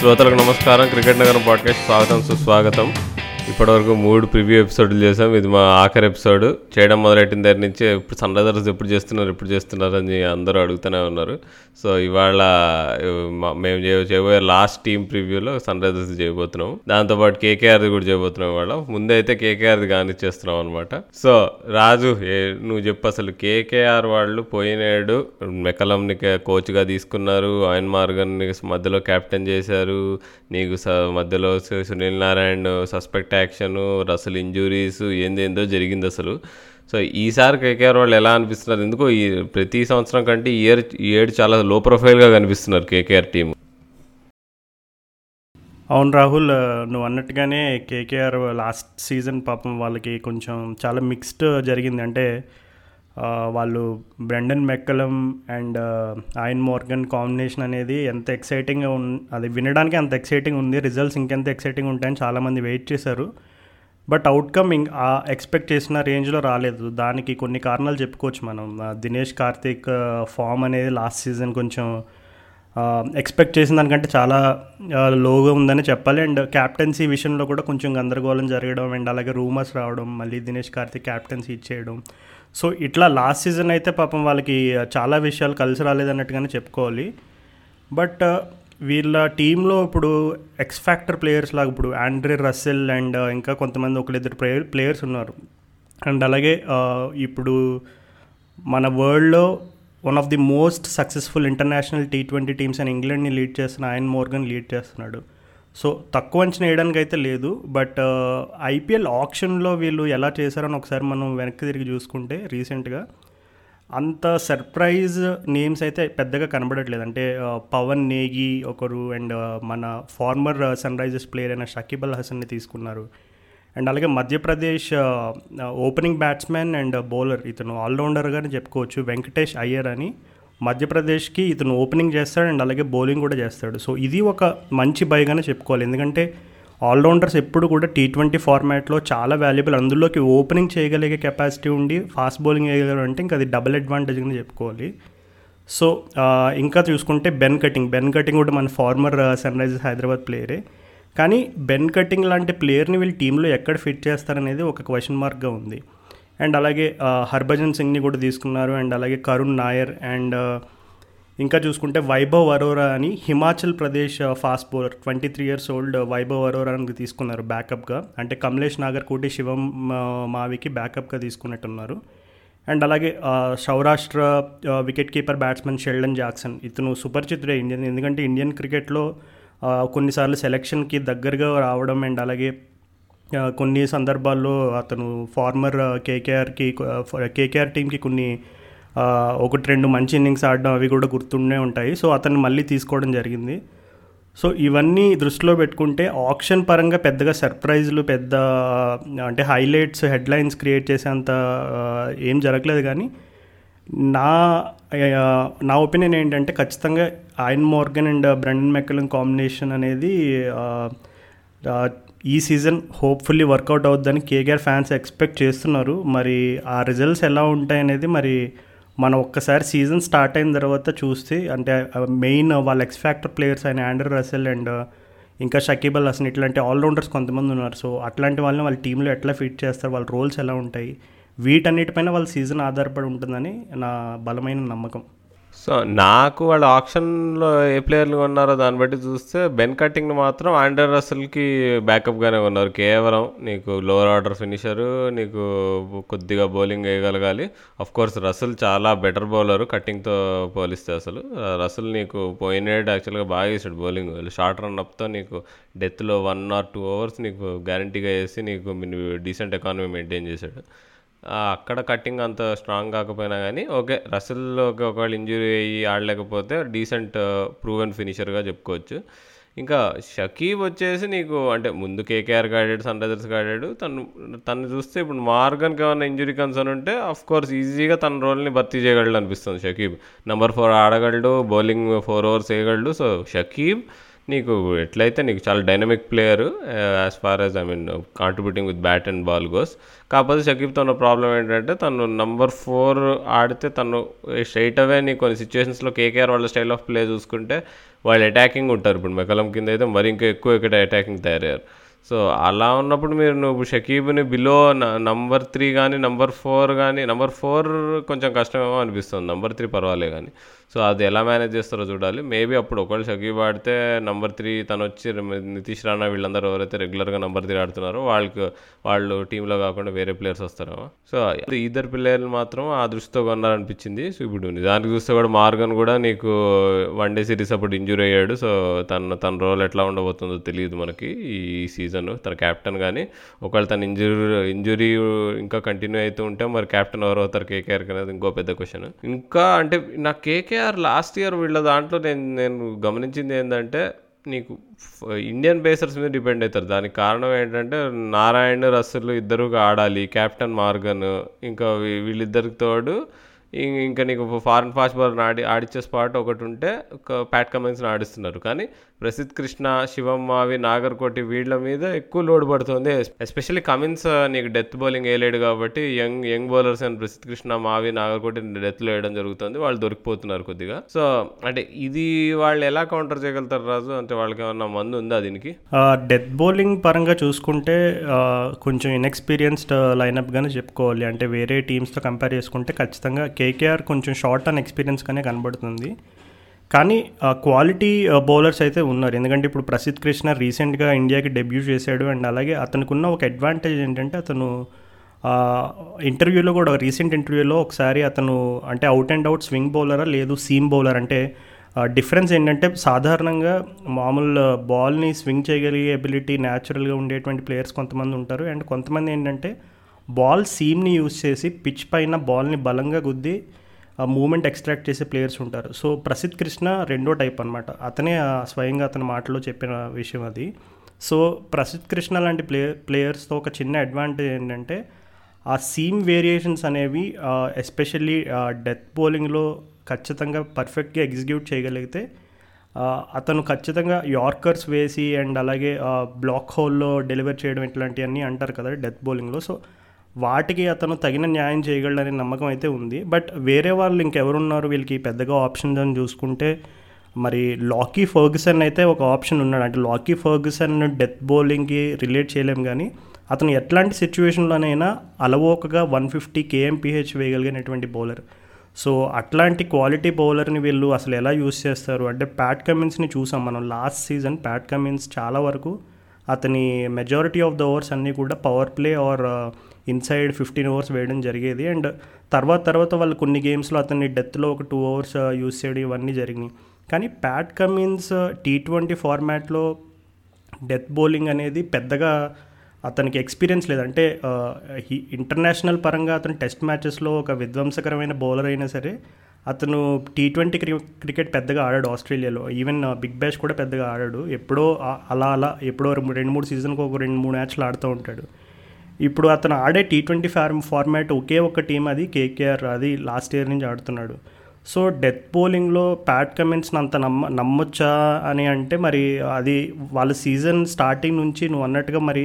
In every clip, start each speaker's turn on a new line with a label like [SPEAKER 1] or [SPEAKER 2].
[SPEAKER 1] శ్రోతలకు నమస్కారం. క్రికెట్ నగరం పాడ్కాస్ట్ స్వాగతం సుస్వాగతం. ఇప్పటివరకు మూడు ప్రివ్యూ ఎపిసోడ్లు చేసాం ఇది మా ఆఖరి ఎపిసోడ్. చేయడం మొదలెట్టిన దగ్గర నుంచి ఇప్పుడు సన్ రైజర్స్ ఎప్పుడు చేస్తున్నారు ఎప్పుడు చేస్తున్నారు అని అందరూ అడుగుతూనే ఉన్నారు. సో ఇవాళ మేము చే- చేయబోయే లాస్ట్ టీం ప్రివ్యూలో సన్ రైజర్స్ చేయబోతున్నాం. దాంతోపాటు కేకేఆర్ది కూడా చేయబోతున్నాం ఇవాళ. ముందే అయితే కేకేఆర్ది కానిచ్చేస్తున్నాం అనమాట సో రాజు నువ్వు చెప్పు అసలు. కేకేఆర్ వాళ్ళు పోయినాడు. మెకలంని కోచ్గా తీసుకున్నారు. ఆయన మార్గన్ని మధ్యలో కెప్టెన్ చేశారు. నీకు స మధ్యలో సునీల్ నారాయణ్ సస్పెక్ట్ యాక్షన్ అసలు ఇంజురీస్ ఏందేందో జరిగింది అసలు. సో ఈసారి కేకేఆర్ వాళ్ళు ఎలా అనిపిస్తున్నారు? ఎందుకో ఈ ప్రతి సంవత్సరం కంటే ఇయర్ ఈ ఏడు చాలా లో ప్రొఫైల్గా కనిపిస్తున్నారు కేకేఆర్ టీం.
[SPEAKER 2] అవును రాహుల్ నువ్వు అన్నట్టుగానే కేకేఆర్ లాస్ట్ సీజన్ పాపం వాళ్ళకి కొంచెం చాలా మిక్స్డ్ జరిగింది. అంటే వాళ్ళు Brendon McCullum and Eoin Morgan combination అనేది ఎంత ఎక్సైటింగ్గా ఉన్ అది వినడానికి అంత ఎక్సైటింగ్ ఉంది. రిజల్ట్స్ ఇంకెంత ఎక్సైటింగ్ ఉంటాయని చాలామంది వెయిట్ చేశారు. బట్ అవుట్కమ్ ఇంక్ ఆ ఎక్స్పెక్ట్ చేసిన రేంజ్లో రాలేదు. దానికి కొన్ని కారణాలు చెప్పుకోవచ్చు మనం. దినేష్ కార్తిక్ ఫామ్ అనేది లాస్ట్ సీజన్ కొంచెం ఎక్స్పెక్ట్ చేసిన దానికంటే చాలా లోగా ఉందని చెప్పాలి. అండ్ క్యాప్టెన్సీ విషయంలో కూడా కొంచెం గందరగోళం జరగడం అండ్ అలాగే రూమర్స్ రావడం మళ్ళీ దినేష్ కార్తిక్ క్యాప్టెన్సీ ఇచ్చేయడం సో ఇట్లా లాస్ట్ సీజన్ అయితే పాపం వాళ్ళకి చాలా విషయాలు కలిసి రాలేదన్నట్టుగానే చెప్పుకోవాలి. బట్ వీళ్ళ టీంలో ఇప్పుడు ఎక్స్ ఫ్యాక్టర్ ప్లేయర్స్ లాగా ఇప్పుడు ఆండ్రే రస్సెల్ అండ్ ఇంకా కొంతమంది ఒకరిద్దరు ప్లేయర్ ప్లేయర్స్ ఉన్నారు. అండ్ అలాగే ఇప్పుడు మన వరల్డ్లో one of the most successful international T twenty teams అని ఇంగ్లాండ్ని లీడ్ చేస్తున్న ఆయన మోర్గన్ లీడ్ చేస్తున్నాడు. సో తక్కువ అంచనా వేయడానికి అయితే లేదు బట్ ఐపీఎల్ ఆప్షన్లో వీళ్ళు ఎలా చేశారని ఒకసారి మనం వెనక్కి తిరిగి చూసుకుంటే రీసెంట్గా అంత సర్ప్రైజ్ నేమ్స్ అయితే పెద్దగా కనబడట్లేదు. అంటే పవన్ నేగి ఒకరు అండ్ మన ఫార్మర్ సన్ రైజర్స్ ప్లేయర్ అయిన షకీబ్ అల్ హసన్ని తీసుకున్నారు. అండ్ అలాగే Madhya Pradesh opening batsmen and bowler ఇతను ఆల్రౌండర్గానే చెప్పుకోవచ్చు వెంకటేష్ అయ్యర్ అని. మధ్యప్రదేశ్కి ఇతను ఓపెనింగ్ చేస్తాడు అండ్ అలాగే బౌలింగ్ కూడా చేస్తాడు. సో ఇది ఒక మంచి బైగానే చెప్పుకోవాలి. ఎందుకంటే ఆల్రౌండర్స్ ఎప్పుడు కూడా టీ ట్వంటీ ఫార్మాట్లో చాలా వాల్యుబుల్ అందులోకి ఓపెనింగ్ చేయగలిగే కెపాసిటీ ఉండి ఫాస్ట్ బౌలింగ్ చేయగలరు అంటే ఇంకా అది డబుల్ అని చెప్పుకోవాలి. సో ఇంకా చూసుకుంటే బెన్ కటింగ్. బెన్ కటింగ్ కూడా మన ఫార్మర్ సన్ రైజర్స్ హైదరాబాద్ ప్లేయరే. కానీ బెన్ కటింగ్ లాంటి ప్లేయర్ని వీళ్ళు టీంలో ఎక్కడ ఫిట్ చేస్తారనేది ఒక క్వశ్చన్ మార్క్గా ఉంది. అండ్ అలాగే హర్భజన్ సింగ్ని కూడా తీసుకున్నారు. అండ్ అలాగే కరుణ్ నాయర్ అండ్ ఇంకా చూసుకుంటే వైభవ్ అరోరా అని Himachal Pradesh fast bowler twenty three years old Vaibhav అరోరాని తీసుకున్నారు బ్యాకప్గా అంటే కమలేష్ నాగర్ కోటి శివం మావికి బ్యాకప్గా తీసుకున్నట్టున్నారు. అండ్ అలాగే Saurashtra wicket keeper batsmen Sheldon Jackson ఇతను సుపరిచితుడే ఇండియన్ ఎందుకంటే ఇండియన్ క్రికెట్లో కొన్నిసార్లు సెలక్షన్కి దగ్గరగా రావడం అండ్ అలాగే కొన్ని సందర్భాల్లో అతను ఫార్మర్ కేకేఆర్కి కేకేఆర్ టీంకి కొన్ని ఒకటి రెండు మంచి ఇన్నింగ్స్ ఆడడం అవి కూడా గుర్తుండే ఉంటాయి. సో అతన్ని మళ్ళీ తీసుకోవడం జరిగింది. సో ఇవన్నీ దృష్టిలో పెట్టుకుంటే ఆప్షన్ పరంగా పెద్దగా సర్ప్రైజ్లు పెద్ద అంటే హైలైట్స్ హెడ్లైన్స్ క్రియేట్ చేసేంత ఏం జరగలేదు. కానీ నా నా ఒపీనియన్ ఏంటంటే ఖచ్చితంగా Eoin Morgan and Brendon McCullum combination అనేది ఈ సీజన్ హోప్ఫుల్లీ వర్కౌట్ అవుద్దని కేకేఆర్ ఫ్యాన్స్ ఎక్స్పెక్ట్ చేస్తున్నారు. మరి ఆ రిజల్ట్స్ ఎలా ఉంటాయి అనేది మరి మనం ఒక్కసారి సీజన్ స్టార్ట్ అయిన తర్వాత చూస్తే అంటే మెయిన్ వాళ్ళ ఎక్స్ ఫ్యాక్టర్ ప్లేయర్స్ అయిన ఆండ్రూ రసెల్ అండ్ ఇంకా షకీబ్ అల్ హసన్ ఇట్లాంటి ఆల్రౌండర్స్ కొంతమంది ఉన్నారు. సో అట్లాంటి వాళ్ళని వాళ్ళ టీంలో ఎట్లా ఫిట్ చేస్తారు? వాళ్ళ రోల్స్ ఎలా ఉంటాయి? వీటన్నిటిపైన వాళ్ళ సీజన్ ఆధారపడి ఉంటుందని నా బలమైన నమ్మకం.
[SPEAKER 1] సో నాకు వాళ్ళు ఆప్షన్లో ఏ ప్లేయర్లు కొన్నారో దాన్ని బట్టి చూస్తే బెన్ కటింగ్ మాత్రం ఆండర్ రసల్కి బ్యాకప్గానే ఉన్నారు కేవలం నీకు లోవర్ ఆర్డర్ ఫినిషరు నీకు కొద్దిగా బౌలింగ్ వేయగలగాలి. అఫ్ కోర్స్ రసల్ చాలా బెటర్ బౌలర్ కటింగ్తో పోలిస్తే అసలు. రసల్ నీకు పోయినాడు యాక్చువల్గా బాగా వేసాడు బౌలింగ్. షార్ట్ రన్ అప్తో నీకు డెత్లో వన్ ఆర్ టూ అవర్స్ నీకు గ్యారంటీగా వేసి నీకు డీసెంట్ ఎకానమీ మెయింటైన్ చేశాడు. అక్కడ కట్టింగ్ అంత స్ట్రాంగ్ కాకపోయినా కానీ ఓకే రసల్ ఒకవేళ ఇంజురీ అయ్యి ఆడలేకపోతే డీసెంట్ ప్రూవెన్ ఫినిషర్గా చెప్పుకోవచ్చు. ఇంకా షకీబ్ వచ్చేసి నీకు అంటే ముందు కేకేఆర్ ఆడాడు సన్ రైజర్స్కి ఆడాడు తను తను చూస్తే ఇప్పుడు మార్గన్కి ఏమైనా ఇంజురీ కన్సర్న్ ఉంటే అఫ్ కోర్స్ ఈజీగా తన రోల్ని భర్తీ చేయగలడు అనిపిస్తుంది షకీబ్. నెంబర్ ఫోర్ ఆడగలడు బౌలింగ్ ఫోర్ ఓవర్స్ వేయగలడు. సో షకీబ్ నీకు ఎట్లయితే నీకు చాలా dynamic player as far as I mean contributing with bat and ball goes కాకపోతే షకీబ్తో ఉన్న ప్రాబ్లం ఏంటంటే తను నంబర్ ఫోర్ ఆడితే తను స్ట్రైట్ అవే నీ కొన్ని సిచ్యువేషన్స్లో కేకేఆర్ వాళ్ళ స్టైల్ ఆఫ్ ప్లే చూసుకుంటే వాళ్ళు అటాకింగ్ ఉంటారు. ఇప్పుడు మెకలం కింద అయితే మరి ఇంకా ఎక్కువ ఇక్కడ అటాకింగ్ తయారయ్యారు. సో అలా ఉన్నప్పుడు మీరు నువ్వు షకీబ్ని బిలో నంబర్ త్రీ కానీ నంబర్ ఫోర్ కానీ నంబర్ ఫోర్ కొంచెం కష్టమేమో అనిపిస్తుంది. నంబర్ త్రీ పర్వాలే కానీ. సో అది ఎలా మేనేజ్ చేస్తారో చూడాలి. మేబీ అప్పుడు ఒకవేళ షకీబ్ ఆడితే నెంబర్ త్రీ తను వచ్చి నితీష్ రాణా వీళ్ళందరూ ఎవరైతే రెగ్యులర్గా నెంబర్ త్రీ ఆడుతున్నారో వాళ్ళకి వాళ్ళు టీంలో కాకుండా వేరే ప్లేయర్స్ వస్తారేమో. సో ఇద్దరు ప్లేయర్లు మాత్రం ఆ దృష్టితో కొన్నారనిపించింది. సో ఇప్పుడు నిజానికి చూస్తే కూడా మార్గన్ కూడా నీకు వన్ డే సిరీస్ అప్పుడు ఇంజూరీ అయ్యాడు. సో తన తన రోల్ ఎట్లా ఉండబోతుందో తెలియదు మనకి ఈ సీజన్ తన క్యాప్టెన్ కానీ ఒకవేళ తన ఇంజురీ ఇంజురీ ఇంకా కంటిన్యూ అవుతూ ఉంటే మరి క్యాప్టెన్ ఎవరు అవుతారు కేకేఆర్ అనేది ఇంకో పెద్ద క్వశ్చన్ ఇంకా అంటే నా కేకేఆర్ లాస్ట్ ఇయర్ వీళ్ళ దాంట్లో నేను నేను గమనించింది ఏంటంటే నీకు ఇండియన్ పేసర్స్ మీద డిపెండ్ అవుతారు. దానికి కారణం ఏంటంటే నారాయణ రస్సులు ఇద్దరు ఆడాలి. కెప్టెన్ మార్గన్ ఇంకా వీళ్ళిద్దరికి తోడు ఇంకా నీకు ఫారెన్ ఫాస్ట్ బౌలర్ ఆడి ఆడిచ్చే స్పాట్ ఒకటి ఉంటే ఒక ప్యాట్ కమిన్స్ని ఆడిస్తున్నారు. కానీ ప్రసిద్ధ్ కృష్ణ శివం మావి నాగర్కోటి వీళ్ళ మీద ఎక్కువ లోడ్ పడుతుంది. ఎస్పెషల్లీ కమిన్స్ నీకు డెత్ బౌలింగ్ వేయలేడు కాబట్టి young young bowlers and Prasidh Krishna Mavi Nagarkoti డెత్లో వేయడం జరుగుతుంది. వాళ్ళు దొరికిపోతున్నారు కొద్దిగా. సో అంటే ఇది వాళ్ళు ఎలా కౌంటర్ చేయగలుగుతారు రాజు? అంటే వాళ్ళకి ఏమన్నా మందు ఉందా దీనికి?
[SPEAKER 2] డెత్ బౌలింగ్ పరంగా చూసుకుంటే కొంచెం ఇన్ఎక్స్పీరియన్స్డ్ లైనప్గానే చెప్పుకోవాలి. అంటే వేరే టీమ్స్తో కంపేర్ చేసుకుంటే ఖచ్చితంగా కేకేఆర్ కొంచెం షార్ట్ అండ్ ఎక్స్పీరియన్స్గానే కనబడుతుంది. కానీ క్వాలిటీ బౌలర్స్ అయితే ఉన్నారు. ఎందుకంటే ఇప్పుడు ప్రసిద్ధ్ కృష్ణ రీసెంట్గా ఇండియాకి డెబ్యూ చేశాడు అండ్ అలాగే అతనుకున్న ఒక అడ్వాంటేజ్ ఏంటంటే అతను ఇంటర్వ్యూలో కూడా రీసెంట్ ఇంటర్వ్యూలో ఒకసారి అతను అంటే అవుట్ అండ్ అవుట్ స్వింగ్ బౌలరా లేదు సీమ్ బౌలర్ అంటే డిఫరెన్స్ ఏంటంటే సాధారణంగా మామూలు బాల్ని స్వింగ్ చేయగలిగే ఎబిలిటీ న్యాచురల్గా ఉండేటువంటి ప్లేయర్స్ కొంతమంది ఉంటారు. అండ్ కొంతమంది ఏంటంటే బాల్ సీమ్ని యూజ్ చేసి పిచ్ పైన బాల్ని బలంగా గుద్ది మూమెంట్ ఎక్స్ట్రాక్ట్ చేసే ప్లేయర్స్ ఉంటారు. సో ప్రసిద్ధ్ కృష్ణ రెండో టైప్ అనమాట అతనే స్వయంగా అతని మాటలో చెప్పిన విషయం అది. సో ప్రసిద్ధ్ కృష్ణ లాంటి ప్లేయర్ ప్లేయర్స్తో ఒక చిన్న అడ్వాంటేజ్ ఏంటంటే ఆ సీమ్ వేరియేషన్స్ అనేవి ఎస్పెషల్లీ డెత్ బౌలింగ్లో ఖచ్చితంగా పర్ఫెక్ట్గా ఎగ్జిక్యూట్ చేయగలిగితే అతను ఖచ్చితంగా యార్కర్స్ వేసి అండ్ అలాగే బ్లాక్ హోల్లో డెలివర్ చేయడం ఇట్లాంటివన్నీ అంటారు కదా డెత్ బౌలింగ్లో. సో వాటికి అతను తగిన న్యాయం చేయగలడనే నమ్మకం అయితే ఉంది. బట్ వేరే వాళ్ళు ఇంకెవరున్నారు? వీళ్ళకి పెద్దగా ఆప్షన్ అని చూసుకుంటే మరి లాకీ ఫర్గ్సన్ అయితే ఒక ఆప్షన్ ఉన్నాడు. అంటే లాకీ ఫర్గ్సన్ డెత్ బౌలింగ్కి రిలేట్ చేయలేం కానీ అతను ఎట్లాంటి సిచ్యువేషన్లోనైనా అలవోకగా వన్ ఫిఫ్టీ కేఎంపీహెచ్ వేయగలిగినటువంటి బౌలర్ సో అట్లాంటి క్వాలిటీ బౌలర్ని వీళ్ళు అసలు ఎలా యూస్ చేస్తారు? అంటే ప్యాట్ కమిన్స్ని చూసాం మనం లాస్ట్ సీజన్ ప్యాట్ కమిన్స్ చాలా వరకు అతని మెజారిటీ ఆఫ్ ద ఓవర్స్ అన్నీ కూడా power play or inside fifteen overs వేయడం జరిగేది. అండ్ తర్వాత తర్వాత వాళ్ళు కొన్ని గేమ్స్లో అతన్ని డెత్లో ఒక టూ అవర్స్ యూస్ చేయడం ఇవన్నీ జరిగినాయి. కానీ ప్యాట్ కమిన్స్ టీ ట్వంటీ ఫార్మాట్లో డెత్ బౌలింగ్ అనేది పెద్దగా అతనికి ఎక్స్పీరియన్స్ లేదంటే ఇంటర్నేషనల్ పరంగా అతను టెస్ట్ మ్యాచెస్లో ఒక విధ్వంసకరమైన బౌలర్ అయినా సరే అతను టీ ట్వంటీ క్రికెట్ పెద్దగా ఆడాడు ఆస్ట్రేలియాలో. ఈవెన్ బిగ్ బ్యాష్ కూడా పెద్దగా ఆడాడు. ఎప్పుడో అలా అలా ఎప్పుడో రెండు మూడు సీజన్కి ఒక రెండు మూడు మ్యాచ్లు ఆడుతూ ఉంటాడు. ఇప్పుడు అతను ఆడే టీ ట్వంటీ ఫార్మ్ ఫార్మాట్ ఒకే ఒక టీం అది కేకేఆర్ అది లాస్ట్ ఇయర్ నుంచి ఆడుతున్నాడు. సో డెత్ బౌలింగ్లో ప్యాట్ కమెంట్స్ని అంత నమ్మ నమ్మొచ్చా అని అంటే మరి అది వాళ్ళ సీజన్ స్టార్టింగ్ నుంచి నువ్వు అన్నట్టుగా మరి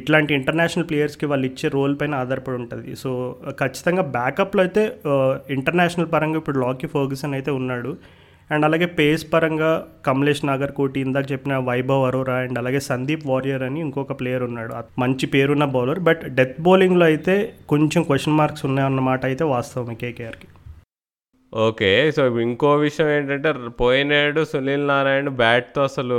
[SPEAKER 2] ఇట్లాంటి ఇంటర్నేషనల్ ప్లేయర్స్కి వాళ్ళు ఇచ్చే రోల్ పైన ఆధారపడి ఉంటుంది. సో ఖచ్చితంగా బ్యాకప్లో అయితే ఇంటర్నేషనల్ పరంగా ఇప్పుడు లాకీ ఫర్గ్యూసన్ అయితే ఉన్నాడు. అండ్ అలాగే పేస్ పరంగా కమలేష్ నాగర్ కోటి ఇందాక చెప్పిన వైభవ్ అరోరా అండ్ అలాగే సందీప్ వారియర్ అని ఇంకొక ప్లేయర్ ఉన్నాడు. మంచి పేరున్న బౌలర్ బట్ డెత్ బౌలింగ్లో అయితే కొంచెం క్వశ్చన్ మార్క్స్ ఉన్నాయన్నమాట అయితే వాస్తవం కేకేఆర్కి.
[SPEAKER 1] ఓకే సో ఇంకో విషయం ఏంటంటే పోయినాడు సునీల్ నారాయణ బ్యాట్తో అసలు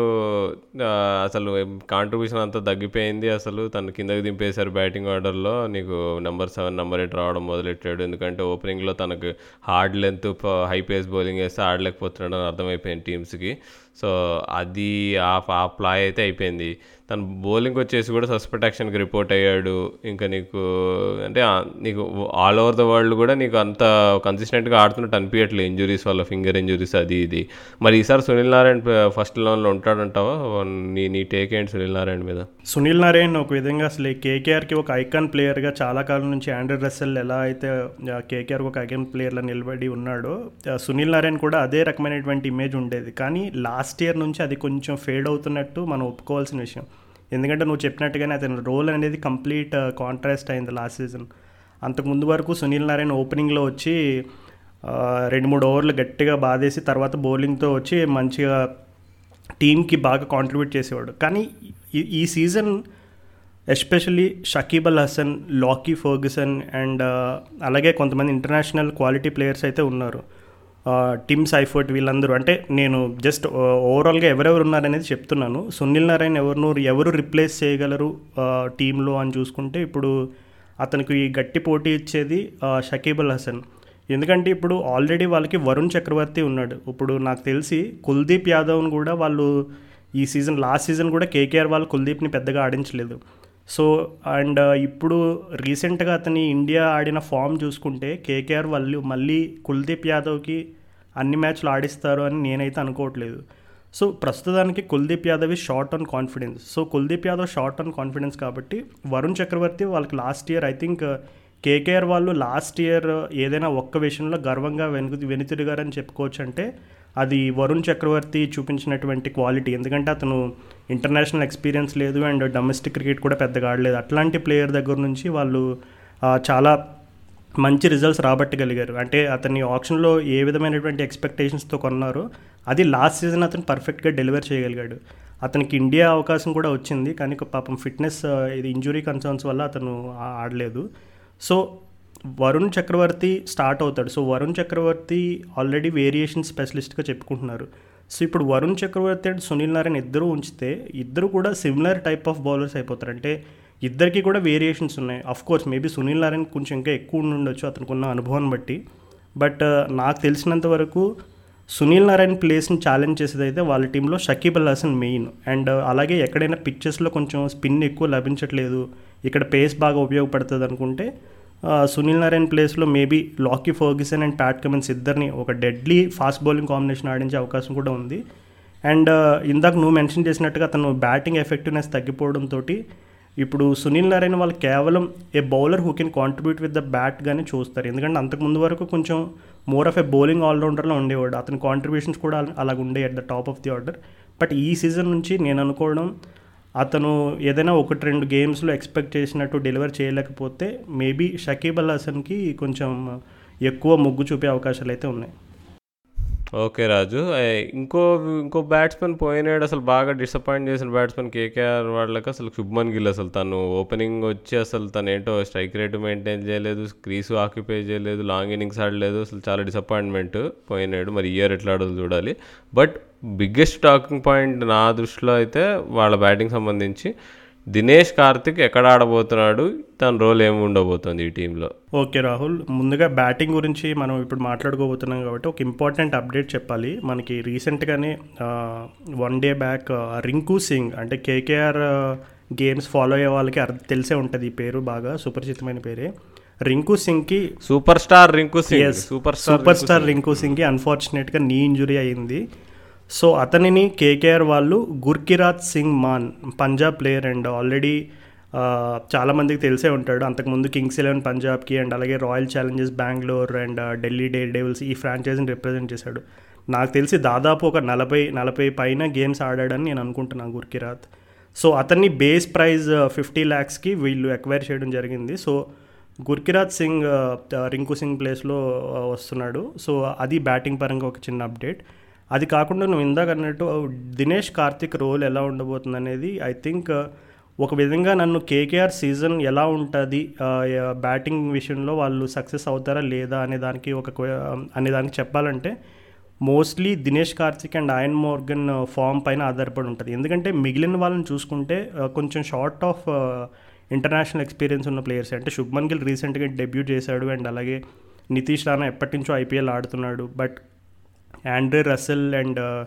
[SPEAKER 1] అసలు కాంట్రిబ్యూషన్ అంతా తగ్గిపోయింది. అసలు తను కిందకి దింపేశారు బ్యాటింగ్ ఆర్డర్లో నీకు నెంబర్ సెవెన్ నెంబర్ ఎయిట్ రావడం మొదలెట్టాడు. ఎందుకంటే ఓపెనింగ్లో తనకు hard length high pace bowling వేస్తే ఆడలేకపోతున్నాడు అని అర్థమైపోయింది టీమ్స్కి సో అది ఆ ప్లాయ్ అయితే అయిపోయింది. తను బౌలింగ్ వచ్చేసి కూడా సస్పెక్ట్ యాక్షన్కి రిపోర్ట్ అయ్యాడు. ఇంకా నీకు అంటే నీకు ఆల్ ఓవర్ ద వరల్డ్ కూడా నీకు అంత కన్సిస్టెంట్గా ఆడుతున్నట్టు అనిపించట్లేదు ఇంజురీస్ వల్ల ఫింగర్ ఇంజురీస్ అది ఇది. మరి ఈసారి సునీల్ నారాయణ ఫస్ట్ లెవెన్లో ఉంటాడంటావా? నీ నీ టేక్ ఏంటి సునీల్ నారాయణ మీద?
[SPEAKER 2] సునీల్ నారాయణ్ ఒక విధంగా అసలు కేకేఆర్కి ఒక ఐకాన్ ప్లేయర్గా చాలా కాలం నుంచి ఆండ్రూ రస్సెల్ ఎలా అయితే కేకేఆర్ ఒక ఐకాన్ ప్లేయర్లా నిలబడి ఉన్నాడో సునీల్ నారాయణ్ కూడా అదే రకమైనటువంటి ఇమేజ్ ఉండేది. కానీ లాస్ట్ ఇయర్ నుంచి అది కొంచెం ఫేడ్ అవుతున్నట్టు మనం ఒప్పుకోవాల్సిన విషయం. ఎందుకంటే నువ్వు చెప్పినట్టుగానే అతని రోల్ అనేది కంప్లీట్ కాంట్రాస్ట్ uh, అయింది లాస్ట్ సీజన్ అంతకు ముందు వరకు సునీల్ నారాయణ ఓపెనింగ్లో వచ్చి uh, రెండు మూడు ఓవర్లు గట్టిగా బాధేసి తర్వాత బౌలింగ్తో వచ్చి మంచిగా టీంకి బాగా కాంట్రిబ్యూట్ చేసేవాడు. కానీ ఈ- ఈ season especially Shakib Al Hasan Lockie Ferguson and uh, అలాగే కొంతమంది ఇంటర్నేషనల్ క్వాలిటీ ప్లేయర్స్ అయితే ఉన్నారు. టిమ్ సైఫర్ట్ వీళ్ళందరూ. అంటే నేను జస్ట్ ఓవరాల్గా ఎవరెవరు ఉన్నారనేది చెప్తున్నాను. సునీల్ నారాయణ ఎవరు ఎవరు రిప్లేస్ చేయగలరు టీంలో అని చూసుకుంటే ఇప్పుడు అతనికి గట్టి పోటీ ఇచ్చేది షకీబ్ అల్ హసన్. ఎందుకంటే ఇప్పుడు ఆల్రెడీ వాళ్ళకి వరుణ్ చక్రవర్తి ఉన్నాడు. ఇప్పుడు నాకు తెలిసి కుల్దీప్ యాదవ్ని కూడా వాళ్ళు ఈ సీజన్ లాస్ట్ సీజన్ కూడా కేకేఆర్ వాళ్ళు కుల్దీప్ని పెద్దగా ఆడించలేదు. సో అండ్ ఇప్పుడు రీసెంట్గా అతని ఇండియా ఆడిన ఫామ్ చూసుకుంటే కేకేఆర్ వాళ్ళు మళ్ళీ కుల్దీప్ యాదవ్కి అన్ని మ్యాచ్లు ఆడిస్తారు అని నేనైతే అనుకోవట్లేదు. సో ప్రస్తుతానికి కుల్దీప్ యాదవ్ ఈ short on confidence so Kuldeep Yadav short on confidence కాబట్టి వరుణ్ చక్రవర్తి వాళ్ళకి last year I think KKR వాళ్ళు లాస్ట్ ఇయర్ uh, ఏదైనా ఒక్క విషయంలో గర్వంగా వెనుక వెనుతిరిగారని చెప్పుకోవచ్చు అంటే అది వరుణ్ చక్రవర్తి చూపించినటువంటి క్వాలిటీ ఎందుకంటే అతను ఇంటర్నేషనల్ ఎక్స్పీరియన్స్ లేదు అండ్ డొమెస్టిక్ క్రికెట్ కూడా పెద్దగా ఆడలేదు. అట్లాంటి ప్లేయర్ దగ్గర నుంచి వాళ్ళు uh, చాలా మంచి రిజల్ట్స్ రాబట్టగలిగారు. అంటే అతన్ని ఆప్షన్లో ఏ విధమైనటువంటి ఎక్స్పెక్టేషన్స్తో కొన్నారో అది లాస్ట్ సీజన్ అతను పర్ఫెక్ట్గా డెలివర్ చేయగలిగాడు. అతనికి ఇండియా అవకాశం కూడా వచ్చింది కానీ పాపం ఫిట్నెస్ ఇది ఇంజురీ కన్సర్న్స్ వల్ల అతను ఆడలేదు. సో వరుణ్ చక్రవర్తి స్టార్ట్ అవుతాడు. So Varun Chakravarthy already variation స్పెషలిస్ట్గా చెప్పుకుంటున్నారు. సో ఇప్పుడు వరుణ్ చక్రవర్తి అండ్ సునీల్ నారాయణ ఇద్దరు ఉంచితే ఇద్దరు కూడా సిమిలర్ టైప్ ఆఫ్ బౌలర్స్ అయిపోతారు. అంటే ఇద్దరికి కూడా వేరియేషన్స్ ఉన్నాయి. Of course maybe Sunil Narayan కొంచెం ఇంకా ఎక్కువ ఉండి ఉండొచ్చు అతనికి ఉన్న అనుభవాన్ని బట్టి. బట్ uh, నాకు తెలిసినంత వరకు సునీల్ నారాయణ ప్లేస్ని ఛాలెంజ్ చేసేది అయితే వాళ్ళ టీంలో షకీబ్ అల్ హసన్ మెయిన్ అండ్ uh, అలాగే ఎక్కడైనా పిక్చర్స్లో కొంచెం స్పిన్ ఎక్కువ లభించట్లేదు ఇక్కడ పేస్ బాగా ఉపయోగపడుతుంది అనుకుంటే uh, సునీల్ నారాయణ ప్లేస్లో maybe Lockie Ferguson and Pat Cummins ఇద్దరిని ఒక డెడ్లీ ఫాస్ట్ బౌలింగ్ కాంబినేషన్ ఆడించే అవకాశం కూడా ఉంది. అండ్ ఇందాక నువ్వు మెన్షన్ చేసినట్టుగా అతను బ్యాటింగ్ ఎఫెక్టివ్నెస్ తగ్గిపోవడంతో ఇప్పుడు సునీల్ నారాయణ వాళ్ళు కేవలం a bowler who can contribute with the bat గానే చూస్తారు. ఎందుకంటే అంతకు ముందు వరకు కొంచెం మోర్ ఆఫ్ ఏ బౌలింగ్ ఆల్రౌండర్లో ఉండేవాడు. అతని కాంట్రిబ్యూషన్స్ కూడా అలాగ ఉండే at the top of the order but ఈ సీజన్ నుంచి నేను అనుకోవడం అతను ఏదైనా ఒకటి రెండు గేమ్స్లో ఎక్స్పెక్ట్ చేసినట్టు డెలివర్ చేయలేకపోతే మేబీ షకీబ్ అల్ హసన్కి కొంచెం ఎక్కువ మొగ్గు చూపే అవకాశాలు అయితే ఉన్నాయి.
[SPEAKER 1] ఓకే రాజు. ఇంకో ఇంకో బ్యాట్స్మెన్ పోయినాడు అసలు బాగా డిసప్పాయింట్ చేసిన బ్యాట్స్మెన్ కేకేఆర్ వాళ్ళకి అసలు శుభ్మన్ గిల్ అసలు. తను ఓపెనింగ్ వచ్చి అసలు తను ఏంటో స్ట్రైక్ రేటు మెయింటైన్ చేయలేదు క్రీసు ఆక్యుపై చేయలేదు లాంగ్ ఇన్నింగ్స్ ఆడలేదు అసలు చాలా డిసప్పాయింట్మెంట్ పోయినాడు. మరి ఇయర్ ఎట్లా ఆడదు చూడాలి. బట్ బిగ్గెస్ట్ టాకింగ్ పాయింట్ నా దృష్టిలో అయితే వాళ్ళ బ్యాటింగ్ సంబంధించి దినేష్ కార్తిక్ ఎక్కడ ఆడబోతున్నాడు? తన రోల్ ఏమి ఉండబోతుంది ఈ టీంలో
[SPEAKER 2] ఓకే రాహుల్ ముందుగా బ్యాటింగ్ గురించి మనం ఇప్పుడు మాట్లాడుకోబోతున్నాం కాబట్టి ఒక ఇంపార్టెంట్ అప్డేట్ చెప్పాలి. మనకి రీసెంట్గానే one day back Rinku Singh అంటే కేకేఆర్ గేమ్స్ ఫాలో అయ్యే వాళ్ళకి అర్థం తెలిసే ఉంటుంది ఈ పేరు బాగా సుపరిచితమైన పేరే. Rinku సింగ్కి
[SPEAKER 1] super star Rinku Singh super star
[SPEAKER 2] super star Rinku సింగ్కి అన్ఫార్చునేట్గా నీ ఇంజురీ అయింది సో అతనిని కేకేఆర్ వాళ్ళు Gurkeerat Singh Mann Punjab player and already చాలామందికి తెలిసే ఉంటాడు. అంతకుముందు కింగ్స్ ఎలెవెన్ పంజాబ్కి అండ్ అలాగే Royal Challengers Bengaluru and Delhi Daredevils ఈ ఫ్రాంచైజీని రిప్రజెంట్ చేశాడు. నాకు తెలిసి దాదాపు ఒక నలభై నలభై పైన గేమ్స్ ఆడాడని నేను అనుకుంటున్నాను గుర్కిరాత్ సో అతన్ని బేస్ ప్రైజ్ ఫిఫ్టీ ల్యాక్స్కి వీళ్ళు ఎక్వైర్ చేయడం జరిగింది. సో గుర్కిరాజ్ సింగ్ రింకు సింగ్ ప్లేస్లో వస్తున్నాడు. సో అది బ్యాటింగ్ పరంగా ఒక చిన్న అప్డేట్. అది కాకుండా నువ్వు ఇందాక అన్నట్టు దినేష్ కార్తిక్ రోల్ ఎలా ఉండబోతుంది అనేది ఐ థింక్ ఒక విధంగా నన్ను కేకేఆర్ సీజన్ ఎలా ఉంటుంది బ్యాటింగ్ విషయంలో వాళ్ళు సక్సెస్ అవుతారా లేదా అనే దానికి ఒక అనే దానికి చెప్పాలంటే mostly Dinesh Karthik and Eoin Morgan form పైన ఆధారపడి ఉంటుంది. ఎందుకంటే మిగిలిన వాళ్ళని చూసుకుంటే కొంచెం షార్ట్ ఆఫ్ ఇంటర్నేషనల్ ఎక్స్పీరియన్స్ ఉన్న ప్లేయర్స్ అంటే శుభ్మన్ గిల్ రీసెంట్గా డెబ్యూ చేశాడు అండ్ అలాగే నితీష్ రాణా ఎప్పటి నుంచో ఐపీఎల్ ఆడుతున్నాడు. But Andre Russell and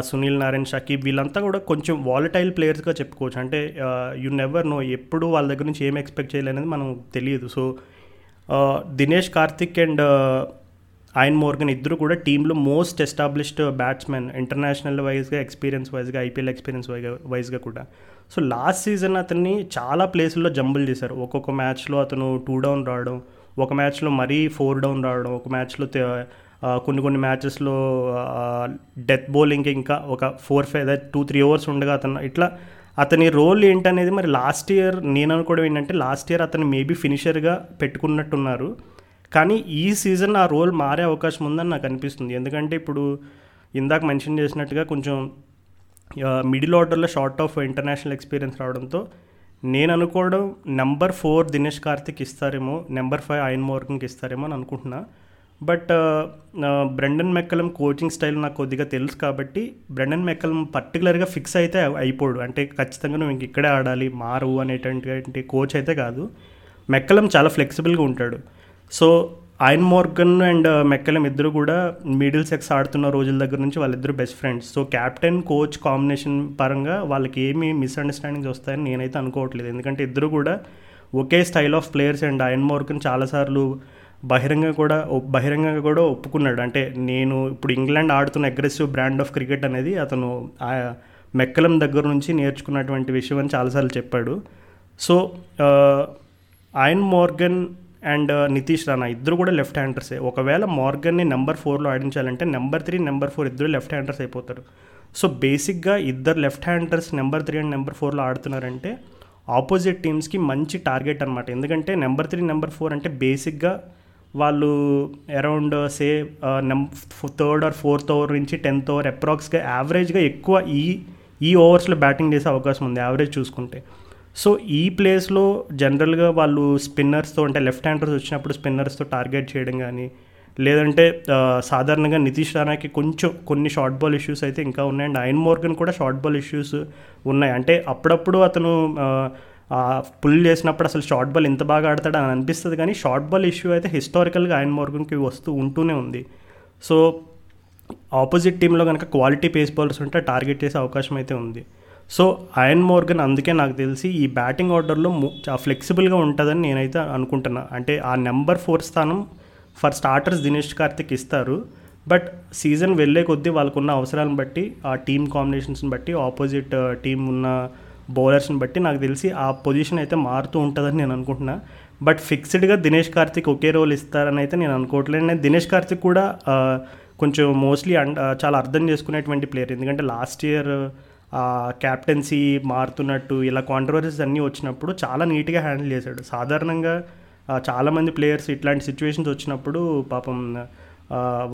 [SPEAKER 2] Sunil Narayan Shakib వీళ్ళంతా కూడా కొంచెం వాలటైల్ ప్లేయర్స్గా చెప్పుకోవచ్చు. అంటే యు నెవర్ నో ఎప్పుడు వాళ్ళ దగ్గర నుంచి ఏం ఎక్స్పెక్ట్ చేయాలనేది మనం తెలియదు. So Dinesh Karthik and Eoin Morgan ఇద్దరు కూడా టీంలో మోస్ట్ ఎస్టాబ్లిష్డ్ బ్యాట్స్మెన్ ఇంటర్నేషనల్ వైజ్గా ఎక్స్పీరియన్స్ వైజ్గా ఐపీఎల్ ఎక్స్పీరియన్స్ వైజ్గా కూడా. సో లాస్ట్ సీజన్ అతన్ని చాలా ప్లేసుల్లో జంబుల్ చేశారు. ఒక్కొక్క మ్యాచ్లో అతను టూ డౌన్ రావడం ఒక మ్యాచ్లో మరీ ఫోర్ డౌన్ రావడం ఒక మ్యాచ్లో కొన్ని కొన్ని మ్యాచెస్లో డెత్ బౌలింగ్కి ఇంకా ఒక four five two three overs ఉండగా అతను ఇట్లా అతని రోల్ ఏంటనేది మరి లాస్ట్ ఇయర్ నేను అనుకోవడం ఏంటంటే లాస్ట్ ఇయర్ అతను మేబీ ఫినిషర్గా పెట్టుకున్నట్టున్నారు. కానీ ఈ సీజన్ ఆ రోల్ మారే అవకాశం ఉందని నాకు అనిపిస్తుంది. ఎందుకంటే ఇప్పుడు ఇందాక మెన్షన్ చేసినట్టుగా కొంచెం మిడిల్ ఆర్డర్లో షార్ట్ ఆఫ్ ఇంటర్నేషనల్ ఎక్స్పీరియన్స్ రావడంతో నేను అనుకోవడం నెంబర్ ఫోర్ దినేష్ కార్తిక్ ఇస్తారేమో నెంబర్ ఫైవ్ ఐన్ మోర్కింగ్కి ఇస్తారేమో అని అనుకుంటున్నా. But Brendon McCullum coaching style నాకు కొద్దిగా తెలుసు కాబట్టి బ్రెండన్ మెక్కలం పర్టికులర్గా ఫిక్స్ అయితే అయిపోడు. అంటే ఖచ్చితంగా నువ్వు ఇంక ఇక్కడే ఆడాలి మారు అనేటువంటి కోచ్ అయితే కాదు. మెక్కలం చాలా ఫ్లెక్సిబుల్గా ఉంటాడు. So Eoin Morgan and McCullum ఇద్దరు కూడా మిడిల్ సెక్స్ ఆడుతున్న రోజుల దగ్గర నుంచి వాళ్ళిద్దరు best friends. So captain coach combination పరంగా వాళ్ళకి ఏమి మిస్అండర్స్టాండింగ్స్ వస్తాయని నేనైతే అనుకోవట్లేదు. ఎందుకంటే ఇద్దరు కూడా ఒకే style of players and Eoin Morgan చాలాసార్లు బహిరంగ కూడా ఒప్- బహిరంగంగా కూడా ఒప్పుకున్నాడు. అంటే నేను ఇప్పుడు ఇంగ్లాండ్ ఆడుతున్న అగ్రెసివ్ బ్రాండ్ ఆఫ్ క్రికెట్ అనేది అతను ఆ మెక్కలం దగ్గర నుంచి నేర్చుకున్నటువంటి విషయం అని చాలాసార్లు చెప్పాడు. So Eoin Morgan and Nitish Rana ఇద్దరు కూడా లెఫ్ట్ హ్యాండర్సే ఒకవేళ మార్గన్ని నెంబర్ ఫోర్లో ఆడించాలంటే నెంబర్ త్రీ నెంబర్ ఫోర్ ఇద్దరు లెఫ్ట్ హ్యాండర్స్ అయిపోతారు. సో బేసిక్గా ఇద్దరు left handers number three and number ఫోర్లో ఆడుతున్నారంటే ఆపోజిట్ టీమ్స్కి మంచి టార్గెట్ అనమాట ఎందుకంటే నెంబర్ త్రీ నెంబర్ ఫోర్ అంటే బేసిక్గా వాళ్ళు అరౌండ్ సే నెం థర్డ్ ఆర్ ఫోర్త్ ఓవర్ నుంచి టెన్త్ ఓవర్ అప్రాక్స్గా యావరేజ్గా ఎక్కువ ఈ ఈ ఓవర్స్లో బ్యాటింగ్ చేసే అవకాశం ఉంది యావరేజ్ చూసుకుంటే. సో ఈ ప్లేస్లో జనరల్గా వాళ్ళు స్పిన్నర్స్తో అంటే లెఫ్ట్ హ్యాండర్స్ వచ్చినప్పుడు స్పిన్నర్స్తో టార్గెట్ చేయడం కానీ లేదంటే సాధారణంగా నితీష్ రాణాకి కొంచెం కొన్ని షార్ట్ బాల్ ఇష్యూస్ అయితే ఇంకా ఉన్నాయి అండ్ ఐన్ మోర్గన్ కూడా షార్ట్ బాల్ ఇష్యూస్ ఉన్నాయి. అంటే అప్పుడప్పుడు అతను పుల్ చేసినప్పుడు అసలు షార్ట్ బాల్ ఎంత బాగా ఆడతాడు అని అనిపిస్తుంది కానీ షార్ట్ బాల్ ఇష్యూ అయితే హిస్టారికల్గా ఆయన మార్గంకి వస్తూ ఉంటూనే ఉంది. సో ఆపోజిట్ టీంలో కనుక క్వాలిటీ పేస్ బౌలర్స్ ఉంటే టార్గెట్ చేసే అవకాశం అయితే ఉంది. సో అయన్ మోర్గన్ అందుకే నాకు తెలిసి ఈ బ్యాటింగ్ ఆర్డర్లో ఫ్లెక్సిబుల్గా ఉంటుందని నేనైతే అనుకుంటున్నా. అంటే ఆ నెంబర్ ఫోర్ స్థానం ఫర్ స్టార్టర్స్ దినేష్ కార్తిక్ ఇస్తారు. బట్ సీజన్ వెళ్ళే కొద్దీ వాళ్ళకున్న అవసరాలను బట్టి ఆ టీమ్ కాంబినేషన్స్ని బట్టి ఆపోజిట్ టీం ఉన్న బౌలర్స్ని బట్టి నాకు తెలిసి ఆ పొజిషన్ అయితే మారుతూ ఉంటుందని నేను అనుకుంటున్నా. బట్ ఫిక్స్డ్గా దినేష్ కార్తిక్ ఒకే రోల్ ఇస్తారని అయితే నేను అనుకోవట్లేదు. నేను దినేష్ కార్తిక్ కూడా కొంచెం మోస్ట్లీ అండ్ చాలా అర్థం చేసుకునేటువంటి ప్లేయర్. ఎందుకంటే లాస్ట్ ఇయర్ క్యాప్టెన్సీ మారుతున్నట్టు ఇలా కాంట్రవర్సీస్ అన్నీ వచ్చినప్పుడు చాలా నీట్గా హ్యాండిల్ చేశాడు. సాధారణంగా చాలామంది ప్లేయర్స్ ఇట్లాంటి సిచ్యువేషన్స్ వచ్చినప్పుడు పాపం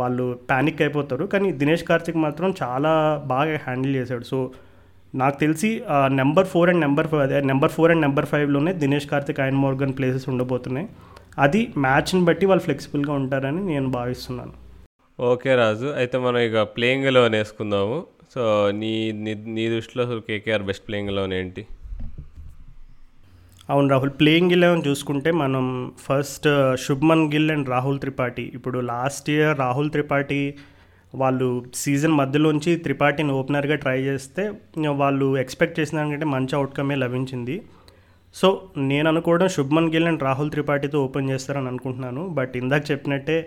[SPEAKER 2] వాళ్ళు ప్యానిక్ అయిపోతారు. కానీ దినేష్ కార్తిక్ మాత్రం చాలా బాగా హ్యాండిల్ చేశాడు. సో నాకు తెలిసి number four and number five అదే number four and number ఫైవ్లోనే Dinesh Karthik Eoin Morgan places ఉండబోతున్నాయి. అది మ్యాచ్ని బట్టి వాళ్ళు ఫ్లెక్సిబుల్గా ఉంటారని నేను భావిస్తున్నాను.
[SPEAKER 1] ఓకే రాజు అయితే మనం ఇక ప్లేయింగ్ ఎలెవెన్ వేసుకుందాము. సో నీ నీ నీ దృష్టిలో అసలు కేకేఆర్ బెస్ట్ ప్లేయింగ్ ఎలెవెన్ ఏంటి?
[SPEAKER 2] అవును రాహుల్ ప్లేయింగ్ ఎలెవెన్ చూసుకుంటే మనం ఫస్ట్ శుభ్మన్ గిల్ అండ్ రాహుల్ త్రిపాఠి. ఇప్పుడు లాస్ట్ ఇయర్ రాహుల్ త్రిపాఠి వాళ్ళు సీజన్ మధ్యలోంచి త్రిపాఠిని ఓపెనర్గా ట్రై చేస్తే వాళ్ళు ఎక్స్పెక్ట్ చేసిన దానికంటే మంచి అవుట్కమే లభించింది. సో నేను అనుకోవడం శుభ్మన్ గిల్ అండ్ రాహుల్ త్రిపాఠితో ఓపెన్ చేస్తారని అనుకుంటున్నాను. బట్ ఇందాక చెప్పినట్టే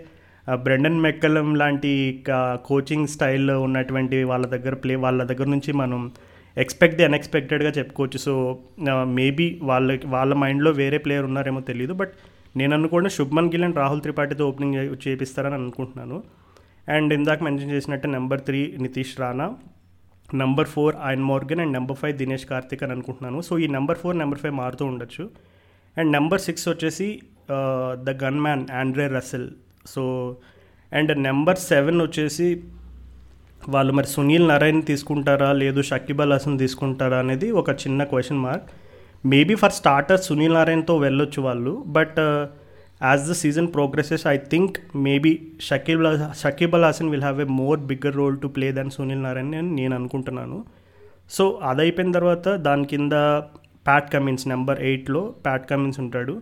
[SPEAKER 2] బ్రెండన్ మెక్కలం లాంటి కోచింగ్ స్టైల్ ఉన్నటువంటి వాళ్ళ దగ్గర ప్లే వాళ్ళ దగ్గర నుంచి మనం ఎక్స్పెక్ట్ ది అన్ఎక్స్పెక్టెడ్గా చెప్పుకోవచ్చు. సో మేబీ వాళ్ళకి వాళ్ళ మైండ్లో వేరే ప్లేయర్ ఉన్నారేమో తెలియదు బట్ నేను అనుకోవడం శుభ్మన్ గిల్ అండ్ రాహుల్ త్రిపాఠితో ఓపెనింగ్ చేపిస్తారని అనుకుంటున్నాను. అండ్ ఇందాక మెన్షన్ చేసినట్టు number three Nitish Rana number four Eoin Morgan and number five Dinesh Karthik అని అనుకుంటున్నాను. సో ఈ నెంబర్ ఫోర్ నెంబర్ ఫైవ్ మారుతూ ఉండొచ్చు. అండ్ నెంబర్ సిక్స్ వచ్చేసి the gun man Andre Russell so and number seven వచ్చేసి వాళ్ళు మరి సునీల్ నారాయణ్ తీసుకుంటారా లేదు షకీబ్ అల్ హసన్ తీసుకుంటారా అనేది ఒక చిన్న question mark maybe for starter Sunil నారాయణ్తో వెళ్ళొచ్చు వాళ్ళు but as the season progresses I think maybe Shakib Shakib Al Hasan will have a more bigger role to play than Sunil Narine అని నేను అనుకుంటున్నాను. సో అది అయిపోయిన తర్వాత దాని కింద ప్యాట్ కమిన్స్ నెంబర్ ఎయిట్లో ప్యాట్ కమిన్స్ ఉంటాడు.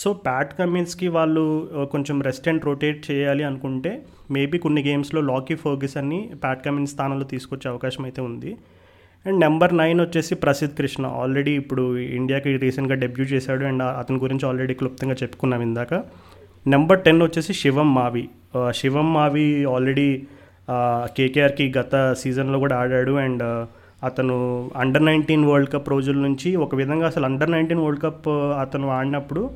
[SPEAKER 2] సో ప్యాట్ కమిన్స్కి వాళ్ళు uh, కొంచెం రెస్ట్ అండ్ రొటేట్ చేయాలి అనుకుంటే మేబీ కొన్ని గేమ్స్లో లాకీ ఫోర్గిసన్ని ప్యాట్ కమిన్స్ స్థానంలో తీసుకొచ్చే అవకాశం అయితే ఉంది. అండ్ నెంబర్ నైన్ వచ్చేసి ప్రసిద్ధ్ కృష్ణ. ఆల్రెడీ ఇప్పుడు ఇండియాకి రీసెంట్గా డెబ్యూ చేశాడు అండ్ అతని గురించి ఆల్రెడీ క్లుప్తంగా చెప్పుకున్నాం ఇందాక. నెంబర్ టెన్ వచ్చేసి శివం మావి. శివం మావి ఆల్రెడీ కేకేఆర్కి గత సీజన్లో కూడా ఆడాడు అండ్ అతను అండర్ నైన్టీన్ వరల్డ్ కప్ రోజుల నుంచి ఒక విధంగా అసలు అండర్ నైన్టీన్ వరల్డ్ కప్ అతను ఆడినప్పుడు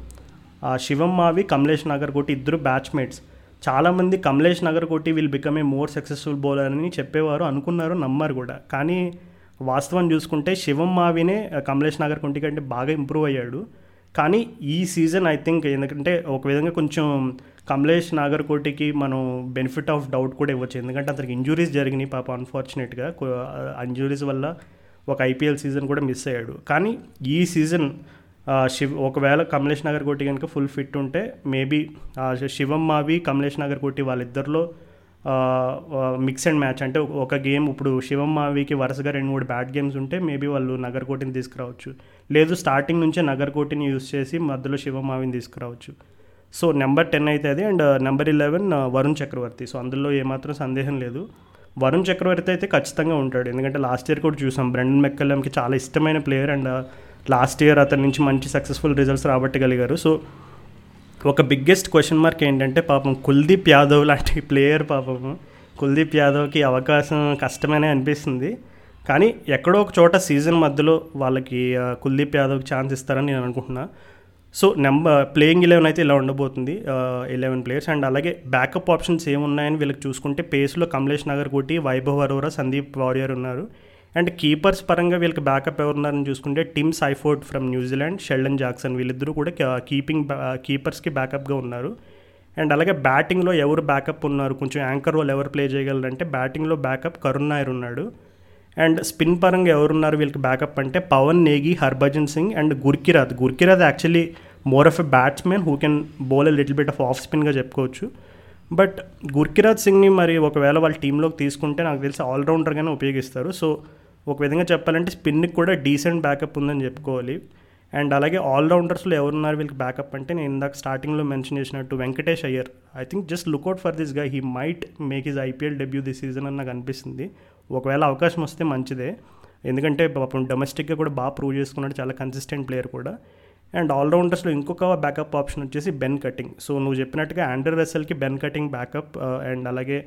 [SPEAKER 2] శివం మావి కమలేష్ నగర్ కోటి ఇద్దరు బ్యాచ్మేట్స్ చాలామంది Kamlesh Nagarkoti will become a more successful bowler అని చెప్పేవారు అనుకున్నారు నమ్మారు కూడా. కానీ వాస్తవం చూసుకుంటే శివం మావినే కమలేష్ నగర్ కొంటి కంటే బాగా ఇంప్రూవ్ అయ్యాడు. కానీ ఈ సీజన్ ఐ థింక్ ఎందుకంటే ఒక విధంగా కొంచెం కమలేష్ నాగర్ కోటికి మనం బెనిఫిట్ ఆఫ్ డౌట్ కూడా ఇవ్వచ్చు. ఎందుకంటే అతనికి ఇంజురీస్ జరిగినాయి పాప అన్ఫార్చునేట్గా ఇంజురీస్ వల్ల ఒక ఐపీఎల్ సీజన్ కూడా మిస్ అయ్యాడు. కానీ ఈ సీజన్ శివ్ ఒకవేళ కమలేష్ నగర్ కోటి కనుక ఫుల్ ఫిట్ ఉంటే మేబీ శివం మావి కమలేష్ నగర్ కోటి వాళ్ళిద్దరిలో మిక్స్ అండ్ మ్యాచ్ అంటే ఒక గేమ్ ఇప్పుడు శివం మావికి వరుసగా రెండు మూడు బ్యాడ్ గేమ్స్ ఉంటే మేబీ వాళ్ళు నగర్కోటిని తీసుకురావచ్చు. లేదు స్టార్టింగ్ నుంచే నగర్కోటిని యూస్ చేసి మధ్యలో శివం మావిని తీసుకురావచ్చు. సో నెంబర్ టెన్ అయితే అది and number eleven Varun Chakravarthy. So అందులో ఏమాత్రం సందేహం లేదు. వరుణ్ చక్రవర్తి అయితే ఖచ్చితంగా ఉంటాడు. ఎందుకంటే లాస్ట్ ఇయర్ కూడా చూసాం. బ్రెండన్ మెక్కలంకి చాలా ఇష్టమైన ప్లేయర్ అండ్ లాస్ట్ ఇయర్ అతని నుంచి మంచి సక్సెస్ఫుల్ రిజల్ట్స్ రాబట్టగలిగారు. సో ఒక బిగ్గెస్ట్ క్వశ్చన్ మార్క్ ఏంటంటే పాపం కుల్దీప్ యాదవ్ లాంటి ప్లేయర్ పాపం. కుల్దీప్ యాదవ్కి అవకాశం కష్టమనే అనిపిస్తుంది. కానీ ఎక్కడో ఒక చోట సీజన్ మధ్యలో వాళ్ళకి కుల్దీప్ యాదవ్కి ఛాన్స్ ఇస్తారని నేను అనుకుంటున్నా. సో నెంబర్ ప్లేయింగ్ ఎలెవెన్ అయితే ఇలా ఉండబోతుంది. ఎలెవెన్ ప్లేయర్స్ అండ్ అలాగే బ్యాకప్ ఆప్షన్స్ ఏమున్నాయని వీళ్ళకి చూసుకుంటే పేస్లో కమలేష్ నగర్ కోటి వైభవ్ అరోరా సందీప్ వారియర్ ఉన్నారు. అండ్ కీపర్స్ పరంగా వీళ్ళకి బ్యాకప్ ఎవరున్నారని చూసుకుంటే Tim Seifert from New Zealand Sheldon Jackson వీళ్ళిద్దరూ కూడా కీపింగ్ కీపర్స్కి బ్యాకప్గా ఉన్నారు. అండ్ అలాగే బ్యాటింగ్లో ఎవరు బ్యాకప్ ఉన్నారు? కొంచెం యాంకర్ రోల్ ఎవరు ప్లే చేయగలరంటే బ్యాటింగ్లో బ్యాకప్ కరుణ్ నాయర్ ఉన్నాడు. అండ్ స్పిన్ పరంగా ఎవరున్నారు వీళ్ళకి బ్యాకప్ అంటే Pavan Negi Harbhajan Singh and Gurkeerat. Gurkeerat actually more of a batsmen who can bowl a little bit of of స్పిన్గా చెప్పుకోవచ్చు. బట్ గుర్కిరాత్ సింగ్ని మరి ఒకవేళ వాళ్ళ టీంలోకి తీసుకుంటే నాకు తెలిసి ఆల్రౌండర్గానే ఉపయోగిస్తారు. సో ఒక విధంగా చెప్పాలంటే స్పిన్కి కూడా డీసెంట్ బ్యాకప్ ఉందని చెప్పుకోవాలి. అండ్ అలాగే ఆల్రౌండర్స్లో ఎవరున్నారు వీళ్ళకి బ్యాకప్ అంటే నేను ఇందాక స్టార్టింగ్లో మెన్షన్ చేసినట్టు Venkatesh Iyer. I think just look out for దిస్గా he might make his IPL debut this season అని నాకు అనిపిస్తుంది. ఒకవేళ అవకాశం వస్తే మంచిదే. ఎందుకంటే పాపం డొమెస్టిక్గా కూడా బాగా ప్రూవ్ చేసుకున్నాడు. చాలా కన్సిస్టెంట్ ప్లేయర్ కూడా. అండ్ ఆల్రౌండర్స్లో ఇంకొక బ్యాకప్ ఆప్షన్ వచ్చేసి బెన్ కటింగ్ సో నువ్వు చెప్పినట్టుగా ఆండర్ రసెల్కి బెన్ కటింగ్ బ్యాకప్ అండ్ అలాగే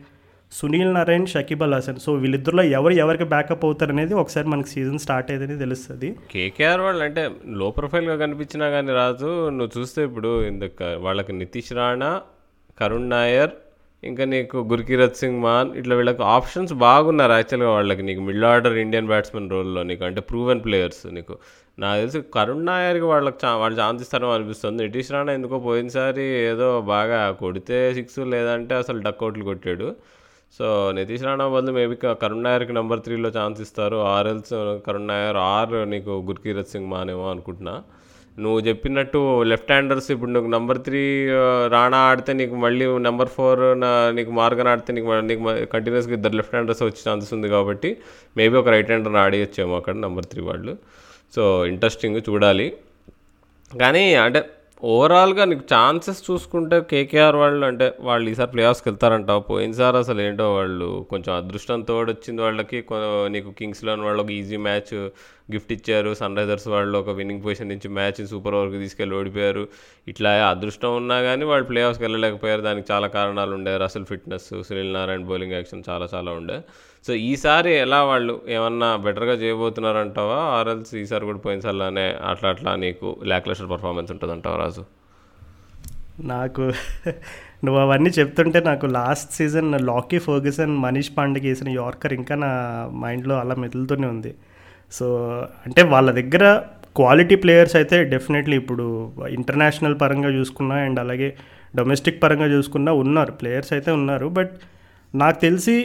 [SPEAKER 2] Sunil Narine Shakib Al Hasan. So వీళ్ళిద్దరిలో ఎవరు ఎవరికి బ్యాకప్ అవుతారు అనేది ఒకసారి మనకి సీజన్ స్టార్ట్ అయ్యేది తెలుస్తుంది.
[SPEAKER 1] కేకేఆర్ వాళ్ళు అంటే లో ప్రొఫైల్గా కనిపించినా కానీ రాజు నువ్వు చూస్తే ఇప్పుడు ఇందుక వాళ్ళకి నితీష్ రాణా కరుణ్ నాయర్ ఇంకా నీకు గుర్కీరత్ సింగ్ మాన్ ఇట్లా వీళ్ళకి ఆప్షన్స్ బాగున్నారు యాక్చువల్గా వాళ్ళకి. నీకు మిడిల్ ఆర్డర్ ఇండియన్ బ్యాట్స్మెన్ రోల్లో నీకు అంటే ప్రూవెన్ ప్లేయర్స్ నీకు. నాకు తెలిసి కరుణ్ నాయర్కి వాళ్ళకి చా వాళ్ళు ఛాన్స్ ఇస్తారో అనిపిస్తుంది. నితీష్ రాణా ఎందుకో పోయినసారి ఏదో బాగా కొడితే సిక్స్ లేదంటే అసలు డక్అవుట్లు కొట్టాడు. సో నితీష్ రాణా బదులు మేబీ కరుణ్ నాయర్కి నెంబర్ త్రీలో ఛాన్స్ ఇస్తారు. ఆర్ఎల్స్ కరుణ్ నాయర్ ఆర్ నీకు గుర్కీరత్ సింగ్ మానేమో అనుకుంటున్నా. నువ్వు చెప్పినట్టు లెఫ్ట్ హ్యాండర్స్ ఇప్పుడు నువ్వు నెంబర్ త్రీ రాణా ఆడితే నీకు మళ్ళీ నెంబర్ ఫోర్ నీకు మార్గన్ ఆడితే నీకు నీకు కంటిన్యూస్గా ఇద్దరు లెఫ్ట్ హ్యాండర్స్ వచ్చే ఛాన్సెస్ ఉంది కాబట్టి మేబీ ఒక రైట్ హ్యాండర్ ఆడియచ్చేమో అక్కడ నెంబర్ త్రీ వాళ్ళు. సో ఇంట్రెస్టింగ్ చూడాలి. కానీ అంటే ఓవరాల్గా నీకు ఛాన్సెస్ చూసుకుంటే కేకేఆర్ వాళ్ళు అంటే వాళ్ళు ఈసారి ప్లే ఆఫ్స్కి వెళ్తారంటావు పోయినసారి అసలు ఏంటో వాళ్ళు కొంచెం అదృష్టంతో వచ్చింది వాళ్ళకి. నీకు కింగ్స్లోని వాళ్ళు ఒక ఈజీ మ్యాచ్ గిఫ్ట్ ఇచ్చారు. సన్ రైజర్స్ వాళ్ళు ఒక విన్నింగ్ పొజిషన్ నుంచి మ్యాచ్ సూపర్ ఓవర్కి తీసుకెళ్ళి ఓడిపోయారు. ఇట్లా అదృష్టం ఉన్నా కానీ వాళ్ళు ప్లే ఆఫ్స్కి వెళ్ళలేకపోయారు. దానికి చాలా కారణాలు ఉండే. అసలు fitness Sunil Narine bowling action చాలా చాలా ఉండే. సో ఈసారి ఎలా వాళ్ళు ఏమన్నా బెటర్గా చేయబోతున్నారంటావా? ఆర్ఎల్స్ ఈసారి కూడా పోయినసార్లానే అట్లా అట్లా నీకు ల్యాక్లెస్టర్ పర్ఫార్మెన్స్ ఉంటుందంటావా రాజు?
[SPEAKER 2] నాకు నువ్వు అవన్నీ చెప్తుంటే నాకు last season Lockie Ferguson Manish పాండేకి వేసిన యార్కర్ ఇంకా నా మైండ్లో అలా మెదులుతూనే ఉంది. సో అంటే వాళ్ళ దగ్గర క్వాలిటీ ప్లేయర్స్ అయితే డెఫినెట్లీ ఇప్పుడు ఇంటర్నేషనల్ పరంగా చూసుకున్నా అండ్ అలాగే డొమెస్టిక్ పరంగా చూసుకున్నా ఉన్నారు. ప్లేయర్స్ అయితే ఉన్నారు బట్ నాకు తెలిసి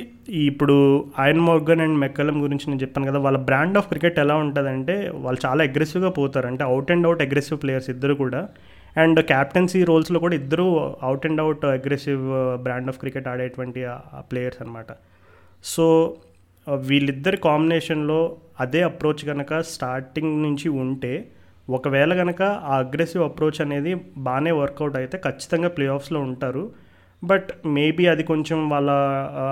[SPEAKER 2] ఇప్పుడు ఆయన్ మోర్గన్ అండ్ మెక్కలం గురించి నేను చెప్పాను కదా వాళ్ళ బ్రాండ్ ఆఫ్ క్రికెట్ ఎలా ఉంటుందంటే వాళ్ళు చాలా అగ్రెసివ్గా పోతారు. అంటే out and out aggressive players ఇద్దరు కూడా. అండ్ క్యాప్టెన్సీ రోల్స్లో కూడా ఇద్దరు out and out aggressive brand of cricket ఆడేటువంటి players అనమాట సో వీళ్ళిద్దరి కాంబినేషన్లో అదే అప్రోచ్ కనుక స్టార్టింగ్ నుంచి ఉంటే ఒకవేళ కనుక ఆ అగ్రెసివ్ అప్రోచ్ అనేది బాగానే వర్కౌట్ అయితే ఖచ్చితంగా ప్లే ఆఫ్స్లో ఉంటారు. బట్ మేబీ అది కొంచెం వాళ్ళ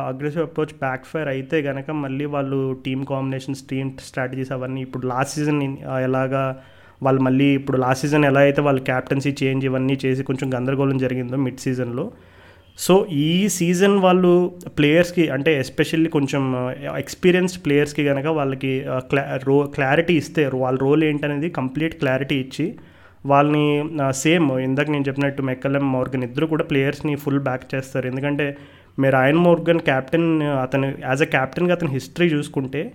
[SPEAKER 2] అగ్రెసివ్ అప్రోచ్ బ్యాక్ ఫైర్ అయితే కనుక మళ్ళీ వాళ్ళు టీమ్ కాంబినేషన్స్ టీమ్ స్ట్రాటజీస్ అవన్నీ ఇప్పుడు లాస్ట్ సీజన్ ఎలాగా వాళ్ళు మళ్ళీ ఇప్పుడు లాస్ట్ సీజన్ ఎలా అయితే వాళ్ళు క్యాప్టెన్సీ చేంజ్ ఇవన్నీ చేసి కొంచెం గందరగోళం జరిగిందో మిడ్ సీజన్లో సో ఈ సీజన్ వాళ్ళు ప్లేయర్స్కి అంటే ఎస్పెషల్లీ కొంచెం ఎక్స్పీరియన్స్డ్ ప్లేయర్స్కి కనుక వాళ్ళకి క్లా రో క్లారిటీ ఇస్తే వాళ్ళ రోల్ ఏంటనేది కంప్లీట్ క్లారిటీ ఇచ్చి వాళ్ళని సేమ్ ఇందాక నేను చెప్పినట్టు మెక్కలెం మోర్గన్ ఇద్దరు కూడా ప్లేయర్స్ని ఫుల్ బ్యాక్ చేస్తారు. ఎందుకంటే మీరు రాయన్ మోర్గన్ క్యాప్టెన్ అతను యాజ్ అ క్యాప్టెన్గా అతని హిస్టరీ చూసుకుంటే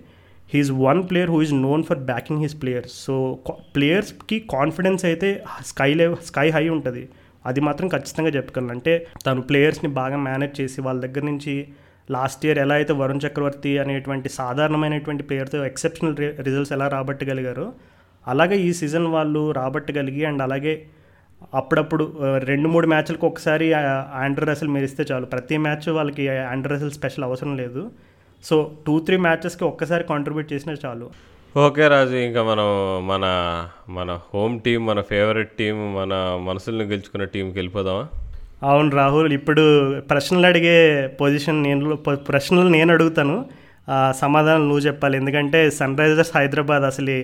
[SPEAKER 2] he's one player who is known for backing his players so ప్లేయర్స్కి confidence అయితే స్కై లెవెల్ స్కై హై ఉంటుంది. అది మాత్రం ఖచ్చితంగా చెప్పగలను. అంటే తను ప్లేయర్స్ని బాగా మేనేజ్ చేసి వాళ్ళ దగ్గర నుంచి లాస్ట్ ఇయర్ ఎలా అయితే వరుణ్ చక్రవర్తి అనేటువంటి సాధారణమైనటువంటి ప్లేయర్తో ఎక్సెప్షనల్ రిజల్ట్స్ ఎలా రాబట్టగలిగారో అలాగే ఈ సీజన్ వాళ్ళు రాబట్టగలిగి అండ్ అలాగే అప్పుడప్పుడు రెండు మూడు మ్యాచ్లకు ఒకసారి ఆండ్రూ రసెల్ మెరిస్తే చాలు. ప్రతి మ్యాచ్ వాళ్ళకి ఆండ్రూ రసెల్ స్పెషల్ అవసరం లేదు. సో టూ త్రీ మ్యాచెస్కి ఒక్కసారి కాంట్రిబ్యూట్ చేసినా చాలు.
[SPEAKER 1] ఓకే రాజు ఇంకా మనం మన మన హోమ్ టీం మన ఫేవరెట్ టీం మన మనసుల్ని గెలుచుకున్న టీంకి వెళ్ళిపోదామా?
[SPEAKER 2] అవును రాహుల్ ఇప్పుడు ప్రశ్నలు అడిగే పొజిషన్ నేను ప్రశ్నలు నేను అడుగుతాను. సమాధానం నువ్వు చెప్పాలి. ఎందుకంటే సన్ రైజర్స్ హైదరాబాద్ అసలు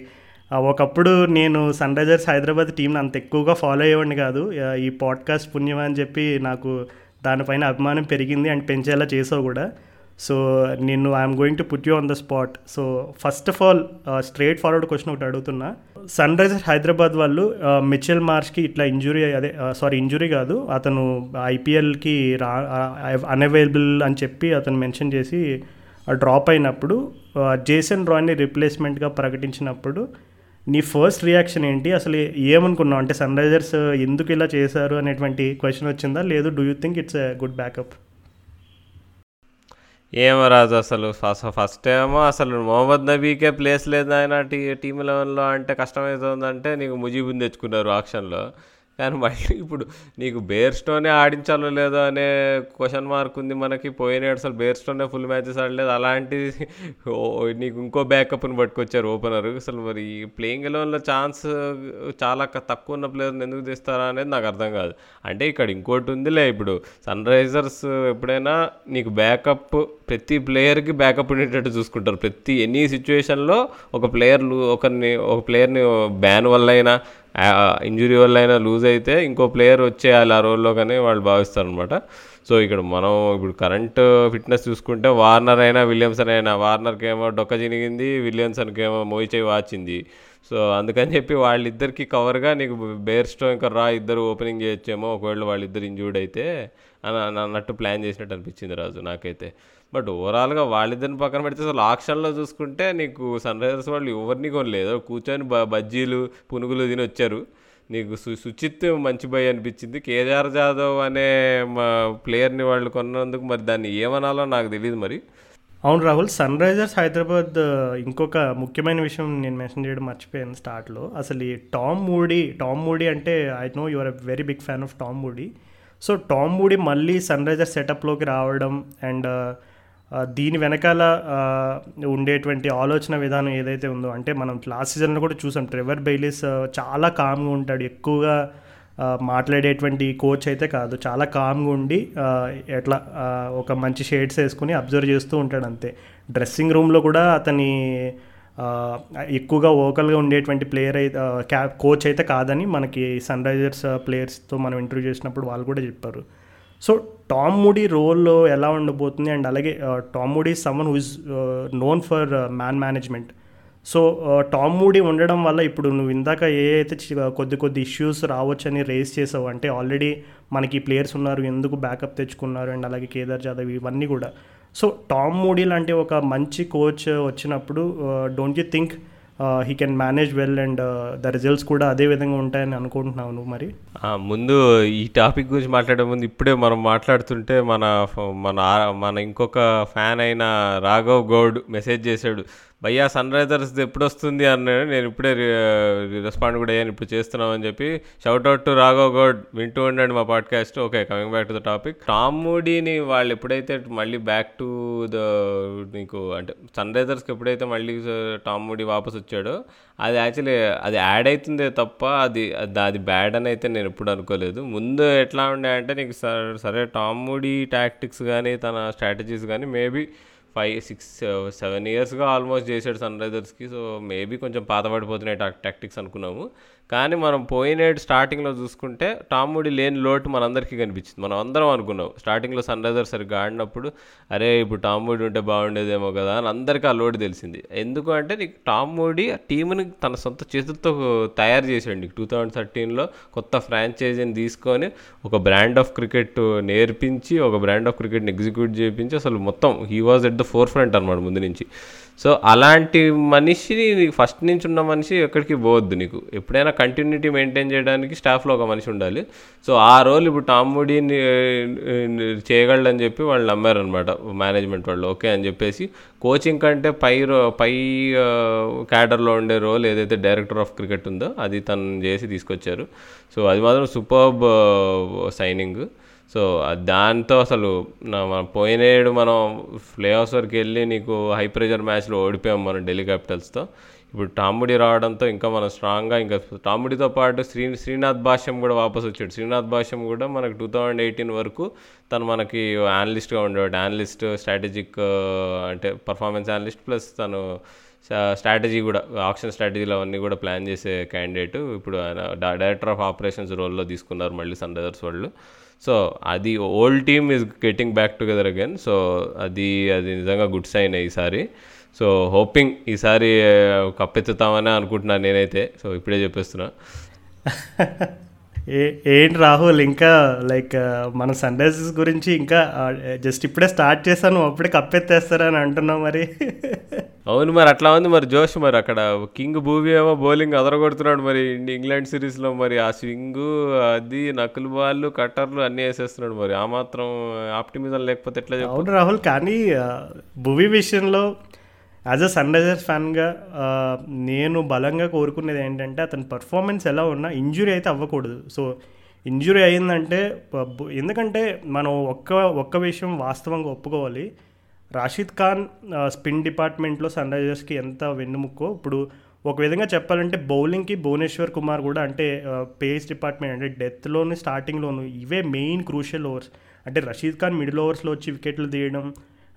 [SPEAKER 2] ఒకప్పుడు నేను సన్ రైజర్స్ హైదరాబాద్ టీంని అంత ఎక్కువగా ఫాలో అయ్యేవాడిని కాదు. ఈ పాడ్కాస్ట్ పుణ్యం అని చెప్పి నాకు దానిపైన అభిమానం పెరిగింది అండ్ పెంచేలా చేసావు కూడా. సో నేను I'm going to put you on the spot so first of all straight forward question ఒకటి అడుగుతున్నా. సన్ రైజర్స్ హైదరాబాద్ వాళ్ళు మిచెల్ మార్ష్కి ఇట్లా ఇంజురీ అదే సారీ ఇంజురీ కాదు. అతను ఐపీఎల్కి రా అన్అవైలబుల్ అని చెప్పి అతను మెన్షన్ చేసి డ్రాప్ అయినప్పుడు జేసన్ రాయ్ని రిప్లేస్మెంట్గా ప్రకటించినప్పుడు నీ ఫస్ట్ రియాక్షన్ ఏంటి? అసలు ఏమనుకున్నావు? అంటే సన్ రైజర్స్ ఎందుకు ఇలా చేశారు అనేటువంటి క్వశ్చన్ వచ్చిందా? లేదు do you think it's a good backup
[SPEAKER 1] ఏమో రాజు అసలు ఫస్ట్ ఫస్ట్ ఏమో అసలు మొహమ్మద్ నబీకే ప్లేస్ లేదు ఆయన టీ టీమ్ లెవెన్లో అంటే కష్టమవుతుందంటే నీకు ముజీబుని తెచ్చుకున్నారు ఆక్షన్లో కానీ మళ్ళీ ఇప్పుడు నీకు బేర్ స్టోనే ఆడించాలో లేదో అనే క్వశ్చన్ మార్క్ ఉంది మనకి. పోయిన అసలు బేర్ స్టోనే ఫుల్ మ్యాచెస్ ఆడలేదు. అలాంటిది నీకు ఇంకో బ్యాకప్ని పట్టుకొచ్చారు ఓపెనర్ అసలు మరి ప్లేయింగ్ ఎలెవెన్లో ఛాన్స్ చాలా తక్కువ ఉన్న ప్లేయర్ని ఎందుకు తీస్తారా అనేది నాకు అర్థం కాదు. అంటే ఇక్కడ ఇంకోటి ఉందిలే ఇప్పుడు సన్ రైజర్స్ ఎప్పుడైనా నీకు బ్యాకప్ ప్రతి ప్లేయర్కి బ్యాకప్ ఉండేటట్టు చూసుకుంటారు. ప్రతి ఎనీ సిచ్యువేషన్లో ఒక ప్లేయర్ ఒకరిని ఒక ప్లేయర్ని బ్యాన్ వల్ల అయినా ఇంజురీ వల్ల అయినా లూజ్ అయితే ఇంకో ప్లేయర్ వచ్చేయాలి ఆ రోల్లో కానీ వాళ్ళు భావిస్తారు అనమాట సో ఇక్కడ మనం ఇప్పుడు కరెంట్ ఫిట్నెస్ చూసుకుంటే వార్నర్ అయినా విలియమ్సన్ అయినా వార్నర్కి ఏమో డొక్క చినిగింది విలియమ్సన్కి ఏమో మోయిచేయి వాచింది. సో అందుకని చెప్పి వాళ్ళిద్దరికి కవర్గా నీకు బేర్స్టో ఇంకా రా ఇద్దరు ఓపెనింగ్ చేయొచ్చేమో ఒకవేళ వాళ్ళిద్దరు ఇంజూర్డ్ అయితే అని అన్నట్టు ప్లాన్ చేసినట్టు అనిపించింది రాజు నాకైతే. బట్ ఓవరాల్గా వాళ్ళిద్దరిని పక్కన పెడితే అసలు ఆక్షన్లో చూసుకుంటే నీకు సన్ రైజర్స్ వాళ్ళు ఎవరిని కొనలేదు. కూర్చొని బ బజ్జీలు పునుగులు తిని వచ్చారు నీకు సు సుచిత్ మంచి బై అనిపించింది. కేదార్ జాదవ్ అనే మా ప్లేయర్ని వాళ్ళు కొన్నందుకు మరి దాన్ని ఏమనాలో నాకు తెలియదు మరి.
[SPEAKER 2] అవును రాహుల్ సన్ రైజర్స్ హైదరాబాద్ ఇంకొక ముఖ్యమైన విషయం నేను మెన్షన్ చేయడం మర్చిపోయాను స్టార్ట్లో. అసలు ఈ టామ్ మూడీ టామ్ మూడీ అంటే I know you're a very big fan of Tom Moody. So Tom Moody మళ్ళీ సన్ రైజర్స్ సెటప్లోకి రావడం అండ్ దీని వెనకాల ఉండేటువంటి ఆలోచన విధానం ఏదైతే ఉందో అంటే మనం లాస్ట్ సీజన్లో కూడా చూసాం ట్రెవర్ బెయిలీస్ చాలా కామ్గా ఉంటాడు ఎక్కువగా మాట్లాడేటువంటి కోచ్ అయితే కాదు. చాలా కామ్గా ఉండి ఎట్లా ఒక మంచి షేడ్స్ వేసుకుని అబ్జర్వ్ చేస్తూ ఉంటాడు అంతే. డ్రెస్సింగ్ రూమ్లో కూడా అతని ఎక్కువగా ఓకల్గా ఉండేటువంటి ప్లేయర్ అయితే క్యా కోచ్ అయితే కాదని మనకి సన్ రైజర్స్ ప్లేయర్స్తో మనం ఇంటర్వ్యూ చేసినప్పుడు వాళ్ళు కూడా చెప్పారు. సో టామ్ మూడీ రోల్లో ఎలా ఉండబోతుంది? అండ్ అలాగే Tom Moody someone who is known for man management so Tom Moody ఉండడం వల్ల ఇప్పుడు నువ్వు ఇందాక ఏ అయితే కొద్ది కొద్ది ఇష్యూస్ రావచ్చని రేస్ చేసావు అంటే ఆల్రెడీ మనకి ప్లేయర్స్ ఉన్నారు ఎందుకు బ్యాకప్ తెచ్చుకున్నారు అండ్ అలాగే కేదార్ జాదవ్ ఇవన్నీ కూడా. సో టామ్ మూడీ లాంటి ఒక మంచి కోచ్ వచ్చినప్పుడు don't you think he can manage well and the results కూడా అదే విధంగా ఉంటాయని అనుకుంటున్నావు నువ్వు మరి?
[SPEAKER 1] ముందు ఈ టాపిక్ గురించి మాట్లాడే ముందు ఇప్పుడే మనం మాట్లాడుతుంటే మన మన మన ఇంకొక ఫ్యాన్ అయిన రాఘవ్ గౌడ్ మెసేజ్ చేశాడు. భయ్యా సన్ రైజర్స్ ఎప్పుడు వస్తుంది అన్నాడు. నేను ఇప్పుడే రెస్పాండ్ కూడా అయ్యాను. ఇప్పుడు చేస్తున్నామని చెప్పి shout out to Raghav Goud వింటూ ఉండండి మా podcast okay coming back to the topic Tom మూడీని వాళ్ళు ఎప్పుడైతే మళ్ళీ బ్యాక్ టు ద నీకు అంటే సన్ రైజర్స్కి ఎప్పుడైతే మళ్ళీ టామ్ మూడీ వాపస్ వచ్చాడో అది యాక్చువల్లీ అది యాడ్ అవుతుందే తప్ప అది అది- బ్యాడ్ అని అయితే నేను ఎప్పుడు అనుకోలేదు. ముందు ఎట్లా ఉండే అంటే నీకు సరే టామ్ మూడీ టాక్టిక్స్ కానీ తన స్ట్రాటజీస్ కానీ మేబీ ఫైవ్ సిక్స్ సెవెన్ ఇయర్స్గా ఆల్మోస్ట్ చేశాడు సన్ రైజర్స్కి సో మేబీ కొంచెం పాతపడిపోతున్నాయి టాక్ టాక్టిక్స్ అనుకున్నాము. కానీ మనం పోయినేడు స్టార్టింగ్లో చూసుకుంటే టాముడి లేని లోటు మనందరికీ కనిపించింది. మనం అందరం అనుకున్నాం. స్టార్టింగ్లో సన్ రైజర్స్ సరిగ్గా ఆడినప్పుడు అరే ఇప్పుడు టాముడి ఉంటే బాగుండేదేమో కదా అని అందరికీ ఆ లోటు తెలిసింది. ఎందుకు అంటే నీకు టాముడి ఆ టీంని తన సొంత చేతులతో తయారు చేశాడు నీకు టూ థౌజండ్ థర్టీన్లో కొత్త ఫ్రాంచైజీని తీసుకొని ఒక బ్రాండ్ ఆఫ్ క్రికెట్ నేర్పించి ఒక బ్రాండ్ ఆఫ్ క్రికెట్ని ఎగ్జిక్యూట్ చేయించి అసలు మొత్తం he was at the forefront అనమాట ముందు నుంచి. సో అలాంటి మనిషిని నీకు ఫస్ట్ నుంచి ఉన్న మనిషి ఎక్కడికి పోవద్దు నీకు. ఎప్పుడైనా కంటిన్యూటీ మెయింటైన్ చేయడానికి స్టాఫ్లో ఒక మనిషి ఉండాలి. సో ఆ రోల్ ఇప్పుడు టామ్మూడీని చేయగలడని చెప్పి వాళ్ళు నమ్మారనమాట. మేనేజ్మెంట్ వాళ్ళు ఓకే అని చెప్పేసి. కోచింగ్ కంటే పై రో పై క్యాడర్లో ఉండే రోల్ ఏదైతే డైరెక్టర్ ఆఫ్ క్రికెట్ ఉందో అది తను చేసి తీసుకొచ్చారు. సో అది మాత్రం సూపర్బ్ సైనింగ్ సో దాంతో అసలు నా- మనం పోయినేడు మనం ప్లే ఆఫ్స్ వరకు వెళ్ళి నీకు హై ప్రెషర్ మ్యాచ్లో ఓడిపోయాం మనం ఢిల్లీ క్యాపిటల్స్తో ఇప్పుడు టాముడి రావడంతో ఇంకా మనం స్ట్రాంగ్గా ఇంకా టాముడితో పాటు శ్రీ శ్రీనాథ్ భాష్యం కూడా వాపస్ వచ్చాడు. శ్రీనాథ్ భాష్యం కూడా మనకు టూ థౌజండ్ ఎయిటీన్ వరకు తను మనకి అనలిస్ట్గా ఉండేవాడు. అనలిస్ట్ స్ట్రాటజిక్ అంటే పర్ఫార్మెన్స్ అనలిస్ట్ ప్లస్ తను స్ట్రాటజీ కూడా ఆప్షన్ స్ట్రాటజీలు అవన్నీ కూడా ప్లాన్ చేసే క్యాండిడేట్ ఇప్పుడు ఆయన డైరెక్టర్ ఆఫ్ ఆపరేషన్స్ రోల్లో తీసుకున్నారు మళ్ళీ సన్ రైజర్స్ వాళ్ళు. సో అది old team is getting back together again so అది అది నిజంగా గుడ్ సైన్ ఈసారి. సో హోపింగ్ ఈసారి కప్పెత్తుతామని అనుకుంటున్నాను నేనైతే. సో ఇప్పుడే చెప్పేస్తున్నా.
[SPEAKER 2] ఏ ఏంటి రాహుల్ ఇంకా లైక్ మన సన్ రైజర్స్ గురించి ఇంకా జస్ట్ ఇప్పుడే స్టార్ట్ చేశాను అప్పుడే కప్పెత్తేస్తారని అంటున్నావు మరి.
[SPEAKER 1] అవును మరి అట్లా ఉంది మరి జోష్ మరి అక్కడ కింగ్ భూవి ఏమో బౌలింగ్ అదరగొడుతున్నాడు మరి ఇంగ్లాండ్ సిరీస్లో మరి ఆ స్వింగ్ అది నకులు బాళ్ళు కట్టర్లు అన్నీ వేసేస్తున్నాడు మరి ఆ మాత్రం ఆప్టిమిజం లేకపోతే ఎట్లా
[SPEAKER 2] అవును రాహుల్ కానీ భువి విషయంలో యాజ్ అ సన్ రైజర్స్ ఫ్యాన్గా నేను బలంగా కోరుకునేది ఏంటంటే అతని పర్ఫార్మెన్స్ ఎలా ఉన్నా ఇంజురీ అయితే అవ్వకూడదు. సో ఇంజురీ అయిందంటే ఎందుకంటే మనం ఒక్క ఒక్క విషయం వాస్తవంగా ఒప్పుకోవాలి. రాషిద్ ఖాన్ స్పిన్ డిపార్ట్మెంట్లో సన్ రైజర్స్కి ఎంత వెన్నుముక్కో ఇప్పుడు ఒక విధంగా చెప్పాలంటే బౌలింగ్కి భువనేశ్వర్ కుమార్ కూడా అంటే పేస్ డిపార్ట్మెంట్ అంటే డెత్లోను స్టార్టింగ్లోను ఇవే మెయిన్ క్రూషియల్ ఓవర్స్ అంటే రషీద్ ఖాన్ మిడిల్ ఓవర్స్లో వచ్చి వికెట్లు తీయడం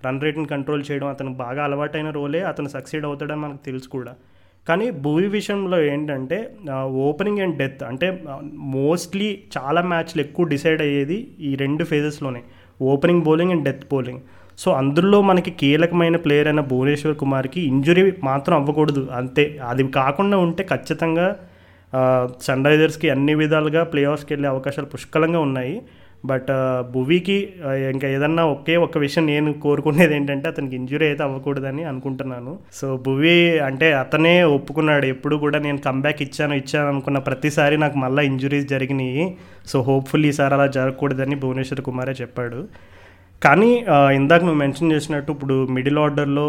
[SPEAKER 2] రన్ రేట్ని కంట్రోల్ చేయడం అతను బాగా అలవాటైన రోలే అతను సక్సీడ్ అవుతాడని మనకు తెలుసు కూడా. కానీ భూవి విషయంలో ఏంటంటే ఓపెనింగ్ అండ్ డెత్ అంటే మోస్ట్లీ చాలా మ్యాచ్లు ఎక్కువ డిసైడ్ అయ్యేది ఈ రెండు ఫేజెస్లోనే opening bowling and death bowling so అందులో మనకి కీలకమైన ప్లేయర్ అయిన భువనేశ్వర్ కుమార్కి ఇంజురీ మాత్రం అవ్వకూడదు. అంతే. అది కాకుండా ఉంటే ఖచ్చితంగా సన్ రైజర్స్కి అన్ని విధాలుగా ప్లే ఆఫ్స్కి వెళ్ళే అవకాశాలు పుష్కలంగా ఉన్నాయి. బట్ ఆ, భువీకి ఇంకా ఏదన్నా ఒకే ఒక విషయం నేను కోరుకునేది ఏంటంటే అతనికి ఇంజురీ అయితే అవ్వకూడదని అనుకుంటున్నాను. సో భువి అంటే అతనే ఒప్పుకున్నాడు. ఎప్పుడు కూడా నేను కంబ్యాక్ ఇచ్చాను ఇచ్చాను అనుకున్న ప్రతిసారి నాకు మళ్ళీ ఇంజురీస్ జరిగినాయి. సో హోప్ఫుల్లీ ఈసారి అలా జరగకూడదని భువనేశ్వర్ కుమారే చెప్పాడు. కానీ ఇందాక నువ్వు మెన్షన్ చేసినట్టు ఇప్పుడు మిడిల్ ఆర్డర్లో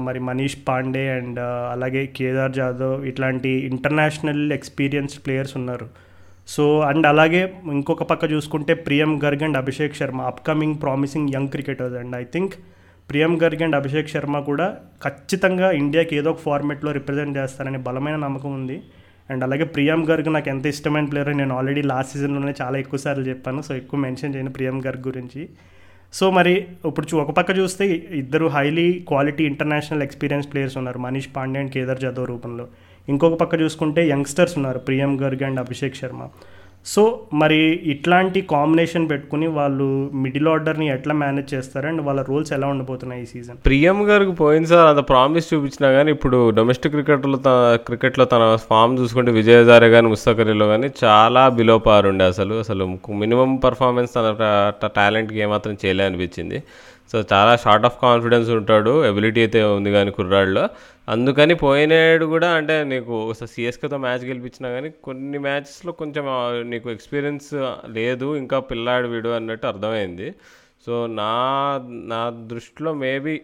[SPEAKER 2] మరి మనీష్ పాండే అండ్ అలాగే కేదార్ జాదవ్ ఇట్లాంటి ఇంటర్నేషనల్ ఎక్స్పీరియన్స్డ్ ప్లేయర్స్ ఉన్నారు. సో అండ్ అలాగే ఇంకొక పక్క చూసుకుంటే Priyam Garg and Abhishek Sharma upcoming promising young cricketers and I think Priyam Garg and Abhishek Sharma కూడా ఖచ్చితంగా ఇండియాకి ఏదో ఒక ఫార్మేట్లో రిప్రజెంట్ చేస్తారని బలమైన నమ్మకం ఉంది. అండ్ అలాగే ప్రియం గర్గ్ నాకు ఎంత ఇష్టమైన ప్లేయర్ నేను ఆల్రెడీ లాస్ట్ సీజన్లోనే చాలా ఎక్కువ సార్లు చెప్పాను. సో ఎక్కువ మెన్షన్ చేయను ప్రియం గర్గ్ గురించి. సో మరి ఇప్పుడు చూ- ఒక పక్క చూస్తే ఇద్దరు highly quality international experience players ఉన్నారు. మనీష్ పాండే అండ్ కేదార్ జాదవ్ రూపంలో. ఇంకొక పక్క చూసుకుంటే యంగ్స్టర్స్ ఉన్నారు ప్రియం గర్గ్ అండ్ అభిషేక్ శర్మ. సో మరి ఇట్లాంటి కాంబినేషన్ పెట్టుకుని వాళ్ళు మిడిల్ ఆర్డర్ని ఎట్లా మేనేజ్ చేస్తారు అండ్ వాళ్ళ రోల్స్ ఎలా ఉండబోతున్నాయి ఈ సీజన్?
[SPEAKER 1] ప్రియం గారికి పోయింది సార్ అంత ప్రామిస్ చూపించినా కానీ ఇప్పుడు డొమెస్టిక్ క్రికెట్లో తన క్రికెట్లో తన ఫామ్ చూసుకుంటే విజయదారే కానీ ముస్తక్ కానీ చాలా బిలో పార్ ఉండే అసలు. అసలు మినిమం పర్ఫార్మెన్స్ తన టాలెంట్కి ఏమాత్రం చేయలే అనిపించింది సో చాలా షార్ట్ ఆఫ్ కాన్ఫిడెన్స్ ఉంటాడు ఎబిలిటీ అయితే ఉంది కానీ కుర్రాడులో. అందుకని పోయినాడు కూడా అంటే నీకు సిఎస్కేతో మ్యాచ్ గెలిపించినా కానీ కొన్ని మ్యాచెస్లో కొంచెం నీకు ఎక్స్పీరియన్స్ లేదు ఇంకా పిల్లాడు వీడు అన్నట్టు అర్థమైంది. సో నా నా దృష్టిలో మేబీ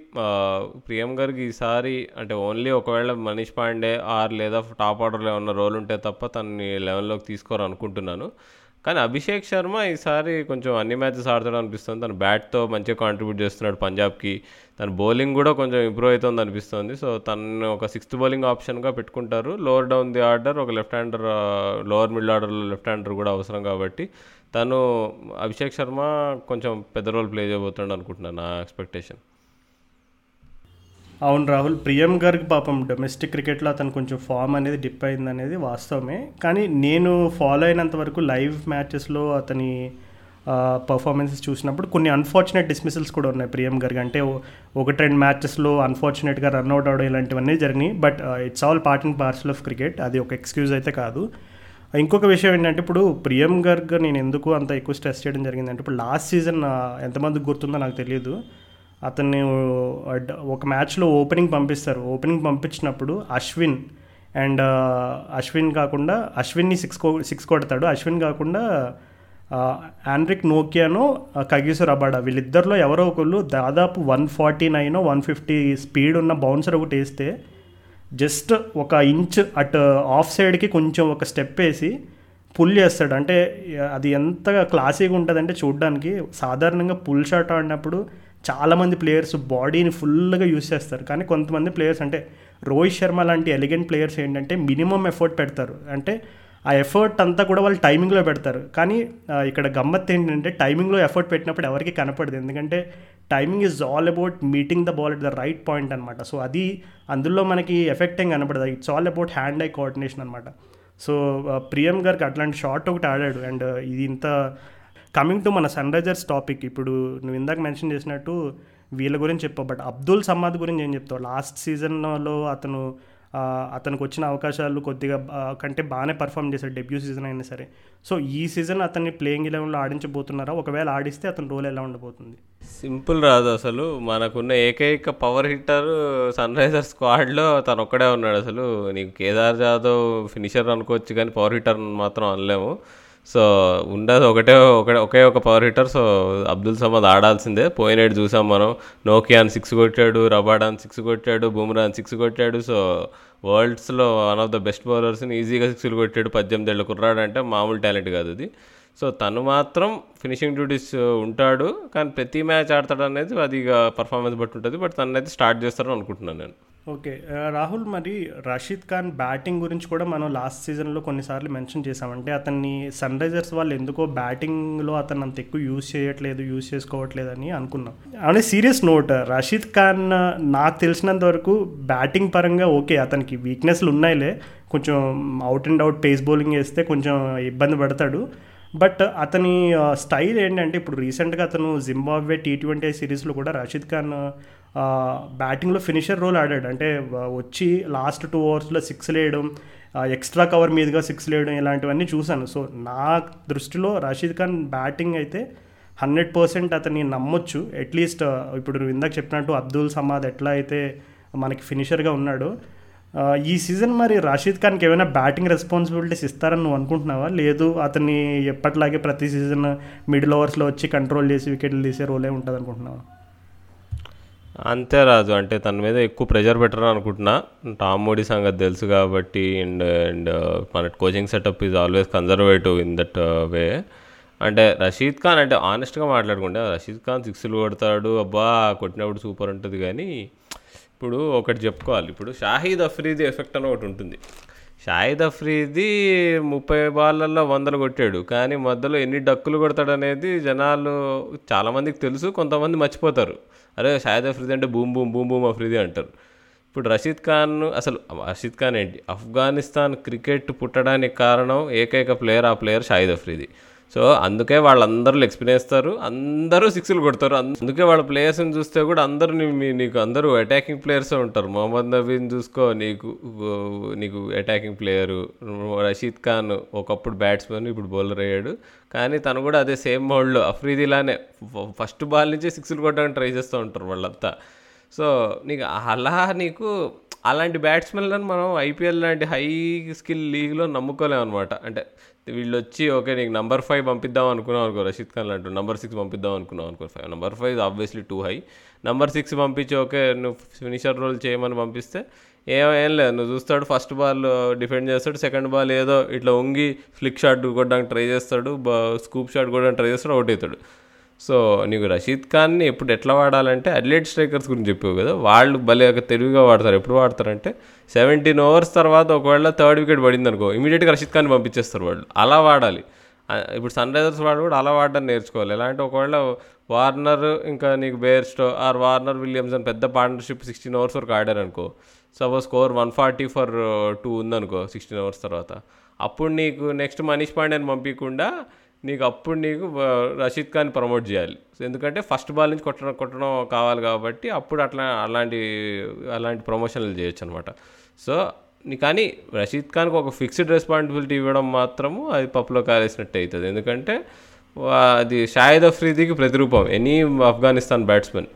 [SPEAKER 1] ప్రియం గారికి ఈసారి అంటే ఓన్లీ ఒకవేళ మనీష్ పాండే ఆర్ లేదా టాప్ ఆర్డర్లో ఏమన్నా రోల్ ఉంటే తప్ప తనని లెవెన్లోకి తీసుకోరు అనుకుంటున్నాను కానీ అభిషేక్ శర్మ ఈసారి కొంచెం అన్ని మ్యాచెస్ ఆడతాడు అనిపిస్తుంది. తన బ్యాట్తో మంచిగా కాంట్రిబ్యూట్ చేస్తున్నాడు పంజాబ్కి. తన బౌలింగ్ కూడా కొంచెం ఇంప్రూవ్ అవుతుంది అనిపిస్తుంది. సో తను ఒక సిక్స్త్ బౌలింగ్ ఆప్షన్గా పెట్టుకుంటారు. లోవర్ డౌన్ ది ఆర్డర్ ఒక లెఫ్ట్ హ్యాండర్ లోవర్ మిడిల్ ఆర్డర్లో లెఫ్ట్ హ్యాండర్ కూడా అవసరం కాబట్టి తను అభిషేక్ శర్మ కొంచెం పెద్ద రోల్ ప్లే చేయబోతున్నాడు అనుకుంటున్నాను నా ఎక్స్పెక్టేషన్
[SPEAKER 2] అవును రాహుల్ ప్రియం గారికి పాపం డొమెస్టిక్ క్రికెట్లో అతను కొంచెం ఫామ్ అనేది డిప్ అయింది అనేది వాస్తవమే. కానీ నేను ఫాలో అయినంత వరకు లైవ్ మ్యాచెస్లో అతని పర్ఫార్మెన్సెస్ చూసినప్పుడు కొన్ని అన్ఫార్చునేట్ డిస్మిసల్స్ కూడా ఉన్నాయి ప్రియం గారికి. అంటే ఒకటి రెండు మ్యాచెస్లో అన్ఫార్చునేట్గా రన్అట్ అవడం ఇలాంటివన్నీ జరిగినాయి. But it's all part and parcel of cricket అది ఒక ఎక్స్క్యూజ్ అయితే కాదు. ఇంకొక విషయం ఏంటంటే ఇప్పుడు ప్రియం గర్గ్ నేను ఎందుకు అంత ఎక్కువ స్ట్రెస్ చేయడం జరిగిందంటే ఇప్పుడు లాస్ట్ సీజన్ ఎంతమంది గుర్తుందో నాకు తెలియదు అతన్ని ఒక మ్యాచ్లో ఓపెనింగ్ పంపిస్తారు. ఓపెనింగ్ పంపించినప్పుడు అశ్విన్ అండ్ అశ్విన్ కాకుండా అశ్విన్ని సిక్స్ కో సిక్స్ కొడతాడు. అశ్విన్ కాకుండా ఆండ్రిక్ నోకియాను కగీసు రబాడా. వీళ్ళిద్దరిలో ఎవరో ఒకళ్ళు దాదాపు one forty nine one fifty speed ఉన్న బౌన్సర్ ఒకటి వేస్తే జస్ట్ ఒక ఇంచ్ అటు ఆఫ్ సైడ్కి కొంచెం ఒక స్టెప్ వేసి పుల్ చేస్తాడు. అంటే అది ఎంత క్లాసీగా ఉంటుందంటే చూడడానికి సాధారణంగా పుల్ షాట్ ఆడినప్పుడు చాలామంది ప్లేయర్స్ బాడీని ఫుల్గా యూస్ చేస్తారు. కానీ కొంతమంది ప్లేయర్స్ అంటే రోహిత్ శర్మ లాంటి ఎలిగెంట్ ప్లేయర్స్ ఏంటంటే మినిమం ఎఫర్ట్ పెడతారు. అంటే ఆ ఎఫర్ట్ అంతా కూడా వాళ్ళు టైమింగ్లో పెడతారు. కానీ ఇక్కడ గమ్మత్ ఏంటంటే టైమింగ్లో ఎఫర్ట్ పెట్టినప్పుడు ఎవరికి కనపడదు. ఎందుకంటే timing is all about meeting the ball at the right point అనమాట సో అది అందులో మనకి ఎఫెక్ట్ ఏం కనపడదు. It's all about hand eye coordination అనమాట సో ప్రియం గారికి అట్లాంటి షాట్ ఒకటి ఆడాడు. అండ్ ఇది ఇంత కమింగ్ టు మన సన్ రైజర్స్ టాపిక్ ఇప్పుడు నువ్వు ఇందాక మెన్షన్ చేసినట్టు వీళ్ళ గురించి చెప్పావు బట్ అబ్దుల్ సమాద్ గురించి ఏం చెప్తావు? లాస్ట్ సీజన్లో అతను అతనికి వచ్చిన అవకాశాలు కొద్దిగా కంటే బాగానే పర్ఫామ్ చేశాడు డెబ్యూ సీజన్ అయినా సరే. సో ఈ సీజన్ అతన్ని ప్లేయింగ్ ఎలెవెన్లో ఆడించబోతున్నారా? ఒకవేళ ఆడిస్తే అతని రోల్ ఎలా ఉండబోతుంది?
[SPEAKER 1] సింపుల్ రాదు అసలు. మనకున్న ఏకైక పవర్ హిట్టర్ సన్ రైజర్స్ స్క్వాడ్లో తను ఒక్కడే ఉన్నాడు అసలు. నీకు కేదార్ జాదవ్ ఫినిషర్ అనుకోవచ్చు కానీ పవర్ హిట్టర్ మాత్రం అనలేము. సో ఉండదు ఒకటే ఒకటే ఒకే ఒక power hitter so Abdul Samad ఆడాల్సిందే. పోయినట్టు చూసాం మనం. నోకియాన్ సిక్స్ కొట్టాడు రబాడాన్ సిక్స్ కొట్టాడు బుమ్రాన్ సిక్స్ కొట్టాడు. సో వరల్డ్స్లో వన్ ఆఫ్ ద బెస్ట్ బౌలర్స్ని ఈజీగా సిక్స్లు కొట్టాడు పద్దెనిమిది ఏళ్ళ కుర్రాడు అంటే మామూలు టాలెంట్ కాదు అది. సో తను మాత్రం ఫినిషింగ్ డ్యూటీస్ ఉంటాడు. కానీ ప్రతి మ్యాచ్ ఆడతాడు అనేది అది ఇక పర్ఫార్మెన్స్ బట్టి ఉంటుంది. బట్ తను అయితే స్టార్ట్ చేస్తారని అనుకుంటున్నాను నేను.
[SPEAKER 2] ఓకే. రాహుల్ మరి రషీద్ ఖాన్ బ్యాటింగ్ గురించి కూడా మనం లాస్ట్ సీజన్లో కొన్నిసార్లు మెన్షన్ చేసామంటే అతన్ని సన్ రైజర్స్ వాళ్ళు ఎందుకో బ్యాటింగ్లో అతను అంత ఎక్కువ యూజ్ చేయట్లేదు యూజ్ చేసుకోవట్లేదు అని అనుకున్నాం. అవునే సీరియస్ నోట్. రషీద్ ఖాన్ నాకు తెలిసినంత వరకు బ్యాటింగ్ పరంగా ఓకే అతనికి వీక్నెస్లు ఉన్నాయిలే. కొంచెం out and out pace bowling వేస్తే కొంచెం ఇబ్బంది పడతాడు. బట్ అతని స్టైల్ ఏంటంటే ఇప్పుడు రీసెంట్గా అతను జింబాబ్వే టీ ట్వంటీ సిరీస్లో కూడా రషీద్ ఖాన్ బ్యాటింగ్లో ఫినిషర్ రోల్ ఆడాడు. అంటే వచ్చి లాస్ట్ టూ అవర్స్లో సిక్స్ లేయడం ఎక్స్ట్రా కవర్ మీదుగా సిక్స్ లేయడం ఇలాంటివన్నీ చూశాను. సో నా దృష్టిలో రషీద్ ఖాన్ బ్యాటింగ్ అయితే హండ్రెడ్ పర్సెంట్ అతన్ని నమ్మొచ్చు. అట్లీస్ట్ ఇప్పుడు ఇందాక చెప్పినట్టు అబ్దుల్ సమాద్ ఎట్లా అయితే మనకి ఫినిషర్గా ఉన్నాడో ఈ సీజన్ మరి రాషీద్ ఖాన్కి ఏమైనా బ్యాటింగ్ రెస్పాన్సిబిలిటీస్ ఇస్తారని నువ్వు అనుకుంటున్నావా? లేదు అతన్ని ఎప్పటిలాగే ప్రతి సీజన్ మిడిల్ ఓవర్స్లో వచ్చి కంట్రోల్ చేసి వికెట్లు తీసే రోలే ఉంటుంది అనుకుంటున్నావా
[SPEAKER 1] అంతే రాజు. అంటే తన మీద ఎక్కువ ప్రెషర్ పెట్టరు అనుకుంటున్నా. టామ్ మోడీ సంగతి తెలుసు కాబట్టి అండ్ అండ్ మన coaching setup is always conservative in that way. అంటే రషీద్ ఖాన్ అంటే ఆనెస్ట్గా మాట్లాడుకుంటే రషీద్ ఖాన్ సిక్స్లు కొడతాడు అబ్బా కొట్టినప్పుడు సూపర్ ఉంటుంది కానీ ఇప్పుడు ఒకటి చెప్పుకోవాలి. ఇప్పుడు షాహీద్ అఫ్రీది ఎఫెక్ట్ అని ఒకటి ఉంటుంది. షాహిద్ అఫ్రీది ముప్పై బాళ్ళల్లో వందలు కొట్టాడు. కానీ మధ్యలో ఎన్ని డక్కులు కొడతాడు అనేది జనాలు చాలామందికి తెలుసు కొంతమంది మర్చిపోతారు. అరే షాహిద్ అఫ్రీది అంటే boom boom boom boom Afridi అంటారు. ఇప్పుడు రషీద్ ఖాన్ అసలు రషీద్ ఖాన్ ఏంటి? ఆఫ్ఘనిస్తాన్ క్రికెట్ పుట్టడానికి కారణం ఏకైక ప్లేయర్ ఆ ప్లేయర్ షాహిద్ అఫ్రీది. సో అందుకే వాళ్ళందరూ ఎక్స్పీరియన్స్తారు అందరూ సిక్స్లు కొడతారు. అందుకే వాళ్ళ ప్లేయర్స్ని చూస్తే కూడా అందరూ నీకు అందరూ అటాకింగ్ ప్లేయర్సే ఉంటారు. మొహమ్మద్ నబీని చూసుకో నీకు నీకు అటాకింగ్ ప్లేయరు రషీద్ ఖాన్ ఒకప్పుడు బ్యాట్స్మెన్ ఇప్పుడు బౌలర్ అయ్యాడు. కానీ తను కూడా అదే సేమ్ మోడ్లో అఫ్రీదిలానే ఫస్ట్ బాల్ నుంచే సిక్స్లు కొట్టడానికి ట్రై చేస్తూ ఉంటారు వాళ్ళంతా. సో నీకు అలా నీకు అలాంటి బ్యాట్స్మెన్లను మనం ఐపీఎల్ లాంటి హై స్కిల్ లీగ్లో నమ్ముకోలేము అనమాట అంటే వీళ్ళు వచ్చి ఓకే నీకు నంబర్ ఫైవ్ పంపిద్దాం అనుకున్నాం అనుకో రషీద్ ఖాన్ లాంటి నంబర్ సిక్స్ పంపిద్దాం అనుకున్నాం అనుకో five. Number five obviously too high. Number six పంపించి ఓకే నువ్వు ఫినిషర్ రోల్ చేయమని పంపిస్తే ఏం ఏం లేదు. నువ్వు చూస్తాడు ఫస్ట్ బాల్ డిఫెండ్ చేస్తాడు సెకండ్ బాల్ ఏదో ఇట్లా వంగి ఫ్లిక్ షాట్ కొట్టడానికి ట్రై చేస్తాడు స్కూప్ షాట్ కొట్టడానికి ట్రై చేస్తాడు అవుట్ అవుతాడు. సో నీకు రషీద్ ఖాన్ని ఎప్పుడు ఎట్లా వాడాలంటే అథ్లెట్ స్ట్రైకర్స్ గురించి చెప్పావు కదా వాళ్ళు భలే తెలివిగా వాడతారు. ఎప్పుడు వాడతారంటే సెవెంటీన్ ఓవర్స్ తర్వాత ఒకవేళ థర్డ్ వికెట్ పడింది అనుకో ఇమీడియట్గా రషీద్ ఖాన్ పంపించేస్తారు వాళ్ళు. అలా వాడాలి. ఇప్పుడు సన్ రైజర్స్ వాడు కూడా అలా వాడడం నేర్చుకోవాలి. ఎలా అంటే ఒకవేళ వార్నర్ ఇంకా నీకు బేర్స్టో ఆర్ వార్నర్ విలియమ్స్ అని పెద్ద పార్ట్నర్షిప్ సిక్స్టీన్ అవర్స్ వరకు ఆడారు అనుకో suppose score one forty for two ఉందనుకో సిక్స్టీన్ అవర్స్ తర్వాత అప్పుడు నీకు నెక్స్ట్ మనీష్ పాండేని పంపించకుండా నీకు అప్పుడు నీకు రషీద్ ఖాన్ ప్రమోట్ చేయాలి. సో ఎందుకంటే ఫస్ట్ బాల్ నుంచి కొట్టడం కొట్టడం కావాలి కాబట్టి అప్పుడు అట్లా అలాంటి అలాంటి ప్రమోషన్లు చేయొచ్చు అనమాట సో నీ కానీ రషీద్ ఖాన్కి ఒక ఫిక్స్డ్ రెస్పాన్సిబిలిటీ ఇవ్వడం మాత్రము అది పప్పులో కాలేసినట్టు అవుతుంది ఎందుకంటే అది షాహిద్ అఫ్రీదీకి ప్రతిరూపం. Any Afghanistan batsmen.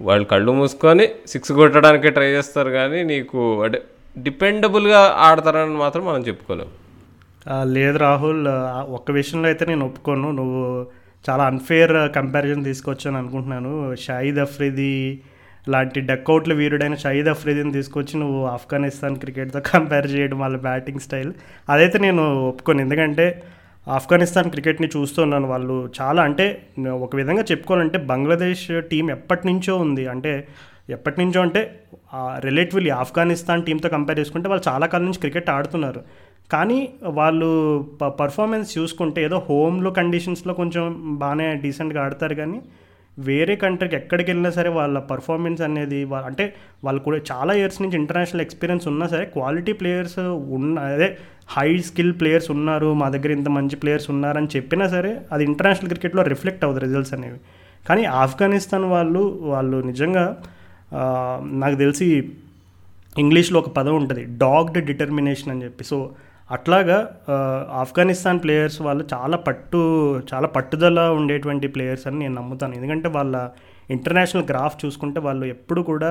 [SPEAKER 1] వాళ్ళు కళ్ళు మూసుకొని సిక్స్ కొట్టడానికి ట్రై చేస్తారు కానీ నీకు అంటే డిపెండబుల్గా ఆడతారని మాత్రం మనం
[SPEAKER 2] చెప్పుకోలేము. లేదు రాహుల్ ఒక్క విషయంలో అయితే నేను ఒప్పుకోను. నువ్వు చాలా అన్ఫేర్ కంపారిజన్ తీసుకొచ్చాను అనుకుంటున్నాను. షాయిద్ అఫ్రిది లాంటి డక్అవుట్ల వీరుడైన షాయిద్ అఫ్రీదీని తీసుకొచ్చి నువ్వు ఆఫ్ఘనిస్తాన్ క్రికెట్తో కంపేర్ చేయడం వాళ్ళ బ్యాటింగ్ స్టైల్ అదైతే నేను ఒప్పుకోను. ఎందుకంటే ఆఫ్ఘనిస్తాన్ క్రికెట్ని చూస్తున్నాను వాళ్ళు. చాలా అంటే ఒక విధంగా చెప్పుకోవాలంటే బంగ్లాదేశ్ టీం ఎప్పటి నుంచో ఉంది. అంటే ఎప్పటి నుంచో అంటే రిలేటివ్లీ ఆఫ్ఘనిస్తాన్ టీంతో కంపేర్ చేసుకుంటే వాళ్ళు చాలా కాలం నుంచి క్రికెట్ ఆడుతున్నారు. కానీ వాళ్ళు ప పర్ఫార్మెన్స్ చూసుకుంటే ఏదో హోమ్లో కండిషన్స్లో కొంచెం బాగానే డీసెంట్గా ఆడతారు కానీ వేరే కంట్రీకి ఎక్కడికి వెళ్ళినా సరే వాళ్ళ పర్ఫార్మెన్స్ అనేది అంటే వాళ్ళు కూడా చాలా ఇయర్స్ నుంచి ఇంటర్నేషనల్ ఎక్స్పీరియన్స్ ఉన్నా సరే క్వాలిటీ ప్లేయర్స్ ఉన్న అదే హై స్కిల్ ప్లేయర్స్ ఉన్నారు మా దగ్గర ఇంత మంచి ప్లేయర్స్ ఉన్నారని చెప్పినా సరే అది ఇంటర్నేషనల్ క్రికెట్లో రిఫ్లెక్ట్ అవుతుంది రిజల్ట్స్ అనేవి. కానీ ఆఫ్ఘనిస్తాన్ వాళ్ళు వాళ్ళు నిజంగా నాకు తెలిసి ఇంగ్లీష్లో ఒక పదం ఉంటుంది డాగ్డ్ డిటర్మినేషన్ అని చెప్పి. సో అట్లాగా ఆఫ్ఘనిస్తాన్ ప్లేయర్స్ వాళ్ళు చాలా పట్టు చాలా పట్టుదల ఉండేటువంటి ప్లేయర్స్ అని నేను నమ్ముతాను. ఎందుకంటే వాళ్ళ ఇంటర్నేషనల్ గ్రాఫ్ చూసుకుంటే వాళ్ళు ఎప్పుడు కూడా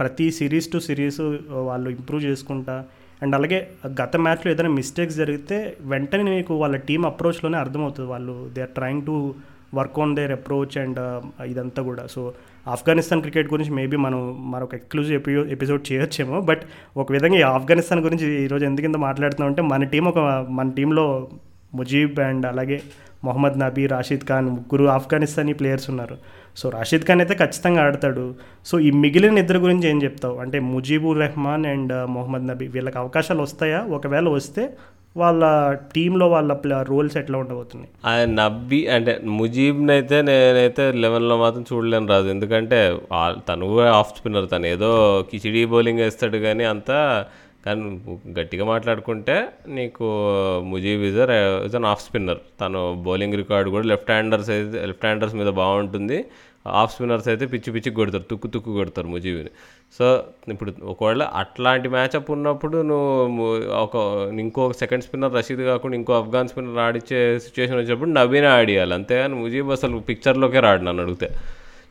[SPEAKER 2] ప్రతి సిరీస్ టు సిరీస్ వాళ్ళు ఇంప్రూవ్ చేసుకుంటా అండ్ అలాగే గత మ్యాచ్లో ఏదైనా మిస్టేక్స్ జరిగితే వెంటనే మీకు వాళ్ళ టీం అప్రోచ్లోనే అర్థమవుతుంది. వాళ్ళు they are trying to work on their approach and ఇదంతా కూడా. సో ఆఫ్ఘనిస్తాన్ క్రికెట్ గురించి మేబీ మనం మరొక ఎక్స్క్లూజివ్ ఎపియో ఎపిసోడ్ చేయొచ్చేమో బట్ ఒక విధంగా ఈ ఆఫ్ఘనిస్తాన్ గురించి ఈరోజు ఎందుకింత మాట్లాడుతున్నాం అంటే మన టీం ఒక మన టీంలో ముజీబ్ అండ్ అలాగే మొహమ్మద్ నబీ రాషీద్ ఖాన్ ముగ్గురు ఆఫ్ఘనిస్తానీ ప్లేయర్స్ ఉన్నారు. సో రాషీద్ ఖాన్ అయితే ఖచ్చితంగా ఆడతాడు. సో ఈ మిగిలిన ఇద్దరు గురించి ఏం చెప్తావు? అంటే ముజీబుర్ రెహమాన్ అండ్ మొహమ్మద్ నబీ వీళ్ళకి అవకాశాలు వస్తాయా? ఒకవేళ వస్తే వాళ్ళ టీంలో వాళ్ళ రోల్స్ ఎట్లా ఉండబోతున్నాయి?
[SPEAKER 1] ఆయన నబ్బి అంటే ముజీబ్ని అయితే నేనైతే లెవెన్లో మాత్రం చూడలేను రాదు ఎందుకంటే తను కూడా ఆఫ్ స్పిన్నర్. తను ఏదో కిచిడి బౌలింగ్ వేస్తాడు కానీ అంతా కానీ గట్టిగా మాట్లాడుకుంటే నీకు Mujeeb is is an off spinner తను బౌలింగ్ రికార్డు కూడా లెఫ్ట్ హ్యాండర్స్ అయితే లెఫ్ట్ హ్యాండర్స్ మీద బాగుంటుంది. ఆఫ్ స్పిన్నర్స్ అయితే పిచ్చి పిచ్చి కొడతారు తుక్కు తుక్కు కొడతారు ముజీవిని సో ఇప్పుడు ఒకవేళ అట్లాంటి మ్యాచప్ ఉన్నప్పుడు నువ్వు ఒక ఇంకో సెకండ్ స్పిన్నర్ రషీద్ కాకుండా ఇంకో ఆఫ్ఘాన్ స్పిన్నర్ ఆడిచ్చే సిచ్యువేషన్ వచ్చినప్పుడు నవీన ఆడియాలి. అంతేగాని ముజీబ్ అసలు పిక్చర్లోకే రాడు నన్ను అడిగితే.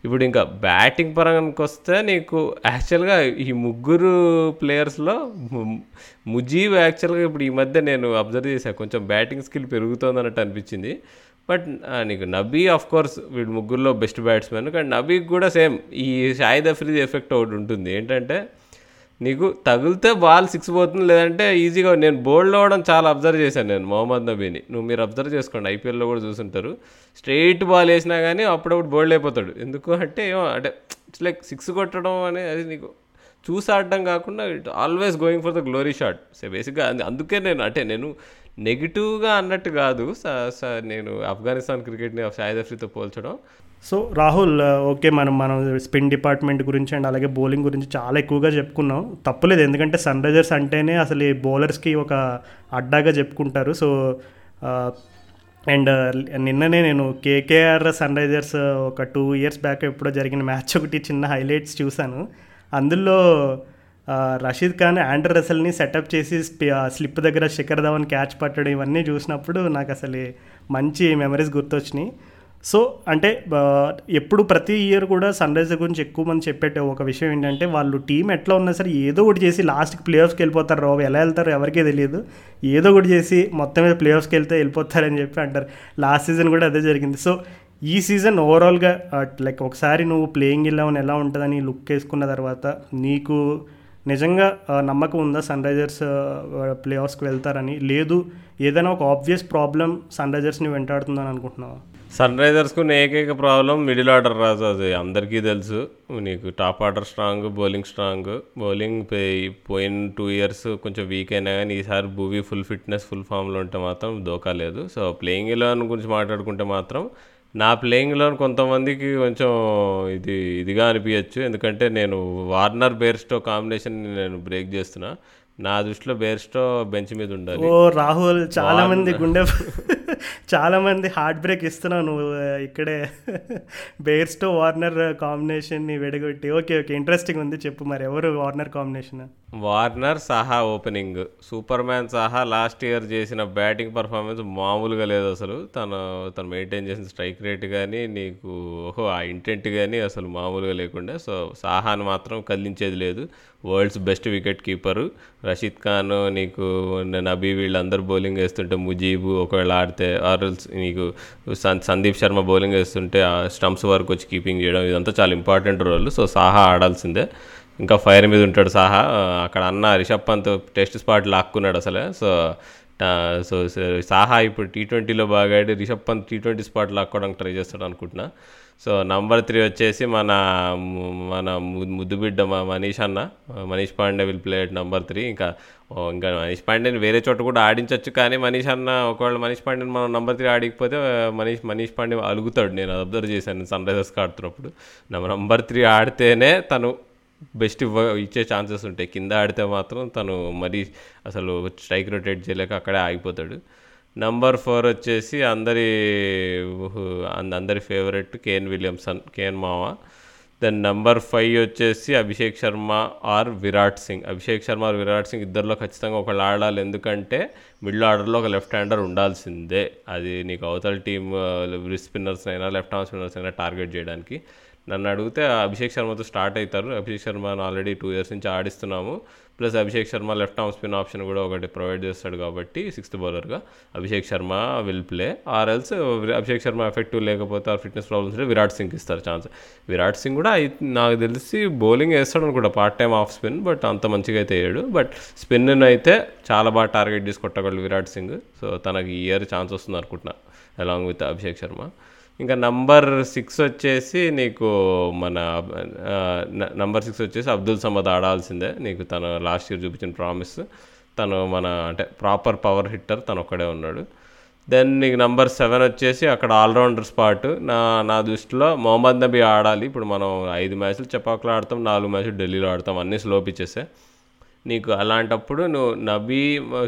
[SPEAKER 1] ఇప్పుడు ఇంకా బ్యాటింగ్ పరంగానికి వస్తే నీకు యాక్చువల్గా ఈ ముగ్గురు ప్లేయర్స్లో ముజీబ్ యాక్చువల్గా ఇప్పుడు ఈ మధ్య నేను అబ్జర్వ్ చేశాను కొంచెం బ్యాటింగ్ స్కిల్ పెరుగుతుంది అన్నట్టు అనిపించింది. బట్ నీకు నబీ ఆఫ్ కోర్స్ వీడు ముగ్గురులో బెస్ట్ బ్యాట్స్మెన్ కానీ నబీకి కూడా సేమ్ ఈ షాయిద్ అఫ్రీది ఎఫెక్ట్ ఒకటి ఉంటుంది. ఏంటంటే నీకు తగిలితే బాల్ సిక్స్ పోతుంది లేదంటే ఈజీగా నేను బోల్డ్ అవ్వడం చాలా అబ్జర్వ్ చేశాను నేను మొహమ్మద్ నబీని. నువ్వు మీరు అబ్జర్వ్ చేసుకోండి ఐపీఎల్లో కూడా చూసుంటారు. స్ట్రైట్ బాల్ వేసినా కానీ అప్పుడప్పుడు బోల్డ్ అయిపోతాడు. ఎందుకు అంటే ఏమో అంటే ఇట్స్ లైక్ సిక్స్ కొట్టడం అనేది అది నీకు చూసి ఆడడం కాకుండా it always going for the glory shot so బేసిక్గా అందుకే నేను అంటే నేను నెగిటివ్గా అన్నట్టు కాదు. నేను ఆఫ్ఘనిస్తాన్ క్రికెట్ని షాహిద్ అఫ్రీతో పోల్చడం.
[SPEAKER 2] సో రాహుల్ ఓకే మనం మనం స్పిన్ డిపార్ట్మెంట్ గురించి అండ్ అలాగే బౌలింగ్ గురించి చాలా ఎక్కువగా చెప్పుకున్నాం. తప్పులేదు. ఎందుకంటే సన్ రైజర్స్ అంటేనే అసలు ఈ బౌలర్స్కి ఒక అడ్డాగా చెప్పుకుంటారు. సో అండ్ నిన్ననే నేను కేకేఆర్ సన్ రైజర్స్ ఒక టూ ఇయర్స్ బ్యాక్ ఎప్పుడో జరిగిన మ్యాచ్ ఒకటి చిన్న హైలైట్స్ చూశాను. అందులో రషీద్ ఖాన్ ఆండ్ర రసల్ని సెటప్ చేసి స్లిప్ దగ్గర శిఖర్ ధవన్ క్యాచ్ పట్టడం ఇవన్నీ చూసినప్పుడు నాకు అసలు మంచి మెమరీస్ గుర్తొచ్చినాయి. సో అంటే ఎప్పుడు ప్రతి ఇయర్ కూడా సన్ రైజర్ గురించి ఎక్కువ మంది చెప్పేట ఒక విషయం ఏంటంటే వాళ్ళు టీం ఎట్లా ఉన్నా సరే ఏదో ఒకటి చేసి లాస్ట్కి ప్లే ఆఫ్స్కి వెళ్ళిపోతారు రావు. ఎలా వెళ్తారో ఎవరికీ తెలియదు. ఏదో ఒకటి చేసి మొత్తం మీద ప్లే ఆఫ్స్కి వెళ్తే వెళ్ళిపోతారని చెప్పి అంటారు. లాస్ట్ సీజన్ కూడా అదే జరిగింది. సో ఈ సీజన్ ఓవరాల్గా లైక్ ఒకసారి నువ్వు ప్లేయింగ్ ఎలెవన్ ఎలా ఉంటుందని లుక్ వేసుకున్న తర్వాత నీకు నిజంగా నమ్మకం ఉందా సన్ రైజర్స్ ప్లే ఆఫ్స్కి వెళ్తారని? లేదు. ఏదైనా ఒక ఆబ్వియస్ ప్రాబ్లం సన్ రైజర్స్ని వెంటాడుతుందని అనుకుంటున్నావా?
[SPEAKER 1] సన్ రైజర్స్కు ఏకైక ప్రాబ్లం మిడిల్ ఆర్డర్ రాజు అది అందరికీ తెలుసు. నీకు top order strong bowling strong bowling పోయిన టూ ఇయర్స్ కొంచెం వీక్ అయినా కానీ ఈసారి భూవీ ఫుల్ ఫిట్నెస్ ఫుల్ ఫామ్లో ఉంటే మాత్రం దోకా లేదు. సో ప్లేయింగ్ ఎలెవన్ గురించి మాట్లాడుకుంటే మాత్రం నా ప్లేయింగ్లో కొంతమందికి కొంచెం ఇది ఇదిగా అనిపించచ్చు ఎందుకంటే నేను వార్నర్ బేర్స్టో కాంబినేషన్ నేను బ్రేక్ చేస్తున్నా. నా దృష్టిలో బేర్స్టో బెంచ్ మీద ఉండాలి.
[SPEAKER 2] ఓ రాహుల్ చాలా మంది గుండె చాలా మంది హార్ట్ బ్రేక్ ఇస్తున్నావు నువ్వు ఇక్కడే. బేర్స్తో వార్నర్ కాంబినేషన్ని వెడగొట్టి. ఓకే ఓకే ఇంట్రెస్టింగ్ ఉంది చెప్పు మరి ఎవరు Warner combination?
[SPEAKER 1] Warner Saha opening. Super man Saha last year చేసిన బ్యాటింగ్ పర్ఫార్మెన్స్ మామూలుగా లేదు అసలు. తను తను మెయింటైన్ చేసిన స్ట్రైక్ రేట్ కానీ నీకు ఓహో ఆ ఇంటెంట్ కానీ అసలు మామూలుగా లేకుండా సో సాహాని మాత్రం కదిలించేది లేదు. World's best wicket keeper. Rashid Khan నీకు నబీ వీళ్ళందరూ బౌలింగ్ వేస్తుంటే ముజీబు ఒకవేళ ఆడితే ఆర్ఎల్స్ నీకు సన్ సందీప్ శర్మ బౌలింగ్ వేస్తుంటే ఆ స్టంప్స్ వరకు వచ్చి కీపింగ్ చేయడం ఇదంతా చాలా ఇంపార్టెంట్ రోల్. సో సాహా ఆడాల్సిందే. ఇంకా ఫైర్ మీద ఉంటాడు సాహా. అక్కడ అన్న రిషబ్ పంత్ టెస్ట్ స్పాట్ లాక్కున్నాడు అసలే. సో సో సో సాహా ఇప్పుడు టీ ట్వంటీలో బాగా ఆడి Rishabh Pant T twenty spot లాక్కోవడానికి try చేస్తాడు అనుకుంటున్నా. సో నంబర్ త్రీ వచ్చేసి మన మన ముద్దుబిడ్డ ముద్దు బిడ్డ మనీష్ అన్న. Manish Pandey will play at number three. ఇంకా ఇంకా మనీష్ పాండేని వేరే చోట కూడా ఆడించవచ్చు కానీ మనీష్ అన్న ఒకవేళ మనీష్ పాండేని మనం నంబర్ త్రీ ఆడికపోతే మనీష్ మనీష్ పాండే అలుగుతాడు. నేను అబ్జర్వ్ చేశాను సన్ రైజర్స్కి ఆడుతున్నప్పుడు. నంబర్ త్రీ ఆడితేనే తను బెస్ట్ ఇవ్వ ఇచ్చే ఛాన్సెస్ ఉంటాయి. కింద ఆడితే మాత్రం తను మరీ అసలు స్ట్రైక్ రొటేట్ చేయలేక అక్కడే ఆగిపోతాడు. నంబర్ ఫోర్ వచ్చేసి అందరి అందరి ఫేవరెట్ కేన్ విలియమ్సన్ కేన్ మావా దెన్ నంబర్ ఫైవ్ వచ్చేసి అభిషేక్ శర్మ ఆర్ విరాట్ సింగ్. అభిషేక్ శర్మ ఆర్ విరాట్ సింగ్ ఇద్దరిలో ఖచ్చితంగా ఒకళ్ళు ఆడాలి. ఎందుకంటే మిడిల్ ఆర్డర్లో ఒక లెఫ్ట్ హ్యాండర్ ఉండాల్సిందే. అది నీకు అవతల టీమ్ స్పిన్నర్స్ అయినా లెఫ్ట్ ఆర్మ్ స్పిన్నర్స్ అయినా టార్గెట్ చేయడానికి. నన్ను అడిగితే అభిషేక్ శర్మతో స్టార్ట్ అవుతారు. అభిషేక్ శర్మను ఆల్రెడీ టూ ఇయర్స్ నుంచి ఆడిస్తున్నాము. Plus Abhishek Sharma left arm spin option కూడా ఒకటి ప్రొవైడ్ చేస్తాడు కాబట్టి sixth బౌలర్గా Abhishek Sharma will play or else Abhishek Sharma effective లేకపోతే ఆ ఫిట్నెస్ ప్రాబ్లమ్స్ ఉంటే విరాట్ సింగ్ ఇస్తారు ఛాన్స్ విరాట్ సింగ్ కూడా ఐ- నాకు తెలిసి బౌలింగ్ వేస్తాడు అనుకుంటా part time off spin but అంత మంచిగా అయితే వేయడు. బట్ స్పిన్ అయితే చాలా బాగా టార్గెట్ చేసి కొట్టగలడు విరాట్ సింగ్. సో తనకి ఈ ఇయర్ ఛాన్స్ వస్తుంది అనుకుంటున్నా అలాంగ్ విత్ అభిషేక్ శర్మ. ఇంకా నంబర్ సిక్స్ వచ్చేసి నీకు మన నంబర్ సిక్స్ వచ్చేసి అబ్దుల్ సమద్ ఆడాల్సిందే. నీకు తను లాస్ట్ ఇయర్ చూపించిన ప్రామిస్. తను మన అంటే ప్రాపర్ పవర్ హిట్టర్ తను ఒక్కడే ఉన్నాడు. దెన్ నీకు నంబర్ సెవెన్ వచ్చేసి అక్కడ ఆల్రౌండర్ స్పాట్. నా నా దృష్టిలో మొహమ్మద్ నబీ ఆడాలి. ఇప్పుడు మనం ఐదు మ్యాచ్లు చపాకులు ఆడతాం నాలుగు మ్యాచ్లు ఢిల్లీలో ఆడతాం అన్నీ స్లో పిచ్చేసే. నీకు అలాంటప్పుడు నువ్వు Nabi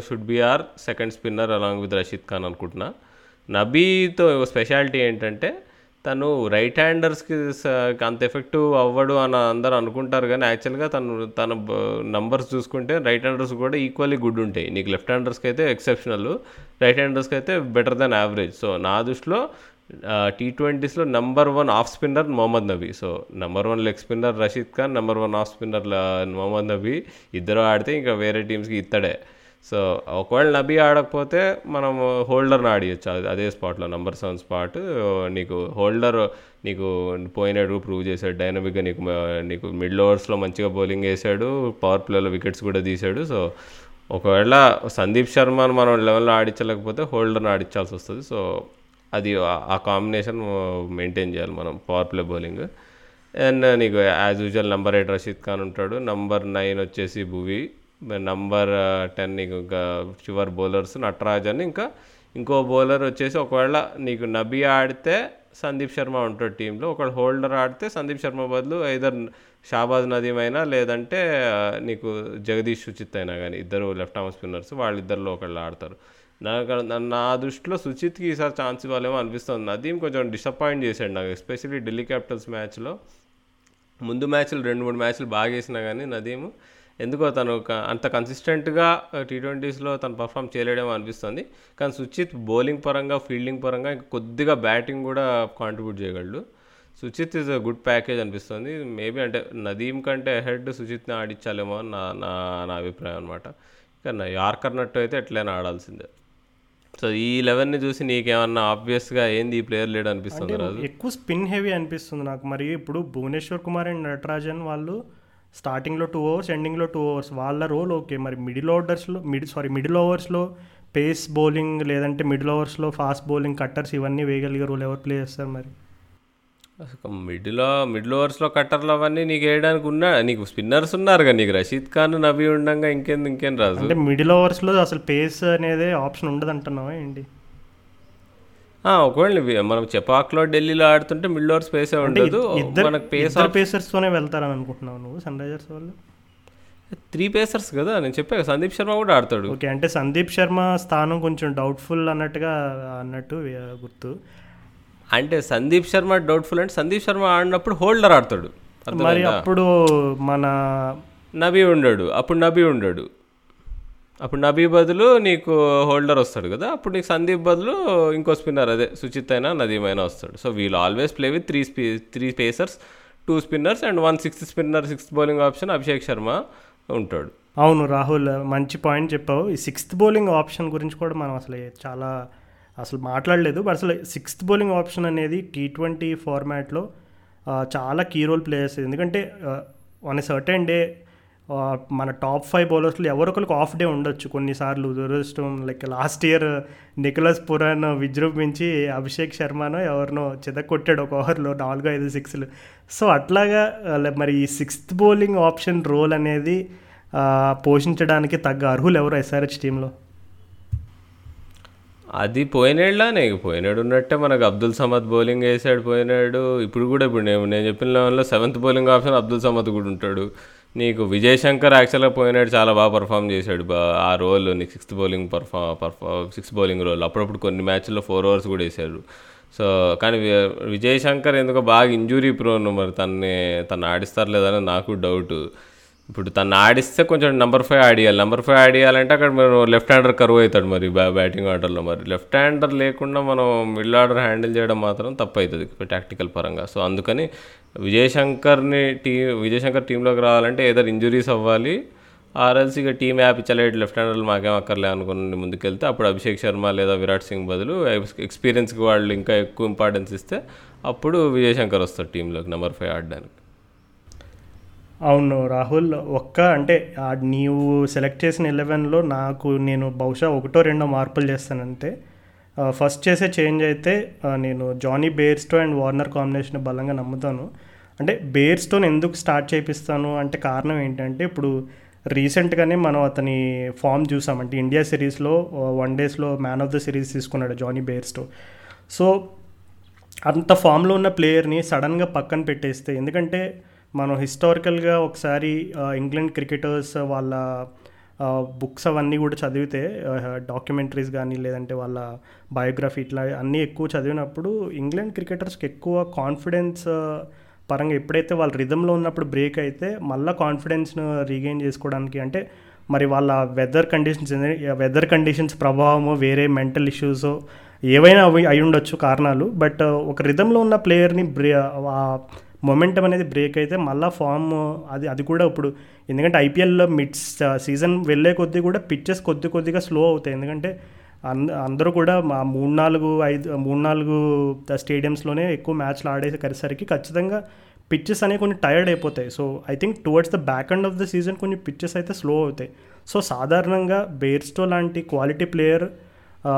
[SPEAKER 1] should be our second spinner along with Rashid Khan అనుకుంటున్నా. నబీతో స్పెషాలిటీ ఏంటంటే తను రైట్ హ్యాండర్స్కి అంత ఎఫెక్టివ్ అవ్వడు అని అందరూ అనుకుంటారు కానీ యాక్చువల్గా తను తన నంబర్స్ చూసుకుంటే రైట్ హ్యాండర్స్ కూడా ఈక్వల్లీ గుడ్ ఉంటాయి. నీకు లెఫ్ట్ హ్యాండర్స్కి అయితే ఎక్సెప్షనల్ రైట్ హ్యాండర్స్కి అయితే బెటర్ దెన్ యావరేజ్ సో నా దృష్టిలో T ట్వంటీస్లో number one off spinner Mohammad Nabi so number one leg spinner Rashid Khan number one off spinner Mohammad Nabi ఇద్దరు ఆడితే ఇంకా వేరే టీమ్స్కి ఇత్తడే. సో ఒకవేళ నబీ ఆడకపోతే మనం హోల్డర్ని ఆడియచ్చు. అది అదే స్పాట్లో నెంబర్ సెవెన్ స్పాట్. నీకు హోల్డర్ నీకు పోయినాడు ప్రూవ్ చేశాడు. డైనమిక్గా నీకు నీకు మిడిల్ ఓవర్స్లో మంచిగా బౌలింగ్ వేసాడు పవర్ ప్లేలో వికెట్స్ కూడా తీశాడు. సో ఒకవేళ సందీప్ శర్మను మనం లెవెల్లో ఆడించలేకపోతే హోల్డర్ని ఆడించాల్సి వస్తుంది. సో అది ఆ- కాంబినేషన్ మెయింటైన్ చేయాలి మనం పవర్ ప్లే బౌలింగ్. అండ్ నీకు as usual number eight Rashid Khan ఉంటాడు. నెంబర్ నైన్ వచ్చేసి భువి. నంబర్ టెన్ నీకు ఇంకా చివరి బౌలర్స్ నటరాజ్ అని ఇంకా ఇంకో బౌలర్ వచ్చేసి ఒకవేళ నీకు నబీ ఆడితే సందీప్ శర్మ ఉంటాడు టీంలో ఒకవేళ హోల్డర్ ఆడితే సందీప్ శర్మ బదులు ఐదర్ షాబాజ్ నదీం అయినా లేదంటే నీకు జగదీష్ సుచిత్ అయినా కానీ ఇద్దరు లెఫ్ట్ ఆర్మ్ స్పిన్నర్స్ వాళ్ళిద్దరిలో ఒకళ్ళు ఆడతారు. నాకు నా- నా దృష్టిలో సుచిత్కి ఈసారి ఛాన్స్ ఇవ్వాలేమో అనిపిస్తుంది. నదీం కొంచెం డిసప్పాయింట్ చేశాడు నాకు ఎస్పెషల్లీ ఢిల్లీ క్యాపిటల్స్ మ్యాచ్లో. ముందు మ్యాచ్లు రెండు మూడు మ్యాచ్లు బాగా వేసినా కానీ నదీము ఎందుకో తను అంత కన్సిస్టెంట్గా టీ ట్వంటీస్లో తను పర్ఫామ్ చేయలేడేమో అనిపిస్తుంది. కానీ సుచిత్ బౌలింగ్ పరంగా ఫీల్డింగ్ పరంగా ఇంకా కొద్దిగా బ్యాటింగ్ కూడా కాంట్రిబ్యూట్ చేయగలడు. Suchith is a good package అనిపిస్తుంది. మేబీ అంటే నదీం కంటే హెడ్ సుచిత్ని ఆడించాలేమో అని నా నా నా అభిప్రాయం అనమాట ఇక నా యార్కర్ నట్టు అయితే ఎట్లయినా ఆడాల్సిందే. సో ఈ లెవెన్ని చూసి నీకేమన్నా ఆబ్వియస్గా ఏంది ఈ ప్లేయర్ లేడు అనిపిస్తుంది
[SPEAKER 2] ఎక్కువ స్పిన్ హెవీ అనిపిస్తుంది నాకు. మరి ఇప్పుడు భువనేశ్వర్ కుమార్ అండ్ నటరాజన్ వాళ్ళు స్టార్టింగ్లో టూ అవర్స్ ఎండింగ్లో టూ అవర్స్ వాళ్ళ రోల్ ఓకే మరి మిడిల్ ఆర్డర్స్లో మిడ్ సారీ మిడిల్ ఓవర్స్లో పేస్ బౌలింగ్ లేదంటే మిడిల్ ఓవర్స్లో ఫాస్ట్ బౌలింగ్ కట్టర్స్ ఇవన్నీ వేయగలిగే రోల్ ఎవరు ప్లే చేస్తారు మరి?
[SPEAKER 1] అసలు మిడిల్ మిడిల్ ఓవర్స్లో కట్టర్లు అవన్నీ నీకు వేయడానికి ఉన్నా నీకు స్పిన్నర్స్ ఉన్నారు కదా నీకు రషీద్ ఖాన్ నబీ ఉండంగా ఇంకేం ఇంకేం రాజు
[SPEAKER 2] అంటే మిడిల్ ఓవర్స్లో అసలు పేస్ అనేది ఆప్షన్ ఉండదు అంటున్నావా ఏంటి?
[SPEAKER 1] ఒకవేళ మనం చెపాక్లో ఢిల్లీలో ఆడుతుంటే మిడిల్ ఓవర్స్ పేసే ఉండదు. మనకు పేస్
[SPEAKER 2] పేసర్స్తోనే వెళ్తారని అనుకుంటున్నావు నువ్వు సన్ రైజర్స్ వాళ్ళు?
[SPEAKER 1] త్రీ పేసర్స్ కదా నేను చెప్పా సందీప్ శర్మ కూడా ఆడతాడు.
[SPEAKER 2] ఓకే అంటే సందీప్ శర్మ స్థానం కొంచెం డౌట్ఫుల్ అన్నట్టుగా అన్నట్టు గుర్తు.
[SPEAKER 1] అంటే సందీప్ శర్మ డౌట్ఫుల్ అంటే సందీప్ శర్మ ఆడినప్పుడు హోల్డర్ ఆడతాడు.
[SPEAKER 2] మరి? అప్పుడు మన
[SPEAKER 1] నబీ ఉండడు అప్పుడు నబీ ఉండడు. అప్పుడు నబీ బదులు నీకు హోల్డర్ వస్తాడు కదా అప్పుడు నీకు సందీప్ బదులు ఇంకో స్పిన్నర్ అదే సుచిత్ అయినా నదీమ్ అయినా వస్తాడు. So we'll always play with three spi three pacers two spinners and one sixth spinner sixth bowling option Abhishek Sharma ఉంటాడు.
[SPEAKER 2] అవును రాహుల్ మంచి పాయింట్ చెప్పావు. ఈ సిక్స్త్ బౌలింగ్ ఆప్షన్ గురించి కూడా మనం అసలు చాలా అసలు మాట్లాడలేదు బట్ అసలు సిక్స్త్ బౌలింగ్ ఆప్షన్ అనేది టీ ట్వంటీ ఫార్మాట్లో చాలా కీ రోల్ ప్లే చేస్తుంది ఎందుకంటే వన్ సర్టెన్ డే మన టాప్ ఫైవ్ బౌలర్స్లో ఎవరొకరికి ఆఫ్ డే ఉండొచ్చు. కొన్నిసార్లు దురదృష్టం like last year Nicholas Pooran విజృంభించి అభిషేక్ శర్మను ఎవరినో చెదకొట్టాడు ఒక ఓవర్లో నాలుగు ఐదు సిక్స్లు సో అట్లాగా మరి ఈ సిక్స్త్ బౌలింగ్ ఆప్షన్ రోల్ అనేది పోషించడానికి తగ్గ అర్హులు ఎవరు ఎస్ఆర్హెచ్ టీంలో
[SPEAKER 1] అది పోయినేళ్ళనే పోయినాడు ఉన్నట్టే మనకు అబ్దుల్ సమద్ బౌలింగ్ వేసాడు పోయినాడు. ఇప్పుడు కూడా ఇప్పుడు నేను నేను చెప్పిన లెవెన్లో seventh bowling option Abdul Samad కూడా ఉంటాడు. నీకు విజయ్ శంకర్ యాక్చువల్గా పోయినాడు చాలా బాగా పర్ఫామ్ చేశాడు. ఆ రోల్ నీకు sixth bowling perf perf sixth bowling role. అప్పుడప్పుడు కొన్ని మ్యాచ్ల్లో ఫోర్ ఓవర్స్ కూడా వేసాడు సో కానీ విజయ్ శంకర్ ఎందుకో బాగా ఇంజూరీ ప్రోన్ మరి తన్ని తను ఆడిస్తారు లేదని నాకు డౌట్ ఇప్పుడు తను ఆడిస్తే కొంచెం నెంబర్ ఫైవ్ ఆడియాలి. నెంబర్ ఫైవ్ ఆడియాలంటే అక్కడ మనం లెఫ్ట్ హ్యాండర్ కరువు అవుతాడు మరి బ్యా బ్యాటింగ్ ఆర్డర్లో మరి. లెఫ్ట్ హ్యాండర్ లేకుండా మనం మిడిల్ ఆర్డర్ హ్యాండిల్ చేయడం మాత్రం తప్పు అవుతుంది. టాక్టికల్ పరంగా. సో అందుకని విజయశంకర్ని టీ విజయశంకర్ టీంలోకి రావాలంటే ఏదో ఇంజురీస్ అవ్వాలి. ఆర్ఎల్సీ ఇక టీం యాప్ ఇచ్చలేదు లెఫ్ట్ హ్యాండర్లు మాకేం అక్కర్లే అనుకుని ముందుకెళ్తే అప్పుడు అభిషేక్ శర్మ లేదా విరాట్ సింగ్ బదులు ఎక్స్పీరియన్స్కి వాళ్ళు ఇంకా ఎక్కువ ఇంపార్టెన్స్ ఇస్తే అప్పుడు విజయశంకర్ వస్తాడు టీంలోకి నెంబర్ ఫైవ్ ఆడడానికి.
[SPEAKER 2] అవును రాహుల్ ఒక్క అంటే నీవు సెలెక్ట్ చేసిన ఎలెవెన్లో నాకు నేను బహుశా ఒకటో రెండో మార్పులు చేస్తానంతే. ఆ, ఫస్ట్ చేసే చేంజ్ అయితే నేను Jonny Bairstow and Warner combination బలంగా నమ్ముతాను. అంటే బేర్స్టోన్ ఎందుకు స్టార్ట్ చేపిస్తాను అంటే కారణం ఏంటంటే ఇప్పుడు రీసెంట్గానే మనం అతని ఫామ్ చూసాం. అంటే ఇండియా సిరీస్లో వన్ డేస్లో మ్యాన్ ఆఫ్ ద సిరీస్ తీసుకున్నాడు జానీ బేర్స్టో సో అంత ఫామ్లో ఉన్న ప్లేయర్ని సడన్గా పక్కన పెట్టేస్తే ఎందుకంటే మనం హిస్టారికల్గా ఒకసారి ఇంగ్లాండ్ క్రికెటర్స్ వాళ్ళ బుక్స్ అవన్నీ కూడా చదివితే డాక్యుమెంటరీస్ కానీ లేదంటే వాళ్ళ బయోగ్రఫీ ఇట్లా అన్నీ ఎక్కువ చదివినప్పుడు ఇంగ్లాండ్ క్రికెటర్స్కి ఎక్కువ కాన్ఫిడెన్స్ పరంగా ఎప్పుడైతే వాళ్ళ రిధంలో ఉన్నప్పుడు బ్రేక్ అయితే మళ్ళీ కాన్ఫిడెన్స్ను రీగెయిన్ చేసుకోవడానికి అంటే మరి వాళ్ళ వెదర్ కండిషన్స్ వెదర్ కండిషన్స్ ప్రభావము వేరే మెంటల్ ఇష్యూస్ ఏవైనా అవి అయి ఉండొచ్చు కారణాలు. బట్ ఒక రిధంలో ఉన్న ప్లేయర్ని బ్రే మొమెంటం అనేది బ్రేక్ అయితే మళ్ళీ ఫామ్ అది అది కూడా ఇప్పుడు ఎందుకంటే ఐపీఎల్లో మిడ్ సీజన్ వెళ్ళే కొద్దీ కూడా పిచ్చెస్ కొద్ది కొద్దిగా స్లో అవుతాయి. ఎందుకంటే అంద అందరూ కూడా మా మూడు నాలుగు ఐదు మూడు నాలుగు స్టేడియంస్లోనే ఎక్కువ మ్యాచ్లు ఆడేసరికి ఖచ్చితంగా పిచ్చెస్ అనేవి కొన్ని టైర్డ్ అయిపోతాయి. So I think towards the back end of the season కొన్ని పిచ్చెస్ అయితే స్లో అవుతాయి. సో సాధారణంగా బేర్స్టో లాంటి క్వాలిటీ ప్లేయర్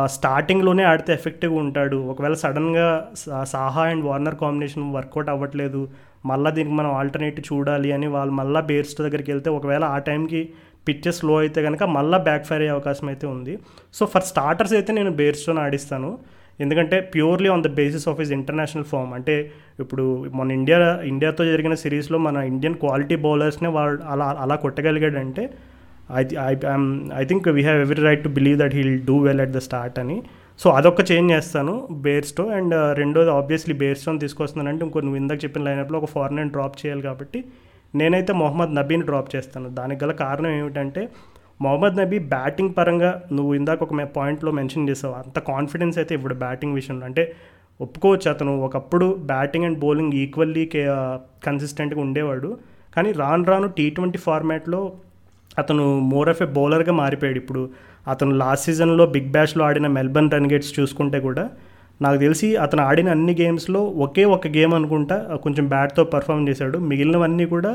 [SPEAKER 2] స్టార్టింగ్లోనే ఆడితే ఎఫెక్టివ్గా ఉంటాడు. ఒకవేళ సడన్గా సా- Saha and Warner combination work out అవ్వట్లేదు మళ్ళీ దీనికి మనం ఆల్టర్నేటివ్ చూడాలి అని వాళ్ళు మళ్ళీ బేర్స్ట్ దగ్గరికి వెళ్తే ఒకవేళ ఆ టైంకి పిచ్చెస్ స్లో అయితే కనుక మళ్ళీ బ్యాక్ ఫైర్ అయ్యే అవకాశం అయితే ఉంది. సో ఫర్ స్టార్టర్స్ అయితే నేను బేర్స్టోని ఆడిస్తాను. ఎందుకంటే purely on the basis of his international form అంటే ఇప్పుడు మన ఇండియా ఇండియాతో జరిగిన సిరీస్లో మన ఇండియన్ క్వాలిటీ బౌలర్స్నే వాళ్ళు అలా అలా కొట్టగలిగాడంటే I I I think we have every right to believe that he'll do well at the start అని. సో అదొక చేంజ్ చేస్తాను బేర్స్టో అండ్ uh, రెండోది ఆబ్వియస్లీ బేర్స్టోని తీసుకొస్తున్నానంటే ఇంకో నువ్వు ఇందాక చెప్పిన లైనప్లో ఒక ఫారెన్ డ్రాప్ చేయాలి కాబట్టి నేనైతే మొహమ్మద్ నబీని డ్రాప్ చేస్తాను. దానికి గల కారణం ఏమిటంటే మొహమ్మద్ నబీ బ్యాటింగ్ పరంగా నువ్వు ఇందాక ఒక పాయింట్లో మెన్షన్ చేసావు. అంత కాన్ఫిడెన్స్ అయితే ఇప్పుడు బ్యాటింగ్ విషయంలో. అంటే ఒప్పుకోవచ్చు అతను. ఒకప్పుడు బ్యాటింగ్ అండ్ బౌలింగ్ ఈక్వల్లీ కన్సిస్టెంట్గా ఉండేవాడు. కానీ రాను రాను టీ ట్వంటీ ఫార్మాట్లో అతను మోర్ ఆఫ్ ఏ బౌలర్గా మారిపోయాడు ఇప్పుడు. అతను లాస్ట్ సీజన్లో బిగ్ బ్యాష్లో ఆడిన మెల్బర్న్ రన్గేట్స్ చూసుకుంటే కూడా నాకు తెలిసి అతను ఆడిన అన్ని గేమ్స్లో ఒకే ఒక గేమ్ అనుకుంటా కొంచెం బ్యాట్తో పర్ఫామ్ చేశాడు. మిగిలినవన్నీ కూడా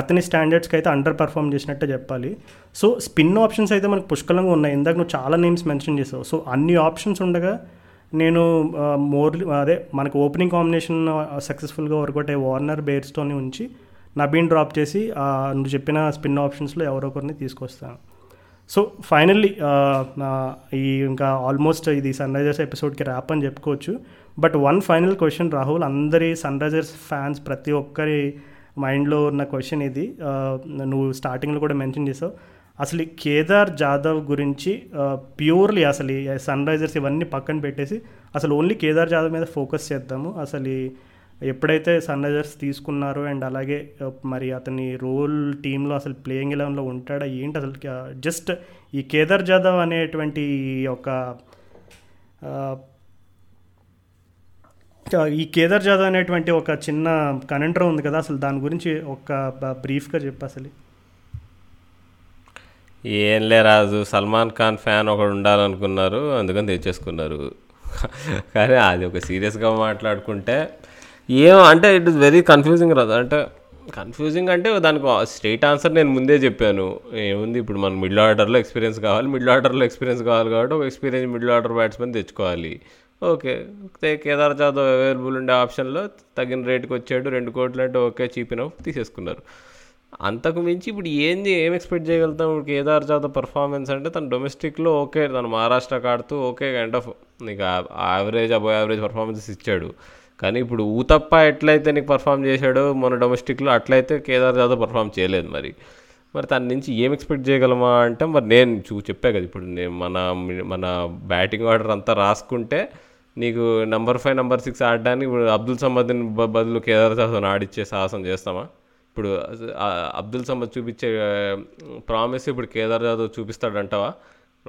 [SPEAKER 2] అతని స్టాండర్డ్స్కి అయితే అండర్ పర్ఫామ్ చేసినట్టే చెప్పాలి. సో స్పిన్ ఆప్షన్స్ అయితే మనకు పుష్కలంగా ఉన్నాయి. ఇందాక నువ్వు చాలా నేమ్స్ మెన్షన్ చేసావు. సో అన్ని ఆప్షన్స్ ఉండగా నేను uh, మోర్ అదే మనకు ఓపెనింగ్ కాంబినేషన్ సక్సెస్ఫుల్గా వర్కౌట్ అయ్యే వార్నర్ బేర్స్తోని ఉంచి నబీన్ డ్రాప్ చేసి నువ్వు చెప్పిన స్పిన్ ఆప్షన్స్లో ఎవరో ఒకరిని తీసుకొస్తాను. సో ఫైనల్లీ ఈ ఇంకా ఆల్మోస్ట్ ఇది సన్ రైజర్స్ ఎపిసోడ్కి ర్యాప్ అని చెప్పుకోవచ్చు. But one final question Rahul అందరి సన్ రైజర్స్ ఫ్యాన్స్ ప్రతి ఒక్కరి మైండ్లో ఉన్న క్వశ్చన్ ఇది. నువ్వు స్టార్టింగ్లో కూడా మెన్షన్ చేసావు. అసలు ఈ కేదార్ జాదవ్ గురించి ప్యూర్లీ అసలు ఈ సన్ రైజర్స్ ఇవన్నీ పక్కన పెట్టేసి అసలు ఓన్లీ కేదార్ జాదవ్ మీద ఫోకస్ చేద్దాము. అసలు ఎప్పుడైతే సన్ రైజర్స్ తీసుకున్నారో అండ్ అలాగే మరి అతని రోల్ టీంలో అసలు ప్లేయింగ్ ఎలెవెన్లో ఉంటాడా ఏంటి అసలు జస్ట్ ఈ కేదార్ జాదవ్ అనేటువంటి ఈ ఒక ఈ కేదార్ జాదవ్ అనేటువంటి ఒక చిన్న కనెంటర్ ఉంది కదా అసలు దాని గురించి ఒక బ్రీఫ్గా చెప్పు అసలు.
[SPEAKER 1] ఏం లే రాజు సల్మాన్ ఖాన్ ఫ్యాన్ ఒకడు ఉండాలనుకున్నారు అందుకని తెచ్చేసుకున్నారు. కానీ అది ఒక సీరియస్గా మాట్లాడుకుంటే ఏం అంటే ఇట్ ఇస్ వెరీ కన్ఫ్యూజింగ్ రాదు. అంటే కన్ఫ్యూజింగ్ అంటే దానికి స్ట్రేట్ ఆన్సర్ నేను ముందే చెప్పాను. ఏముంది ఇప్పుడు మనం మిడిల్ ఆర్డర్లో ఎక్స్పీరియన్స్ కావాలి. మిడిల్ ఆర్డర్లో ఎక్స్పీరియన్స్ కావాలి కాబట్టి ఒక ఎక్స్పీరియన్స్ మిడిల్ ఆర్డర్ బ్యాట్స్మెన్ తెచ్చుకోవాలి. ఓకే. కేదార్ జాదవ్ అవైలబుల్ ఉండే ఆప్షన్లో తగిన రేటుకి వచ్చాడు. రెండు కోట్లు అంటే ఓకే చీప్ ఇనఫ్ తీసేసుకున్నారు. అంతకు మించి ఇప్పుడు ఏంది ఏం ఎక్స్పెక్ట్ చేయగలుగుతాం? ఇప్పుడు కేదార్ జాదవ్ పర్ఫార్మెన్స్ అంటే తను డొమెస్టిక్లో ఓకే తను మహారాష్ట్ర ఆడుతూ ఓకే కైండ్ ఆఫ్ నీకు యావరేజ్ అబో యావరేజ్ పర్ఫార్మెన్సెస్ ఇచ్చాడు. కానీ ఇప్పుడు ఊతప్ప ఎట్లయితే నీకు పర్ఫామ్ చేశాడో మన డొమెస్టిక్లో అట్లయితే కేదార్ జాదవ్ పర్ఫామ్ చేయలేదు మరి. మరి తన నుంచి ఏం ఎక్స్పెక్ట్ చేయగలమా అంటే మరి నేను చూ చెప్పా కదా ఇప్పుడు నేను మన మన బ్యాటింగ్ ఆర్డర్ అంతా రాసుకుంటే నీకు నెంబర్ ఫైవ్ నెంబర్ సిక్స్ ఆడడానికి ఇప్పుడు అబ్దుల్ సమద్ని బదులు కేదార్ జాదవ్ని ఆడిచ్చే సాహసం చేస్తామా? ఇప్పుడు అబ్దుల్ సమద్ చూపించే ప్రామిస్ ఇప్పుడు కేదార్ జాదవ్ చూపిస్తాడంటావా?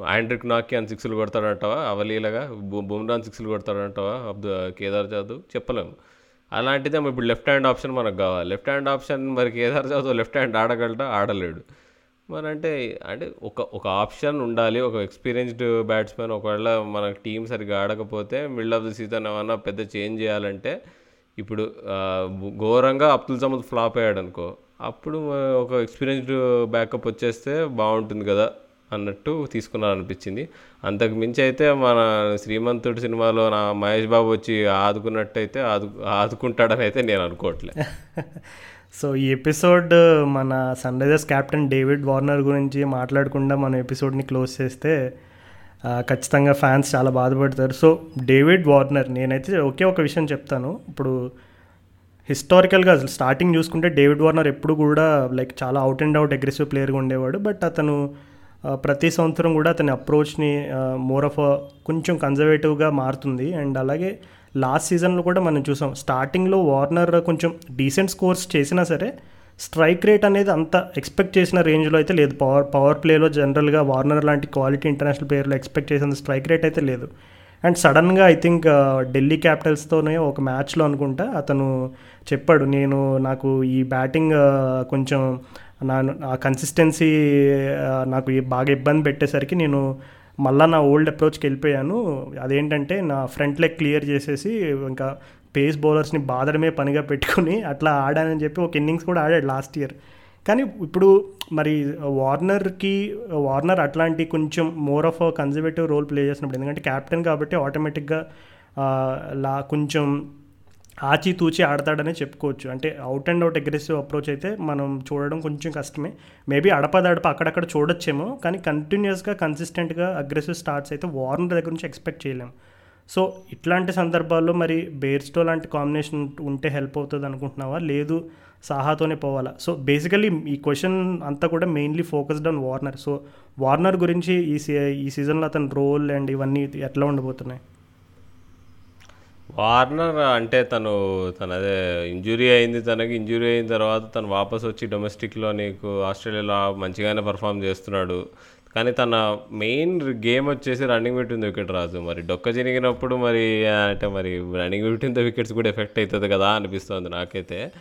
[SPEAKER 1] ఆండ్రిక్ నాకి అని సిక్స్లు కొడతాడంటావా? అవలీలగా బుమ్రాన్ సిక్స్లు కొడతాడంటావా? అబ్దు కేదార్ జాదవ్? చెప్పలేము. అలాంటిదే మరి ఇప్పుడు లెఫ్ట్ హ్యాండ్ ఆప్షన్ మనకు కావాలి. లెఫ్ట్ హ్యాండ్ ఆప్షన్ మరి కేదార్ జాదవ్ లెఫ్ట్ హ్యాండ్ ఆడగలడా? ఆడలేడు. మరి అంటే అంటే ఒక ఒక ఆప్షన్ ఉండాలి. ఒక ఎక్స్పీరియన్స్డ్ బ్యాట్స్మెన్ ఒకవేళ మన టీం సరిగ్గా ఆడకపోతే మిడిల్ ఆఫ్ ది సీజన్ ఏమన్నా పెద్ద చేంజ్ చేయాలంటే ఇప్పుడు ఘోరంగా అబ్దుల్ సమద్ ఫ్లాప్ అయ్యాడు అనుకో అప్పుడు ఒక ఎక్స్పీరియన్స్డ్ బ్యాకప్ వచ్చేస్తే బాగుంటుంది కదా. అన్నట్టు తీసుకున్నారనిపించింది. అంతకు మించి అయితే మన శ్రీమంతుడు సినిమాలో నా మహేష్ బాబు వచ్చి ఆదుకున్నట్టయితే ఆదు ఆదుకుంటాడని అయితే నేను అనుకోవట్లే.
[SPEAKER 2] సో ఈ ఎపిసోడ్ మన Sunrisers captain David Warner గురించి మాట్లాడకుండా మన ఎపిసోడ్ని క్లోజ్ చేస్తే ఖచ్చితంగా ఫ్యాన్స్ చాలా బాధపడతారు. సో డేవిడ్ వార్నర్ నేనైతే ఒకే ఒక విషయం చెప్తాను. ఇప్పుడు హిస్టారికల్గా అసలు స్టార్టింగ్ చూసుకుంటే డేవిడ్ వార్నర్ ఎప్పుడు కూడా లైక్ చాలా అవుట్ అండ్ అవుట్ అగ్రెసివ్ ప్లేయర్గా ఉండేవాడు. బట్ అతను ప్రతి సంవత్సరం కూడా అతని అప్రోచ్ని మోర్ ఆఫ్ కొంచెం కన్జర్వేటివ్గా మారుతుంది. అండ్ అలాగే లాస్ట్ సీజన్లో కూడా మనం చూసాం స్టార్టింగ్లో వార్నర్ కొంచెం డీసెంట్ స్కోర్స్ చేసినా సరే స్ట్రైక్ రేట్ అనేది అంత ఎక్స్పెక్ట్ చేసిన రేంజ్లో అయితే లేదు. పవర్ పవర్ ప్లేలో జనరల్గా వార్నర్ లాంటి క్వాలిటీ ఇంటర్నేషనల్ ప్లేయర్లో ఎక్స్పెక్ట్ చేసిన స్ట్రైక్ రేట్ అయితే లేదు. అండ్ సడన్గా ఐ థింక్ ఢిల్లీ క్యాపిటల్స్తోనే ఒక మ్యాచ్లో అనుకుంటా అతను చెప్పాడు నేను నాకు ఈ బ్యాటింగ్ కొంచెం నా ఆ కన్సిస్టెన్సీ నాకు బాగా ఇబ్బంది పెట్టేసరికి నేను మళ్ళీ నా ఓల్డ్ అప్రోచ్కి వెళ్ళిపోయాను. అదేంటంటే నా ఫ్రంట్ లెగ్ క్లియర్ చేసేసి ఇంకా పేస్ బౌలర్స్ని బాధడమే పనిగా పెట్టుకుని అట్లా ఆడానని చెప్పి ఒక ఇన్నింగ్స్ కూడా ఆడాడు లాస్ట్ ఇయర్ కానీ ఇప్పుడు మరి వార్నర్కి వార్నర్ అట్లాంటి కొంచెం more of conservative role play చేసినప్పుడు ఎందుకంటే క్యాప్టెన్ కాబట్టి ఆటోమేటిక్గా లా కొంచెం ఆచితూచి ఆడతాడనే చెప్పుకోవచ్చు. అంటే out and out aggressive approach అయితే మనం చూడడం కొంచెం కష్టమే. మేబీ అడపదడప అక్కడక్కడ చూడొచ్చేమో కానీ కంటిన్యూస్గా కన్సిస్టెంట్గా అగ్రెసివ్ స్టార్ట్స్ అయితే వార్నర్ దగ్గర నుంచి ఎక్స్పెక్ట్ చేయలేము సో ఇట్లాంటి సందర్భాల్లో మరి బేర్స్టో లాంటి కాంబినేషన్ ఉంటే హెల్ప్ అవుతుంది అనుకుంటున్నావా? లేదు సాహాతోనే పోవాలా? సో బేసికలీ ఈ క్వశ్చన్ అంతా కూడా mainly focused on Warner so Warner గురించి ఈ సీ ఈ సీజన్లో అతని రోల్ అండ్ ఇవన్నీ ఎట్లా ఉండబోతున్నాయి?
[SPEAKER 1] వార్నర్ అంటే తను తన అదే ఇంజురీ అయింది తనకి ఇంజురీ అయిన తర్వాత తను వాపస్ వచ్చి డొమెస్టిక్లో నీకు ఆస్ట్రేలియాలో మంచిగానే పర్ఫామ్ చేస్తున్నాడు. కానీ తన మెయిన్ గేమ్ వచ్చేసి రన్నింగ్ పెట్టింది వికెట్ రాదు మరి డొక్క చినిగినప్పుడు మరి అంటే మరి రన్నింగ్ పెట్టిన వికెట్స్ కూడా ఎఫెక్ట్ అవుతుంది కదా అనిపిస్తుంది నాకైతే.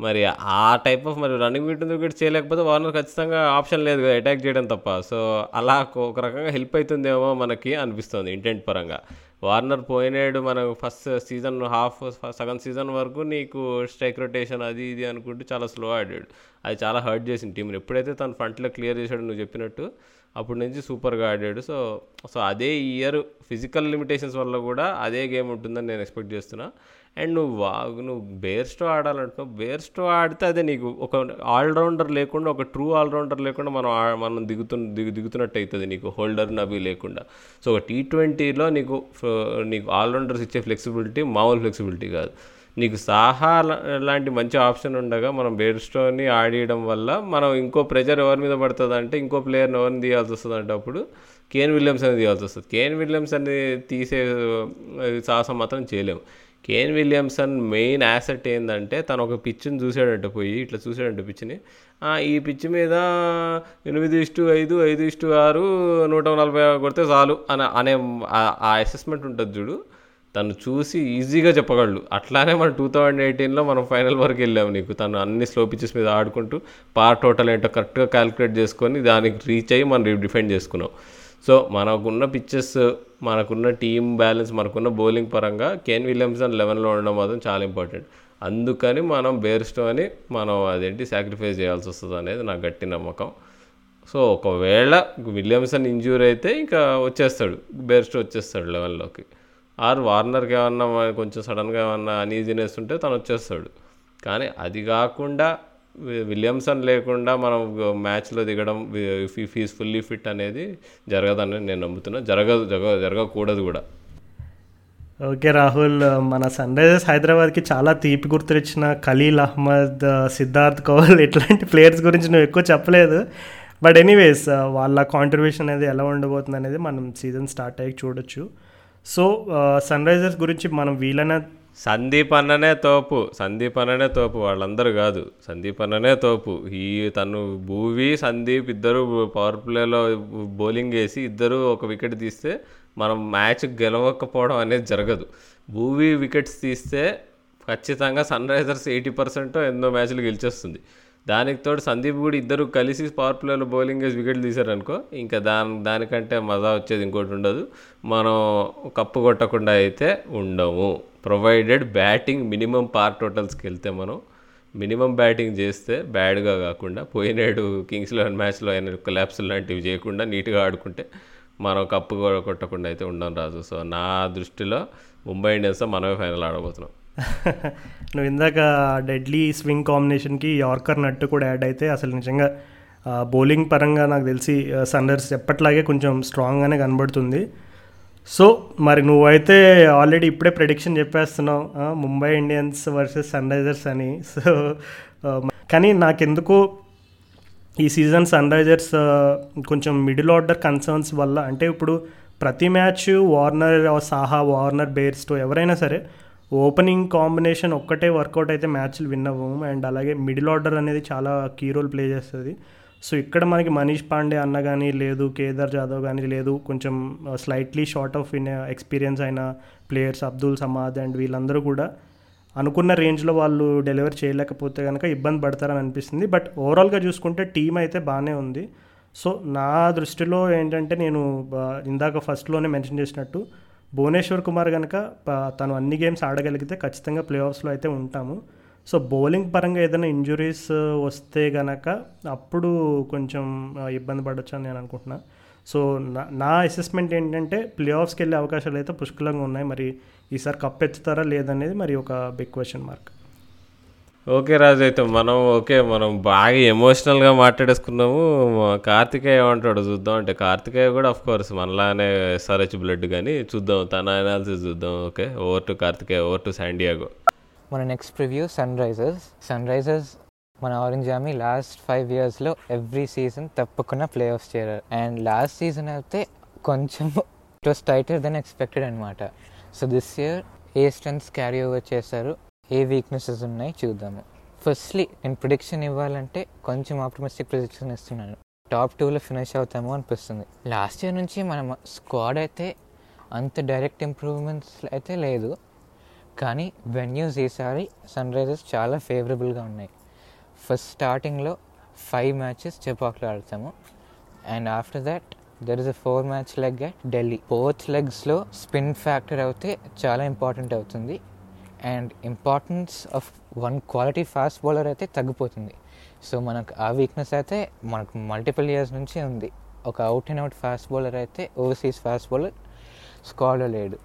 [SPEAKER 1] మరి ఆ టైప్ ఆఫ్ మరి రన్నింగ్ వికెట్ వికెట్ చేయలేకపోతే వార్నర్ ఖచ్చితంగా ఆప్షన్ లేదు కదా అటాక్ చేయడం తప్ప. సో అలా ఒక రకంగా హెల్ప్ అవుతుందేమో మనకి అనిపిస్తుంది ఇంటెంట్ పరంగా. వార్నర్ పోయినాడు మనకు ఫస్ట్ సీజన్ హాఫ్ సగం సీజన్ వరకు నీకు స్ట్రైక్ రొటేషన్ అది ఇది అనుకుంటూ చాలా స్లో ఆడాడు. అది చాలా హర్ట్ చేసింది టీంని ఎప్పుడైతే తను ఫ్రంట్లో క్లియర్ చేశాడు నువ్వు చెప్పినట్టు అప్పటి నుంచి సూపర్గా ఆడాడు. సో సో అదే ఇయర్ ఫిజికల్ లిమిటేషన్స్ వల్ల కూడా అదే గేమ్ ఉంటుందని నేను ఎక్స్పెక్ట్ చేస్తున్నా. అండ్ నువ్వు వా నువ్వు బేర్స్టో ఆడాలంటున్నావు. బేర్స్టో ఆడితే అదే నీకు ఒక ఆల్రౌండర్ లేకుండా ఒక ట్రూ ఆల్రౌండర్ లేకుండా మనం ఆ- మనం దిగుతు దిగు దిగుతున్నట్టు అవుతుంది నీకు. హోల్డర్ అవి లేకుండా. సో ఒక టీ ట్వంటీలో నీకు నీకు ఆల్రౌండర్స్ ఇచ్చే ఫ్లెక్సిబిలిటీ మామూలు ఫ్లెక్సిబిలిటీ కాదు. నీకు సాహా లాంటి మంచి ఆప్షన్ ఉండగా మనం బేర్స్టోని ఆడియడం వల్ల మనం ఇంకో ప్రెజర్ ఎవరి మీద పడుతుంది అంటే ఇంకో ప్లేయర్ని ఎవరిని తీయాల్సి వస్తుంది అంటే అప్పుడు కేన్ విలియమ్స్ అని తీయాల్సి వస్తుంది. కేన్ విలియమ్స్ అని తీసే సాహసం మాత్రం చేయలేము. కేన్ విలియమ్సన్ మెయిన్ యాసెట్ ఏంటంటే తను ఒక పిచ్చిని చూసాడంట పోయి ఇట్లా చూసాడంట పిచ్చిని. ఈ పిచ్చి మీద ఎనిమిది ఇష్టు ఐదు ఐదు ఇష్టు ఆరు నూట నలభై కొడితే చాలు అని అనే ఆ- ఆ అసెస్మెంట్ ఉంటుంది చూడు. తను చూసి ఈజీగా చెప్పగలడు. అట్లానే మనం టూ థౌజండ్ ఎయిటీన్లో మనం ఫైనల్ వరకు వెళ్ళాము నీకు. తను అన్ని స్లో పిచెస్ మీద ఆడుకుంటూ పార్ టోటల్ ఏంటో కరెక్ట్గా క్యాలిక్యులేట్ చేసుకొని దానికి రీచ్ అయ్యి మనం డిఫెండ్ చేసుకున్నాం. సో మనకున్న పిచ్చెస్ మనకున్న టీం బ్యాలెన్స్ మనకున్న బౌలింగ్ పరంగా కేన్ విలియమ్సన్ లెవెన్లో ఉండడం మాత్రం చాలా ఇంపార్టెంట్ అందుకని మనం బేర్స్టో అని మనం అదేంటి సాక్రిఫైస్ చేయాల్సి వస్తుంది అనేది నా గట్టి నమ్మకం. సో ఒకవేళ విలియమ్సన్ ఇంజూర్ అయితే ఇంకా వచ్చేస్తాడు బేర్స్టో వచ్చేస్తాడు లెవెన్లోకి ఆర్ వార్నర్కి ఏమన్నా కొంచెం సడన్గా ఏమన్నా అనీజినెస్ ఉంటే తను వచ్చేస్తాడు. కానీ అది కాకుండా విలియమ్సన్ లేకుండా మనం మ్యాచ్లో దిగడం ఫీజ్ ఫుల్లీ ఫిట్ అనేది జరగదని నేను నమ్ముతున్నా. జరగదు జరగ జరగకూడదు కూడా.
[SPEAKER 2] ఓకే రాహుల్ మన సన్ రైజర్స్ హైదరాబాద్కి చాలా తీపి గుర్తునిచ్చిన ఖలీల్ అహ్మద్ సిద్ధార్థ్ కౌల్ ఇట్లాంటి ప్లేయర్స్ గురించి నువ్వు ఎక్కువ చెప్పలేదు. బట్ ఎనీవేస్ వాళ్ళ కాంట్రిబ్యూషన్ అనేది ఎలా ఉండబోతుంది అనేది మనం సీజన్ స్టార్ట్ అయ్యి చూడొచ్చు. సో సన్ రైజర్స్ గురించి మనం వీలైన
[SPEAKER 1] సందీప్ అన్ననే తోపు సందీప్ అన్ననే తోపు వాళ్ళందరూ కాదు. సందీప్ అన్ననే తోపు. ఈ తను భూవి సందీప్ ఇద్దరు పవర్ ప్లేలో బౌలింగ్ వేసి ఇద్దరు ఒక వికెట్ తీస్తే మనం మ్యాచ్ గెలవకపోవడం అనేది జరగదు. భూవి వికెట్స్ తీస్తే ఖచ్చితంగా సన్ రైజర్స్ ఎయిటీ పర్సెంట్ ఎన్నో మ్యాచ్లు గెలిచేస్తుంది. దానికి తోడు సందీప్ కూడా ఇద్దరు కలిసి పవర్ ప్లేలో బౌలింగ్ వేసి వికెట్లు తీశారనుకో ఇంకా దాని దానికంటే మజా వచ్చేది ఇంకోటి ఉండదు. మనం కప్పు కొట్టకుండా అయితే ఉండము. ప్రొవైడెడ్ బ్యాటింగ్ మినిమం పార్ టోటల్స్కి వెళ్తే మనం మినిమం బ్యాటింగ్ చేస్తే బ్యాడ్గా కాకుండా పోయినాడు కింగ్స్ లెవెన్ మ్యాచ్లో అయిన కొలాప్స్ లాంటివి చేయకుండా నీట్గా ఆడుకుంటే మనం కప్పు కూడా కొట్టకుండా అయితే ఉండం రాదు సో నా దృష్టిలో ముంబై ఇండియన్స్ మనమే ఫైనల్ ఆడబోతున్నాం.
[SPEAKER 2] నువ్వు ఇందాక డెడ్లీ స్వింగ్ కాంబినేషన్కి యార్కర్ నట్టు కూడా యాడ్ అయితే అసలు నిజంగా బౌలింగ్ పరంగా నాకు తెలిసి సన్ రైజర్స్ ఎప్పట్లాగే కొంచెం స్ట్రాంగ్గానే కనబడుతుంది. సో మరి నువ్వైతే ఆల్రెడీ ఇప్పుడే ప్రెడిక్షన్ చెప్పేస్తున్నావు Mumbai Indians versus Sunrisers అని. సో కానీ నాకెందుకు ఈ సీజన్ సన్ రైజర్స్ కొంచెం మిడిల్ ఆర్డర్ కన్సర్న్స్ వల్ల అంటే ఇప్పుడు ప్రతి match Warner Saha Warner Bairstow ఎవరైనా సరే ఓపెనింగ్ కాంబినేషన్ ఒక్కటే వర్కౌట్ అయితే మ్యాచ్లు విన్ అవ్వము అండ్ అలాగే మిడిల్ ఆర్డర్ అనేది చాలా కీ రోల్ ప్లే చేస్తుంది. సో ఇక్కడ మనకి మనీష్ పాండే అన్న కానీ లేదు కేదార్ జాదవ్ కానీ లేదు కొంచెం slightly short of in experience అయిన ప్లేయర్స్ అబ్దుల్ సమాద్ అండ్ వీళ్ళందరూ కూడా అనుకున్న రేంజ్లో వాళ్ళు డెలివర్ చేయలేకపోతే కనుక ఇబ్బంది పడతారని అనిపిస్తుంది. బట్ ఓవరాల్గా చూసుకుంటే టీం అయితే బాగానే ఉంది. సో నా దృష్టిలో ఏంటంటే నేను ఇందాక ఫస్ట్లోనే మెన్షన్ చేసినట్టు భువనేశ్వర్ కుమార్ కనుక తను అన్ని గేమ్స్ ఆడగలిగితే ఖచ్చితంగా ప్లే ఆఫ్స్లో అయితే ఉంటాము. సో బౌలింగ్ పరంగా ఏదైనా ఇంజురీస్ వస్తే గనక అప్పుడు కొంచెం ఇబ్బంది పడొచ్చు అని నేను అనుకుంటున్నా. సో నా నా అసెస్మెంట్ ఏంటంటే ప్లే ఆఫ్స్కి వెళ్ళే అవకాశాలు అయితే పుష్కలంగా ఉన్నాయి. మరి ఈసారి కప్ ఎత్తుతారా లేదనేది మరి ఒక big question mark
[SPEAKER 1] okay Raju అయితే మనం ఓకే మనం బాగా ఎమోషనల్గా మాట్లాడేసుకున్నాము. కార్తికేయ ఏమంటాడు చూద్దాం అంటే కార్తికేయ కూడా అఫ్ కోర్స్ మనలానే ఎస్ఆర్హెచ్ బ్లడ్ కానీ చూద్దాం తన అనాలిసిస్ చూద్దాం. Okay over to Karthikeya over to San Diego
[SPEAKER 3] మన next preview Sunrisers Sunrisers మన ఆరెంజ్ ఆర్మీ లాస్ట్ ఫైవ్ ఇయర్స్లో ఎవ్రీ సీజన్ తప్పకుండా ప్లే ఆఫ్స్ చేరారు. అండ్ లాస్ట్ సీజన్ అయితే కొంచెం it was tighter than expected అనమాట so this year ఏ strengths carry over చేశారు ఏ వీక్నెసెస్ ఉన్నాయి చూద్దాము. ఫస్ట్లీ నేను ప్రొడిక్షన్ ఇవ్వాలంటే కొంచెం ఆప్టమిస్టిక్ ప్రొడిక్షన్ ఇస్తున్నాను. టాప్ టూలో ఫినిష్ అవుతాము అనిపిస్తుంది. లాస్ట్ ఇయర్ నుంచి మనం స్క్వాడ్ అయితే అంత డైరెక్ట్ ఇంప్రూవ్మెంట్స్ అయితే లేదు. కానీ వెన్యూస్ ఈసారి సన్ రైజర్స్ చాలా ఫేవరబుల్గా ఉన్నాయి. ఫస్ట్ స్టార్టింగ్లో ఫైవ్ మ్యాచెస్ చెపాక్లో ఆడతాము. And after that there is a four match leg at Delhi fourth లెగ్స్లో spin factor అయితే చాలా ఇంపార్టెంట్ అవుతుంది. And importance of one quality fast bowler అయితే తగ్గిపోతుంది. సో మనకు ఆ వీక్నెస్ అయితే మనకు మల్టిపుల్ ఇయర్స్ నుంచి ఉంది. ఒక out and out fast bowler అయితే ఓవర్సీస్ ఫాస్ట్ బౌలర్ స్క్వాడ్లో లేడు.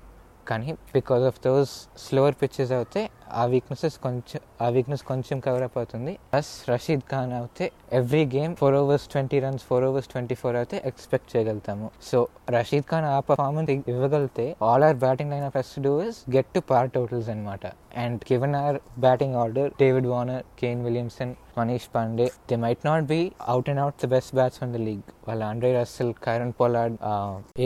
[SPEAKER 3] కానీ because of those slower pitches అయితే ఆ వీక్నెసెస్ కొంచెం ఆ వీక్నెస్ కొంచెం కవర్ అప్ అవుతుంది. ప్లస్ రషీద్ ఖాన్ అయితే every game four overs twenty runs four overs twenty four అయితే ఎక్స్పెక్ట్ చేయగలుగుతాము. సో రషీద్ ఖాన్ ఆ పర్ఫార్మెన్స్ ఇవ్వగలిగితే all our batting line of do is get to par totals అనమాట and given our batting order David Warner Kane Williamson Manish Pandey they might not be out and out the best batsmen the league వాళ్ళ Andre Russell Kieron Pollard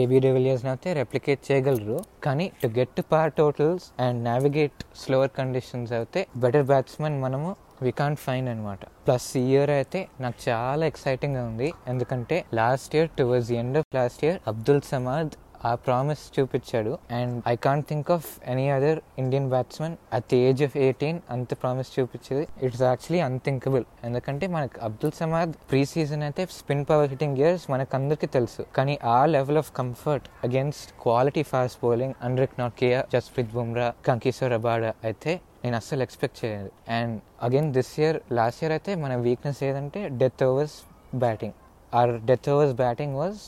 [SPEAKER 3] AB de Villiers అయితే replicate చేయగలరు. కానీ to get to par totals and navigate slower conditions అయితే better batsmen మనము we can't find అనమాట plus ఈ year అయితే నాకు చాలా ఎక్సైటింగ్గా ఉంది. ఎందుకంటే last year towards the end of last year Abdul Samad ఆ ప్రామిస్ చూపించాడు. And I can't think of any other Indian batsmen at the age of eighteen అంత ప్రామిస్ చూపించేది. ఇట్స్ యాక్చువల్లీ అన్థింకబుల్ ఎందుకంటే మనకు అబ్దుల్ సమాద్ ప్రీ సీజన్ అయితే spin power hitting gears మనకు అందరికీ తెలుసు. కానీ ఆ level of comfort against quality fast bowling అండ్రిక్ Nokia Jasprit Bumrah కంకిషోర్ అబాడా అయితే నేను అస్సలు ఎక్స్పెక్ట్ చేయలేదు. And again this year last year అయితే మన వీక్నెస్ ఏదంటే death overs batting are death overs batting was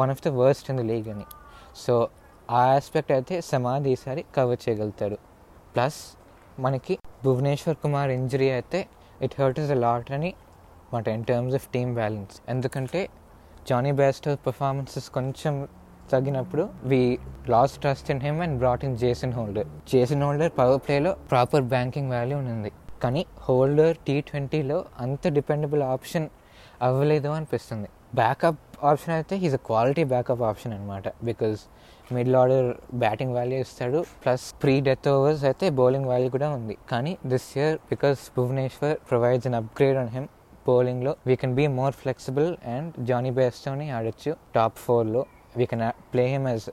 [SPEAKER 3] one of the worst in the league అని. So ఆ aspect అయితే సమాధి ఈసారి కవర్ చేయగలుగుతాడు. ప్లస్ మనకి భువనేశ్వర్ కుమార్ ఇంజరీ అయితే it hurt us a lot అని మాట in terms of team balance ఎందుకంటే జానీ బ్యాస్టర్ పర్ఫార్మెన్సెస్ కొంచెం తగ్గినప్పుడు we lost trust in him and brought in Jason Holder Jason Holder power ప్లేలో ప్రాపర్ బ్యాంకింగ్ వాల్యూ ఉంది. కానీ హోల్డర్ టీ ట్వంటీలో అంత డిపెండబుల్ ఆప్షన్ అవ్వలేదు అనిపిస్తుంది. బ్యాకప్ ఆప్షన్ అయితే he's a quality backup option అనమాట because middle order batting value ఇస్తాడు ప్లస్ ప్రీ డెత్ ఓవర్స్ అయితే బౌలింగ్ వాల్యూ కూడా ఉంది. కానీ this year because Bhuvneshwar provides an upgrade on him బౌలింగ్లో we can be more flexible and Jonny బేస్తోని ఆడొచ్చు top ఫోర్లో we can play him as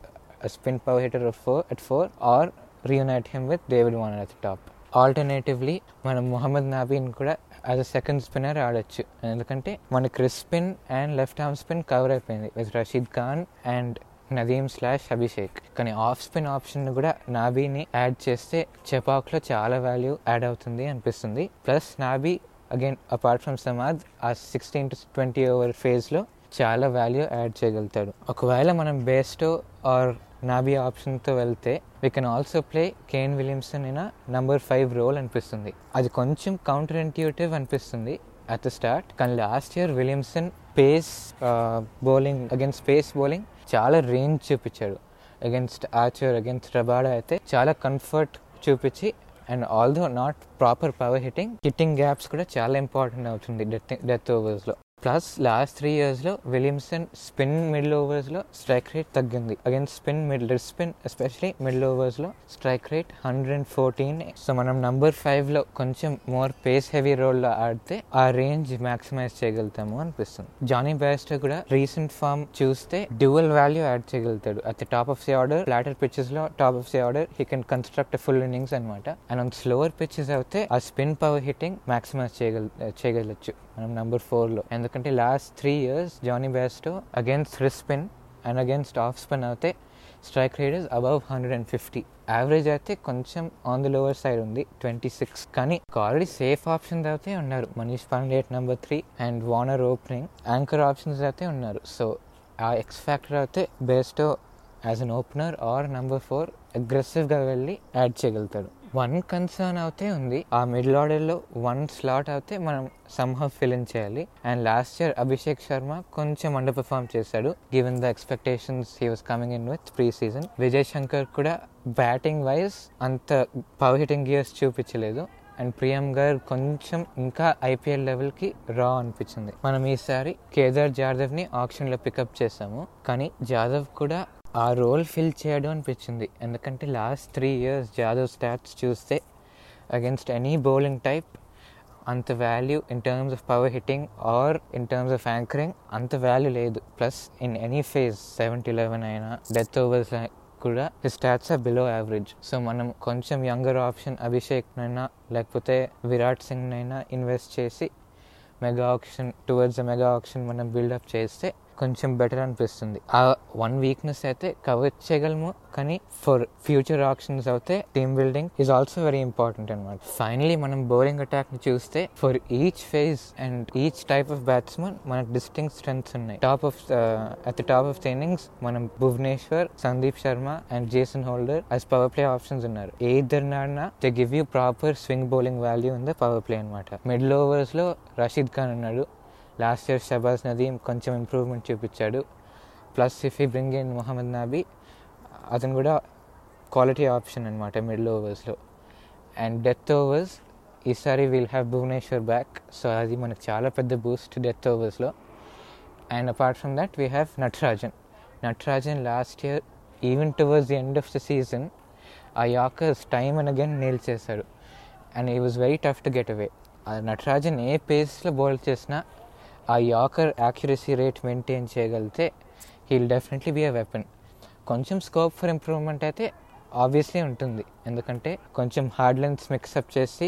[SPEAKER 3] spin power hitter four at four or reunite him with David van at top alternatively మనం మొహమ్మద్ నాబీన్ కూడా as a second spinner ఆడొచ్చు. ఎందుకంటే మన Chris spin and left arm spin cover అయిపోయింది. With Rashid Khan and Nadeem slash Abhishek కానీ off spin option కూడా నాబీని add చేస్తే చెపాక్లో చాలా వాల్యూ యాడ్ అవుతుంది అనిపిస్తుంది. Plus Nabi again apart from Samad ఆ సిక్స్టీన్ టు ట్వంటీ ఓవర్ ఫేజ్లో చాలా వాల్యూ యాడ్ చేయగలుగుతాడు. ఒకవేళ మనం బేస్టో ఆర్ నాబీ ఆప్షన్తో వెళ్తే we can also play Kane Williamson in number five role అనిపిస్తుంది. అది కొంచెం కౌంటర్ ఇంట్యూటివ్ అనిపిస్తుంది అట్ ద స్టార్ట్ కానీ last year Williamson pace bowling against pace bowling చాలా రేంజ్ చూపించాడు. అగేన్స్ట్ ఆచర్ అగైన్స్ రబాడా అయితే చాలా కంఫర్ట్ చూపించి and although not proper power hitting hitting gaps కూడా చాలా ఇంపార్టెంట్ అవుతుంది డెత్ డెత్ ఓవర్స్లో ప్లస్ లాస్ట్ త్రీ ఇయర్స్లో విలియమ్సన్ స్పిన్ మిడిల్ ఓవర్స్లో స్ట్రైక్ రేట్ తగ్గింది. Again spin middle spin especially middle ఓవర్స్లో strike rate hundred and fourteen so మనం number ఫైవ్లో కొంచెం మోర్ పేస్ హెవీ రోల్లో ఆడితే ఆ రేంజ్ మ్యాక్సిమైజ్ చేయగలుగుతాము అనిపిస్తుంది. జానీ బ్యాస్టర్ కూడా రీసెంట్ ఫామ్ చూస్తే డ్యూయల్ వాల్యూ యాడ్ చేయగలుగుతాడు. At the top of the order flatter పిచ్చెస్లో లో top of the order he can construct full innings అనమాట అండ్ ఆన్ స్లోవర్ పిచ్చెస్ అయితే ఆ స్పిన్ పవర్ హిట్టింగ్ మ్యాక్సిమైజ్ చేయగల చేయగలచ్చు. మనం number ఫోర్లో ఎందుకంటే last three years Jonny Bairstow against spin and against off spin అయితే strike rate is above hundred and fifty average అయితే కొంచెం ఆన్ ది లోవర్ సైడ్ ఉంది ట్వంటీ సిక్స్ కానీ ఆల్రెడీ సేఫ్ ఆప్షన్స్ అయితే ఉన్నారు. Manish Pandey at number three and Warner opening anchor options అయితే ఉన్నారు. So ఆ ఎక్స్ ఫ్యాక్టర్ అయితే best as an opener or number four అగ్రెసివ్గా వెళ్ళి యాడ్ చేయగలుగుతాడు. వన్ కన్సర్న్ అయితే ఉంది. ఆ మిడిల్ ఆర్డర్లో వన్ స్లాట్ అయితే మనం సమ్హౌ ఫిల్ ఇన్ చేయాలి. And last year Abhishek Sharma కొంచెం అండర్ పర్ఫామ్ చేశాడు. Given the expectations he was coming in with pre season Vijay Shankar కూడా బ్యాటింగ్ వైజ్ అంత పవర్ హిటింగ్ గియర్స్ చూపించలేదు. అండ్ ప్రియం గారు కొంచెం ఇంకా ఐపీఎల్ లెవెల్కి రా అనిపించింది. మనం ఈసారి కేదార్ జాదవ్ని ఆప్షన్లో పికప్ చేసాము. కానీ జాదవ్ కూడా ఆ రోల్ ఫిల్ చేయడం అనిపించింది. ఎందుకంటే last three years Jadhav stats చూస్తే అగేన్స్ట్ ఎనీ బౌలింగ్ టైప్ అంత value in terms of power hitting or in terms of anchoring అంత వాల్యూ లేదు. Plus in any phase seventy eleven అయినా డెత్ ఓవర్స్ కూడా stats are below average so మనం కొంచెం younger option అభిషేక్నైనా లేకపోతే విరాట్ సింగ్నైనా ఇన్వెస్ట్ చేసి mega option towards mega option మనం బిల్డప్ చేస్తే కొంచెం బెటర్ అనిపిస్తుంది. ఆ వన్ వీక్నెస్ అయితే కవర్ చేయగలము కానీ ఫర్ ఫ్యూచర్ ఆప్షన్స్ అయితే team building is also very important అనమాట ఫైనలీ మనం బౌలింగ్ అటాక్ని చూస్తే for each phase and each type of batsmen మనకు డిస్టింగ్ స్ట్రెంగ్స్ ఉన్నాయి. Top of at the top of the innings మనం Bhuvneshwar Sandeep Sharma and Jason Holder as power play options ఉన్నారు. ఏ ఇద్దరు నాడినా they give you proper swing bowling value ఉంది power play అనమాట middle ఓవర్స్లో రషీద్ ఖాన్ ఉన్నాడు. లాస్ట్ ఇయర్ షబాజ్ నదీం కొంచెం ఇంప్రూవ్మెంట్ చూపించాడు. ప్లస్ ఇఫ్ ఈ బ్రింగ్ ఇన్ మొహమ్మద్ నాబీ అతను కూడా క్వాలిటీ ఆప్షన్ అనమాట మిడిల్ ఓవర్స్లో. అండ్ డెత్ ఓవర్స్ ఈసారి will have Bhuvneshwar back so అది మనకు చాలా పెద్ద boost death ఓవర్స్లో. And apart from that we have Natarajan. Natarajan last year even towards the end of the season ఆ yorkers time and again nail చేశాడు and ఈ was very tough to get away. ఆ నటరాజన్ ఏ పేస్లో bowl చేసినా ఆ yorker accuracy rate maintain చేయగలిగితే he'll definitely be a weapon కొంచెం scope for improvement అయితే ఆబ్వియస్లీ ఉంటుంది. ఎందుకంటే కొంచెం హార్డ్ లెన్స్ మిక్సప్ చేసి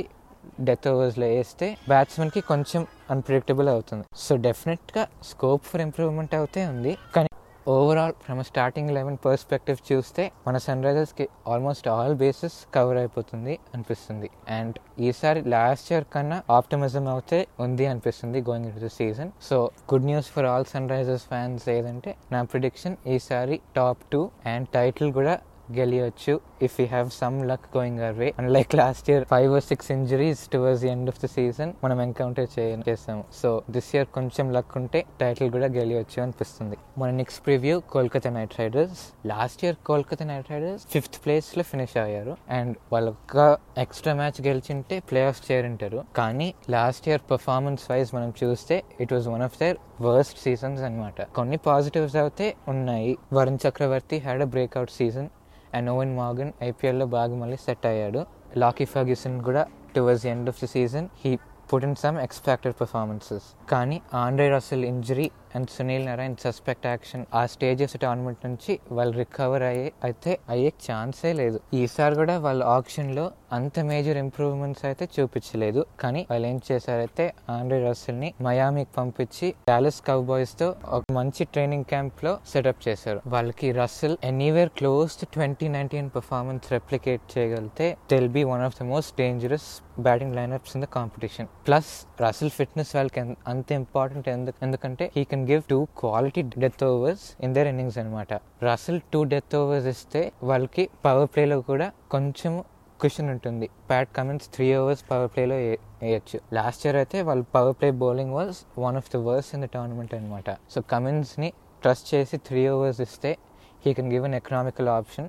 [SPEAKER 3] డెత్ ఓవర్స్లో వేస్తే బ్యాట్స్మెన్కి కొంచెం అన్ప్రిడిక్టబుల్ అవుతుంది. సో డెఫినెట్గా స్కోప్ ఫర్ ఇంప్రూవ్మెంట్ అయితే ఉంది. కానీ overall from starting eleven perspective చూస్తే మన సన్ రైజర్స్కి ఆల్మోస్ట్ ఆల్ బేసెస్ కవర్ అయిపోతుంది అనిపిస్తుంది. అండ్ ఈసారి లాస్ట్ ఇయర్ కన్నా ఆప్టమిజం అయితే ఉంది అనిపిస్తుంది going in the season so good news for all Sunrisers fans ఏదంటే నా ప్రిడిక్షన్ ఈసారి టాప్ టూ అండ్ టైటిల్ కూడా గెలియొచ్చు if you have some luck going our way and like last year five or six injuries towards the end of the season మనం encounter చేసాము. So this year కొంచెం luck ఉంటే title కూడా గెలియొచ్చు అనిపిస్తుంది. మన next preview Kolkata Knight Riders last year Kolkata Knight Riders fifth ప్లేస్లో finish అయ్యారు. అండ్ వాళ్ళ ఒక్క ఎక్స్ట్రా మ్యాచ్ గెలిచింటే ప్లే ఆఫ్ చేరింటారు. కానీ లాస్ట్ ఇయర్ పర్ఫార్మెన్స్ వైజ్ మనం చూస్తే it was one of the worst seasons అన్నమాట. కొన్ని పాజిటివ్స్ అయితే ఉన్నాయి. Varun Chakravarthy had a breakout season and Eoin Morgan ఐపీఎల్లో బాగా మళ్ళీ సెట్ అయ్యాడు. లాకీ ఫర్గ్యూసన్ కూడా towards the end of the season he put in some expected performances కానీ Andre Russell injury and Sunil Narine suspect action ఆ stages tournament నుంచి వాళ్ళు recover అయ్యే అయితే అయ్యే ఛాన్సే లేదు. ఈసారి కూడా వాళ్ళ ఆప్షన్లో అంత మేజర్ ఇంప్రూవ్మెంట్స్ అయితే చూపించలేదు. కానీ వాళ్ళు ఏం చేశారైతే ఆండ్రీ రసల్ని మయామికి పంపించి డాలస్ కవ్ బాయ్స్తో ఒక మంచి ట్రైనింగ్ క్యాంప్లో సెటప్ చేశారు. వాళ్ళకి Russell anywhere close to twenty nineteen performance replicate చేయగలిగితే they'll be one of the most dangerous batting lineups in the competition plus Russell fitness వాళ్ళకి అంత ఇంపార్టెంట్ ఎందుకు ఎందుకంటే he can give two quality death overs in the innings అనమాట Russell two death overs ఇస్తే వాళ్ళకి power ప్లేలో కూడా కొంచెం క్వశ్చన్ ఉంటుంది. Pat Cummins three overs power ప్లేలో వేయచ్చు. లాస్ట్ ఇయర్ అయితే వాళ్ళ power play bowling was one of the worst in the tournament అనమాట సో కమిన్స్ని ట్రస్ట్ చేసి త్రీ ఓవర్స్ ఇస్తే he can give an economical option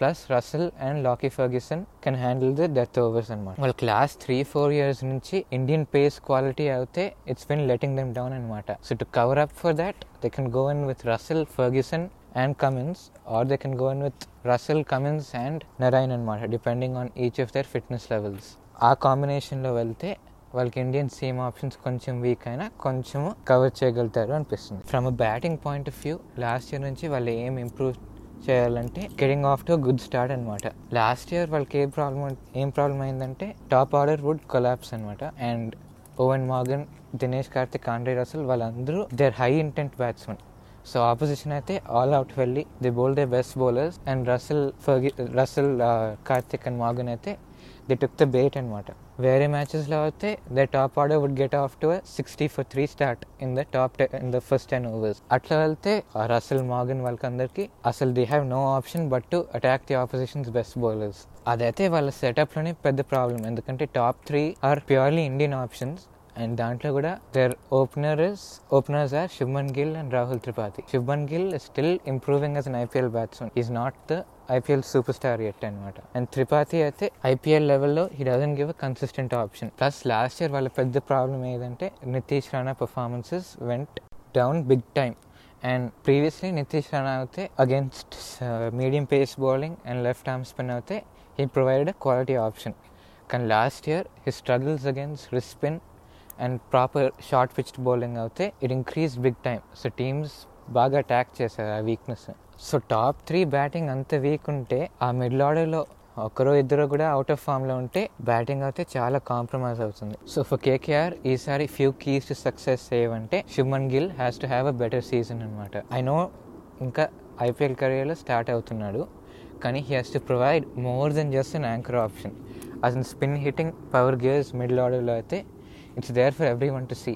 [SPEAKER 3] plus Russell and Lockie Ferguson can handle the death overs అనమాట వాళ్ళు class three four years నుంచి Indian pace quality అయితే it's been letting them down అనమాట so to cover up for that they can go in with Russell Ferguson and Cummins or they can go in with Russell Cummins and Narine అనమాట depending on each of their fitness levels ఆ కాంబినేషన్లో వెళ్తే వాళ్ళకి Indian same options కొంచెం weak అయినా కొంచెం cover చేయగలుగుతారు అనిపిస్తుంది. From a batting point of view last year నుంచి వాళ్ళు ఏం ఇంప్రూవ్ చేయాలంటే getting off to good start అనమాట లాస్ట్ ఇయర్ వాళ్ళకి ఏ ప్రాబ్లం ఏం ప్రాబ్లం అయిందంటే టాప్ ఆర్డర్ వుడ్ కొలాప్స్ అనమాట and Eoin Morgan Dinesh Karthik Andre Russell వాళ్ళందరూ their high intent batsmen so opposition అయితే ఆల్ అవుట్ వెళ్ళి the bowl they best bowlers and Russell Fergie Russell Karthik and Morgan అయితే they took the bat అనమాట వేరే మ్యాచెస్లో అయితే the top order would get off to sixty for three start in the top in the first ten overs అట్లా వెళ్తే Russell Morgan వాళ్ళకందరికీ అసలు they have no option but to attack the opposition's best bowlers అదైతే వాళ్ళ సెటప్లోనే పెద్ద problem ఎందుకంటే top three are purely Indian options and దాంట్లో కూడా there openers openers are Shubman Gill and Rahul Tripathi Shubman Gill still improving as an IPL batsman is not the IPL superstar star at అనమాట and Tripathi అయితే IPL లెవెల్లో he doesn't give a consistent option plus last year వాళ్ళ పెద్ద problem ఏదంటే Nitish Rana performances went down big time and previously Nitish Rana అయితే against medium pace bowling and left arm spin అయితే he provided quality option కానీ last year he struggles against wrist spin and proper short pitched bowling అయితే it increase big time so teams బాగా attack చేశారు ఆ weakness so top three batting అంత weak ఉంటే ఆ middle ఆర్డర్లో ఒకరో ఇద్దరు కూడా అవుట్ ఆఫ్ ఫామ్లో ఉంటే బ్యాటింగ్ అయితే చాలా కాంప్రమైజ్ అవుతుంది. సో ఫర్ కేకేఆర్ ఈసారి ఫ్యూ కీస్ టు సక్సెస్ ఏవంటే Shubman Gill has to have a better season అనమాట ఐ నో ఇంకా ఐపీఎల్ కెరియర్లో స్టార్ట్ అవుతున్నాడు కానీ he has to provide more than just an anchor option అసలు spin hitting power gears middle ఆర్డర్లో అయితే it's there for everyone to see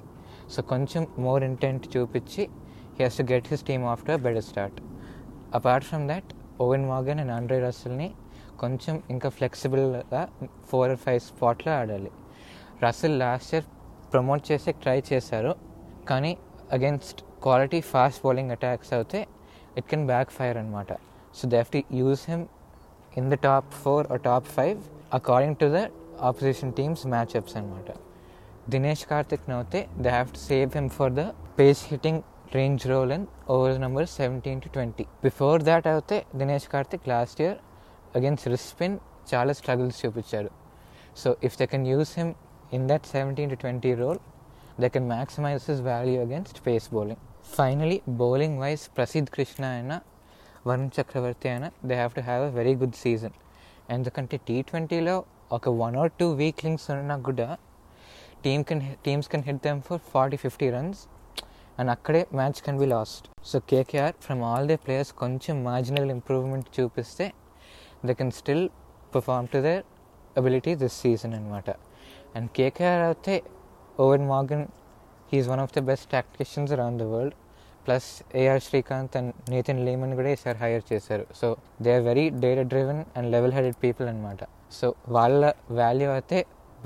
[SPEAKER 3] so కొంచెం more intent చూపించి he has to get his team after better start apart from that Eoin Morgan and Andre రసల్ని కొంచెం ఇంకా ఫ్లెక్సిబుల్గా four five స్పాట్లో ఆడాలి. Russell last year promote చేసే try చేశారు. కానీ against quality fast bowling attacks అయితే ఇట్ కెన్ బ్యాక్ ఫైర్ అనమాట so they have to use him in the top four or top five according to the opposition teams matchups అనమాట దినేష్ కార్తిక్ అయితే they have to save him for the pace hitting range role and over number seventeen to twenty before that అయితే Dinesh Karthik last year against wrist spin చాలా struggles చూపించాడు. So if they can use him in that seventeen to twenty role they can maximize his value against pace bowling finally bowling wise Prasidh Krishna అయినా వరుణ్ చక్రవర్తి అయినా they have to have a very good season ఎందుకంటే T ట్వంటీలో ఒక one or two weak links ఉన్నా కూడా team can teams can hit them for forty fifty runs and అక్కడే match can be lost so KKR from all the players కొంచెం marginal improvement చూపిస్తే they can still perform to their ability this season అనమాట and KKR అయితే Eoin Morgan he's one of the best tacticians around the world plus AR Srikanth and Nathan Lehmann కూడా ఈసారి hire చేశారు. So they are very data driven and level headed people అనమాట so వాళ్ళ value అయితే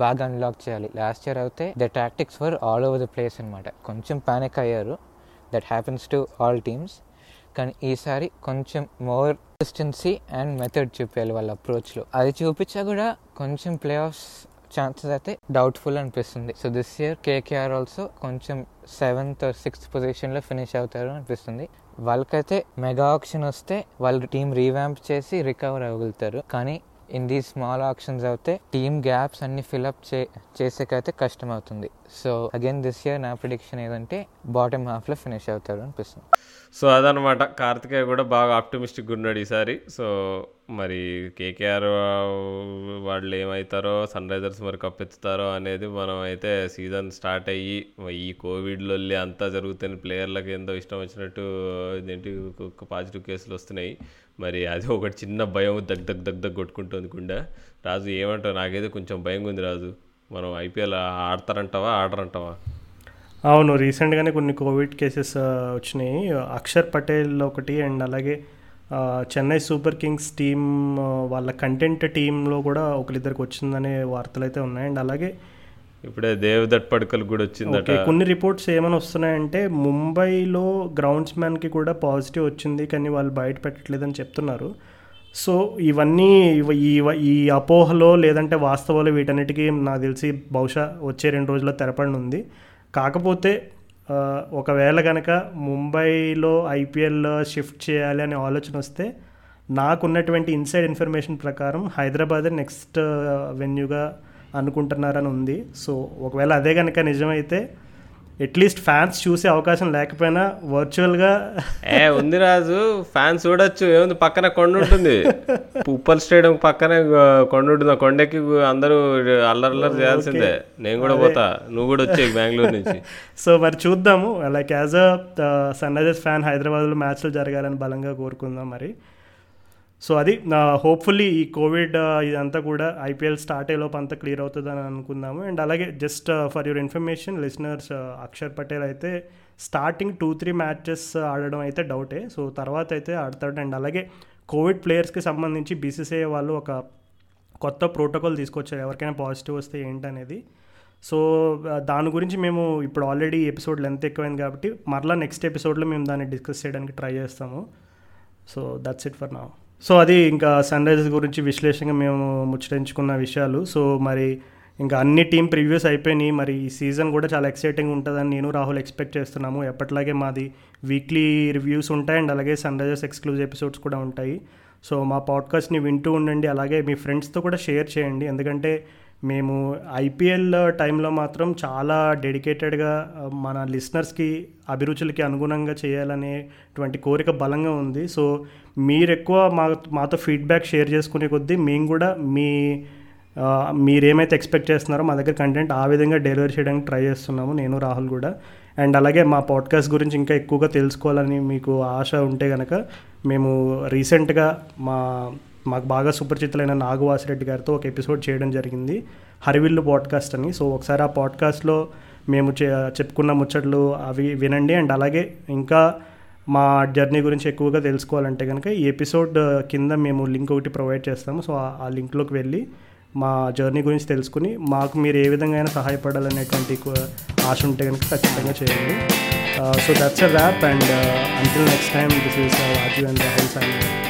[SPEAKER 3] బాగా unlock చేయాలి. Last year అయితే the tactics were all over the place అనమాట కొంచెం పానిక్ అయ్యారు. That happens to all teams కానీ ఈసారి కొంచెం మోర్ కన్సిస్టెన్సీ అండ్ మెథడ్ చూపించాలి వాళ్ళ అప్రోచ్లో అది చూపించా కూడా కొంచెం ప్లే ఆఫ్స్ ఛాన్సెస్ అయితే డౌట్ఫుల్ అనిపిస్తుంది. So this year KKR also కొంచెం సెవెంత్ సిక్స్త్ పొజిషన్లో ఫినిష్ అవుతారు అనిపిస్తుంది. వాళ్ళకైతే మెగా ఆప్షన్ వస్తే వాళ్ళ టీం రీవ్యాంప్ చేసి రికవర్ అవ్వగలుగుతారు. కానీ ఇన్ దీ స్మాల్ ఆప్షన్స్ అయితే టీమ్ గ్యాప్స్ అన్ని ఫిల్అప్ చే చేసేకైతే కష్టం అవుతుంది సో అగైన్ దిస్ ఇయర్ నా ప్రిడిక్షన్ ఏదంటే బాటమ్ హాఫ్లో ఫినిష్ అవుతారు అనిపిస్తుంది.
[SPEAKER 1] సో అదనమాట కార్తికేయ కూడా బాగా ఆప్టిమిస్టిక్గా ఉన్నాడు ఈసారి. సో మరి కేకేఆర్ వాళ్ళు ఏమవుతారో సన్ రైజర్స్ మరి కప్పెత్తుతారో అనేది మనం అయితే సీజన్ స్టార్ట్ అయ్యి ఈ కోవిడ్లో అంతా జరుగుతున్న ప్లేయర్లకు ఎంతో ఇష్టం వచ్చినట్టు ఏంటి పాజిటివ్ కేసులు వస్తున్నాయి. మరి అది ఒకటి చిన్న భయం దగ్ దగ్ దగ్ దగ్ కొట్టుకుంటుంది గుండె. రాజు ఏమంటావు? నాకైతే కొంచెం భయంగా ఉంది రాజు. మనం ఐపీఎల్ ఆడతారంటావా ఆడరంటావా?
[SPEAKER 2] అవును రీసెంట్గానే కొన్ని కోవిడ్ కేసెస్ వచ్చినాయి. అక్షర్ పటేల్ ఒకటి అండ్ అలాగే చెన్నై సూపర్ కింగ్స్ టీమ్ ఆ, వాళ్ళ కంటెంట్ టీంలో కూడా ఒకరిద్దరికి వచ్చిందనే వార్తలు అయితే ఉన్నాయి. అండ్ అలాగే
[SPEAKER 1] ఇప్పుడే దేవదట్ పడకలు కూడా వచ్చిందట.
[SPEAKER 2] ఓకే కొన్ని రిపోర్ట్స్ ఏమైనా వస్తున్నాయంటే ముంబైలో గ్రౌండ్స్ మ్యాన్కి కూడా పాజిటివ్ వచ్చింది కానీ వాళ్ళు బయట పెట్టట్లేదని చెప్తున్నారు. సో ఇవన్నీ ఇవ- ఈ ఈ అపోహలో లేదంటే వాస్తవాలు వీటన్నిటికీ నాకు తెలిసి బహుశా వచ్చే రెండు రోజుల్లో తెరపడినుంది కాకపోతే ఆ, ఒకవేళ కనుక ముంబైలో ఐపీఎల్ షిఫ్ట్ చేయాలి అనే ఆలోచన వస్తే నాకున్నటువంటి ఇన్సైడ్ ఇన్ఫర్మేషన్ ప్రకారం హైదరాబాద్ నెక్స్ట్ వెన్యూగా అనుకుంటున్నారని ఉంది. సో ఒకవేళ అదే కనుక నిజమైతే అట్లీస్ట్ ఫ్యాన్స్ చూసే అవకాశం లేకపోయినా వర్చువల్గా
[SPEAKER 1] ఏ ఉంది రాజు. ఫ్యాన్స్ చూడొచ్చు. ఏముంది? పక్కన కొండ ఉంటుంది. ఉప్పల్ స్టేడియం పక్కనే కొండ ఉంటుంది. ఆ కొండకి అందరూ అల్లరి అల్లరి చేయాల్సిందే. నేను కూడా పోతా. నువ్వు కూడా వచ్చే బెంగళూరు నుంచి.
[SPEAKER 2] సో మరి చూద్దాము. Like as a Sunrisers fan హైదరాబాద్లో మ్యాచ్లు జరగాలని బలంగా కోరుకుందాం మరి. సో అది నా హోప్ఫుల్లీ ఈ కోవిడ్ ఇదంతా కూడా ఐపీఎల్ స్టార్ట్ అయ్యేలోపు అంతా క్లియర్ అవుతుందని అనుకుందాము. అండ్ అలాగే just for your information listeners Axar Patel అయితే స్టార్టింగ్ టూ త్రీ మ్యాచెస్ ఆడడం అయితే డౌటే సో తర్వాత అయితే ఆడతాడు. అండ్ అలాగే కోవిడ్ ప్లేయర్స్కి సంబంధించి బీసీసీఐ వాళ్ళు ఒక కొత్త ప్రోటోకాల్ తీసుకొచ్చారు. ఎవరికైనా పాజిటివ్ వస్తే ఏంటనేది. సో దాని గురించి మేము ఇప్పుడు ఆల్రెడీ ఎపిసోడ్ లెంత్ ఎక్కువైంది కాబట్టి మరలా నెక్స్ట్ ఎపిసోడ్లో మేము దాన్ని డిస్కస్ చేయడానికి ట్రై చేస్తాము. సో దట్స్ ఇట్ ఫర్ నా సో అది ఇంకా సన్ రైజర్స్ గురించి విశ్లేషణగా మేము ముచ్చటించుకున్న విషయాలు. సో మరి ఇంకా అన్ని టీం ప్రివ్యూస్ అయిపోయినాయి. మరి ఈ సీజన్ కూడా చాలా ఎక్సైటింగ్ ఉంటుందని నేను రాహుల్ ఎక్స్పెక్ట్ చేస్తున్నాము. ఎప్పటిలాగే మాది వీక్లీ రివ్యూస్ ఉంటాయి అండ్ అలాగే సన్ రైజర్స్ ఎక్స్క్లూజివ్ ఎపిసోడ్స్ కూడా ఉంటాయి. సో మా పాడ్కాస్ట్ని వింటూ ఉండండి. అలాగే మీ ఫ్రెండ్స్తో కూడా షేర్ చేయండి. ఎందుకంటే మేము ఐపీఎల్ టైంలో మాత్రం చాలా డెడికేటెడ్గా మన లిసనర్స్కి అభిరుచులకి అనుగుణంగా చేయాలనేటువంటి కోరిక బలంగా ఉంది. సో మీరు ఎక్కువ మా మాతో ఫీడ్బ్యాక్ షేర్ చేసుకునే కొద్దీ మేము కూడా మీ మీరేమైతే ఎక్స్పెక్ట్ చేస్తున్నారో మా దగ్గర కంటెంట్ ఆ విధంగా డెలివరీ చేయడానికి ట్రై చేస్తున్నాము నేను రాహుల్ కూడా. అండ్ అలాగే మా పాడ్కాస్ట్ గురించి ఇంకా ఎక్కువగా తెలుసుకోవాలని మీకు ఆశ ఉంటే కనుక మేము రీసెంట్గా మా మాకు బాగా సుపరిచితులైన నాగవాసిరెడ్డి గారితో ఒక ఎపిసోడ్ చేయడం జరిగింది. హరివిల్లు పాడ్కాస్ట్ అని. సో ఒకసారి ఆ పాడ్కాస్ట్లో మేము చెప్పుకున్న ముచ్చట్లు అవి వినండి. అండ్ అలాగే ఇంకా మా జర్నీ గురించి ఎక్కువగా తెలుసుకోవాలంటే కనుక ఈ ఎపిసోడ్ కింద మేము లింక్ ఒకటి ప్రొవైడ్ చేస్తాము. సో ఆ- లింక్లోకి వెళ్ళి మా జర్నీ గురించి తెలుసుకుని మాకు మీరు ఏ విధంగా అయినా సహాయపడాలనేటువంటి ఆశ ఉంటే కనుక ఖచ్చితంగా చేయండి. So that's a wrap and until next time this is Rajeev and Rahul Sai